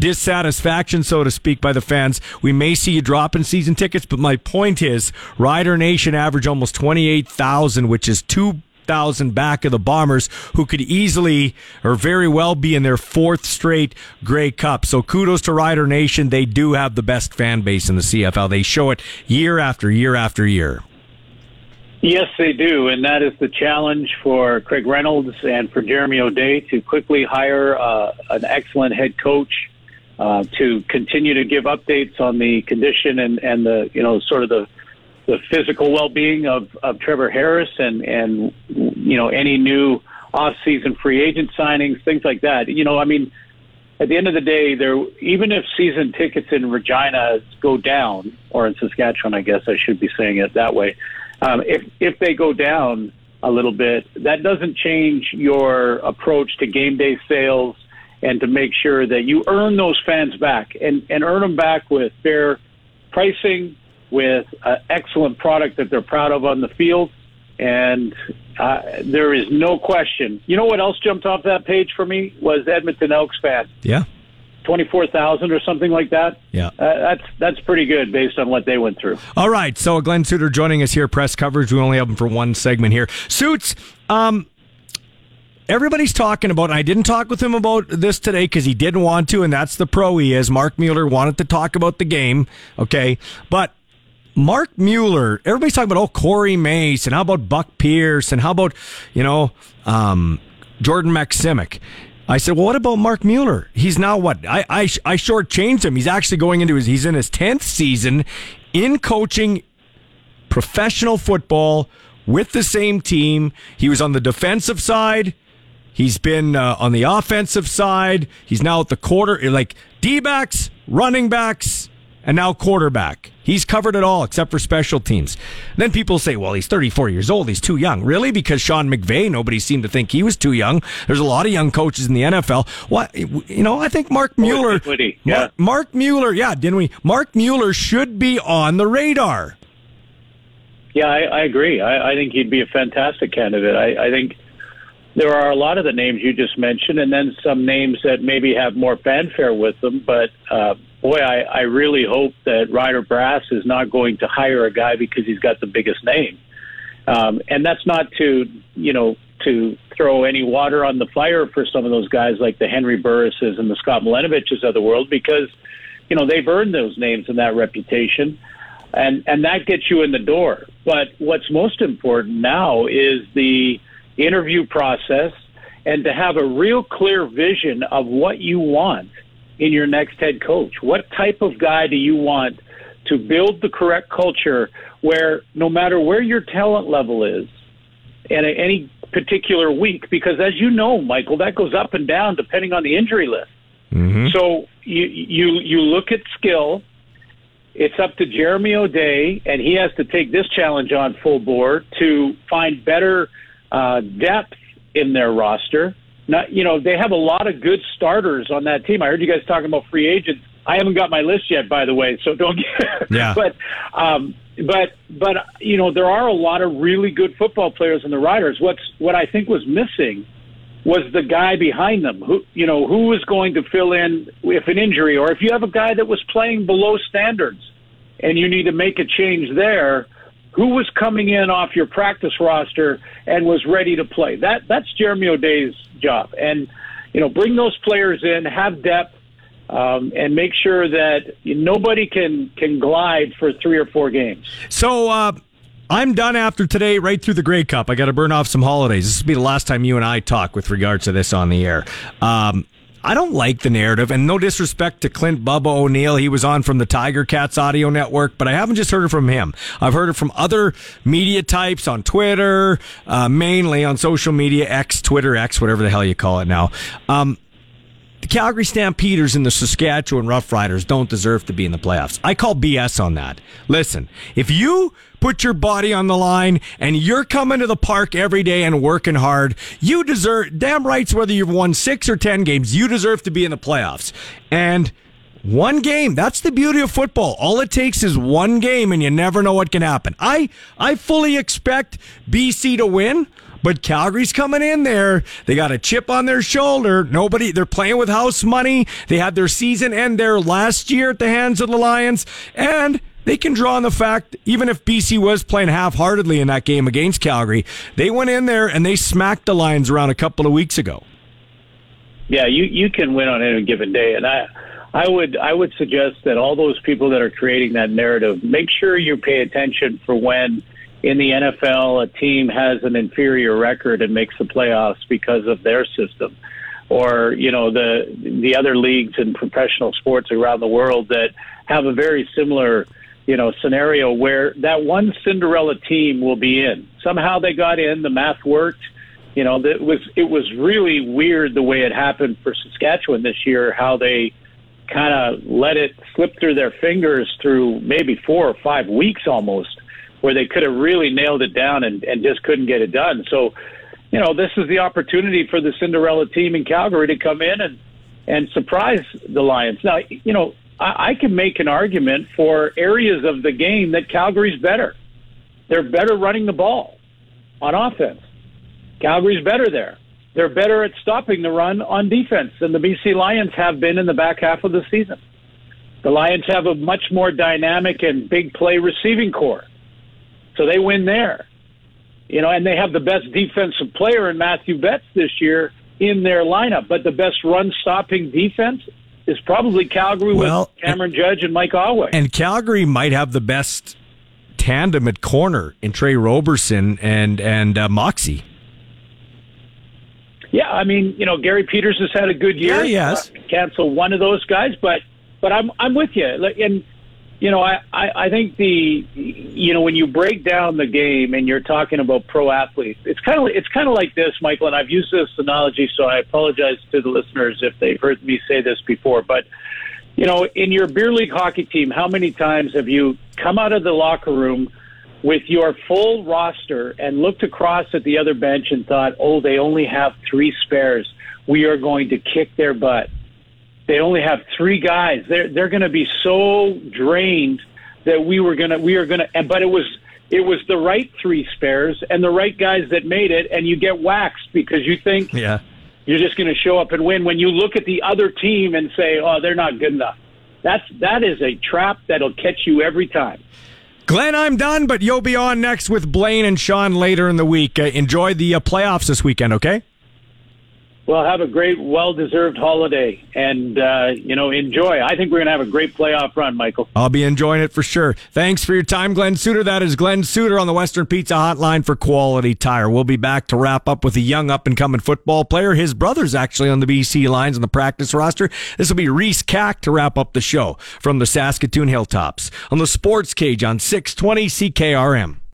dissatisfaction, so to speak, by the fans, we may see a drop in season tickets. But my point is, Rider Nation average almost 28,000, which is two thousand back of the Bombers, who could easily or very well be in their fourth straight Grey Cup. So kudos to Rider Nation. They do have the best fan base in the CFL. They show it year after year after year. Yes, they do, and that is the challenge for Craig Reynolds and for Jeremy O'Day to quickly hire uh, an excellent head coach uh, to continue to give updates on the condition and, and the you know sort of the the physical well-being of, of Trevor Harris and and you know any new off-season free agent signings, things like that. You know, I mean, at the end of the day, there even if season tickets in Regina go down, or in Saskatchewan, I guess I should be saying it that way. Um, if if they go down a little bit, that doesn't change your approach to game day sales and to make sure that you earn those fans back and and earn them back with fair pricing, with an excellent product that they're proud of on the field. And uh, there is no question. You know what else jumped off that page for me was Edmonton Elks fan. Yeah. Twenty four thousand or something like that. Yeah, uh, that's that's pretty good based on what they went through. All right, so Glen Suitor joining us here, press coverage. We only have him for one segment here. Suits, um, everybody's talking about. I didn't talk with him about this today because he didn't want to, and that's the pro he is. Marc Mueller wanted to talk about the game, okay, but. Marc Mueller, everybody's talking about, oh, Corey Mace, and how about Buck Pierce, and how about, you know, um, Jordan Maksymic. I said, well, what about Marc Mueller? He's now what? I, I, I shortchanged him. He's actually going into his, he's in his 10th season in coaching professional football with the same team. He was on the defensive side He's been uh, on the offensive side. He's now at the quarter, like D backs, running backs, and now quarterback. He's covered it all except for special teams. Then people say, well, he's 34 years old. He's too young. Really? Because Sean McVay, nobody seemed to think he was too young. There's a lot of young coaches in the NFL. What, you know, I think Marc Mueller, yeah. Marc, Marc Mueller, yeah, didn't we? Marc Mueller should be on the radar. Yeah, I, I agree. I, I think he'd be a fantastic candidate. I, I think there are a lot of the names you just mentioned, and then some names that maybe have more fanfare with them. But uh, boy, I, I really hope that Rider Brass is not going to hire a guy because he's got the biggest name. Um, and that's not to, you know, to throw any water on the fire for some of those guys like the Henry Burrises and the Scott Milanoviches of the world because, you know, they've earned those names and that reputation. And, and that gets you in the door. But what's most important now is the interview process and to have a real clear vision of what you want in your next head coach. What type of guy do you want to build the correct culture where no matter where your talent level is in any particular week, because as you know, Michael, that goes up and down depending on the injury list. Mm-hmm. So you you you look at skill. It's up to Jeremy O'Day, and he has to take this challenge on full board to find better uh, depth in their roster. Not, you know, they have a lot of good starters on that team. I heard you guys talking about free agents. I haven't got my list yet, by the way, so don't get. Yeah. but, um, but, but you know, there are a lot of really good football players in the Riders. What's what I think was missing was the guy behind them. Who, you know, who was going to fill in if an injury, or if you have a guy that was playing below standards, and you need to make a change there who was coming in off your practice roster and was ready to play. That that's Jeremy O'Day's job, and you know bring those players in, have depth, um, and make sure that nobody can can glide for three or four games. So uh, I'm done after today, right through the Grey Cup. I got to burn off some holidays. This will be the last time you and I talk with regards to this on the air. Um, I don't like the narrative, and no disrespect to Clint Bubba O'Neill. He was on from the Tiger Cats audio network, but I haven't just heard it from him. I've heard it from other media types on Twitter, uh, mainly on social media, X, Twitter, X, whatever the hell you call it now. Um, the Calgary Stampeders and the Saskatchewan Roughriders don't deserve to be in the playoffs. I call BS on that. Listen, if you put your body on the line and you're coming to the park every day and working hard, you deserve, damn rights, whether you've won six or 10 games, you deserve to be in the playoffs. And one game. That's the beauty of football. All it takes is one game and you never know what can happen. I, I fully expect BC to win. But Calgary's coming in there. They got a chip on their shoulder. Nobody, they're playing with house money. They had their season end there last year at the hands of the Lions. And they can draw on the fact, even if BC was playing half heartedly in that game against Calgary, they went in there and they smacked the Lions around a couple of weeks ago. Yeah, you you can win on any given day, and I. I would I would suggest that all those people that are creating that narrative make sure you pay attention for when in the NFL a team has an inferior record and makes the playoffs because of their system. Or you know the the other leagues in professional sports around the world that have a very similar you know scenario where that one Cinderella team will be in. Somehow they got in the math worked. You know that was it was really weird the way it happened for Saskatchewan this year how they kind of let it slip through their fingers through maybe four or five weeks almost where they could have really nailed it down and, and just couldn't get it done. So, you know, this is the opportunity for the Cinderella team in Calgary to come in and, and surprise the Lions. Now, you know, I, I can make an argument for areas of the game that Calgary's better. They're better running the ball on offense. Calgary's better there. They're better at stopping the run on defense than the BC Lions have been in the back half of the season. The Lions have a much more dynamic and big play receiving corps. So they win there. You know, and they have the best defensive player in Mathieu Betts this year in their lineup. But the best run stopping defense is probably Calgary Well, with Cameron Judge and Micah Awe. And Calgary might have the best tandem at corner in Tre Roberson and and uh, Moxie. Yeah, I mean, you know, Garry Peters has had a good year. Yeah, yes. Uh, cancel one of those guys, but but I'm I'm with you. And you know, I, I, I think the, you know, when you break down the game and you're talking about pro athletes, it's kind of, it's kind of like this, Michael, and I've used this analogy, so I apologize to the listeners if they've heard me say this before, but, you know, in your beer league hockey team, how many times have you come out of the locker room with your full roster and looked across at the other bench and thought, oh, they only have three spares. We are going to kick their butt they only have three guys. They're they're going to be so drained that we were gonna we are gonna. But it was it was the right three spares and the right guys that made it, and you get waxed because you think Yeah. you're just going to show up and win. When you look at the other team and say, "Oh, they're not good enough," that's that is a trap that'll catch you every time. Glen, I'm done, but you'll be on next with Blaine and Sean later in the week. Uh, enjoy the uh, playoffs this weekend, okay? Well, have a great, well-deserved holiday, and uh, you know, enjoy. I think we're going to have a great playoff run, Michael. I'll be enjoying it for sure. Thanks for your time, Glen Suitor. That is Glen Suitor on the Western Pizza Hotline for Quality Tire. We'll be back to wrap up with a young up and coming football player. His brother's actually on the BC Lions on the practice roster. This will be Riece Kack to wrap up the show from the Saskatoon Hilltops on the Sportscage on 620 CKRM.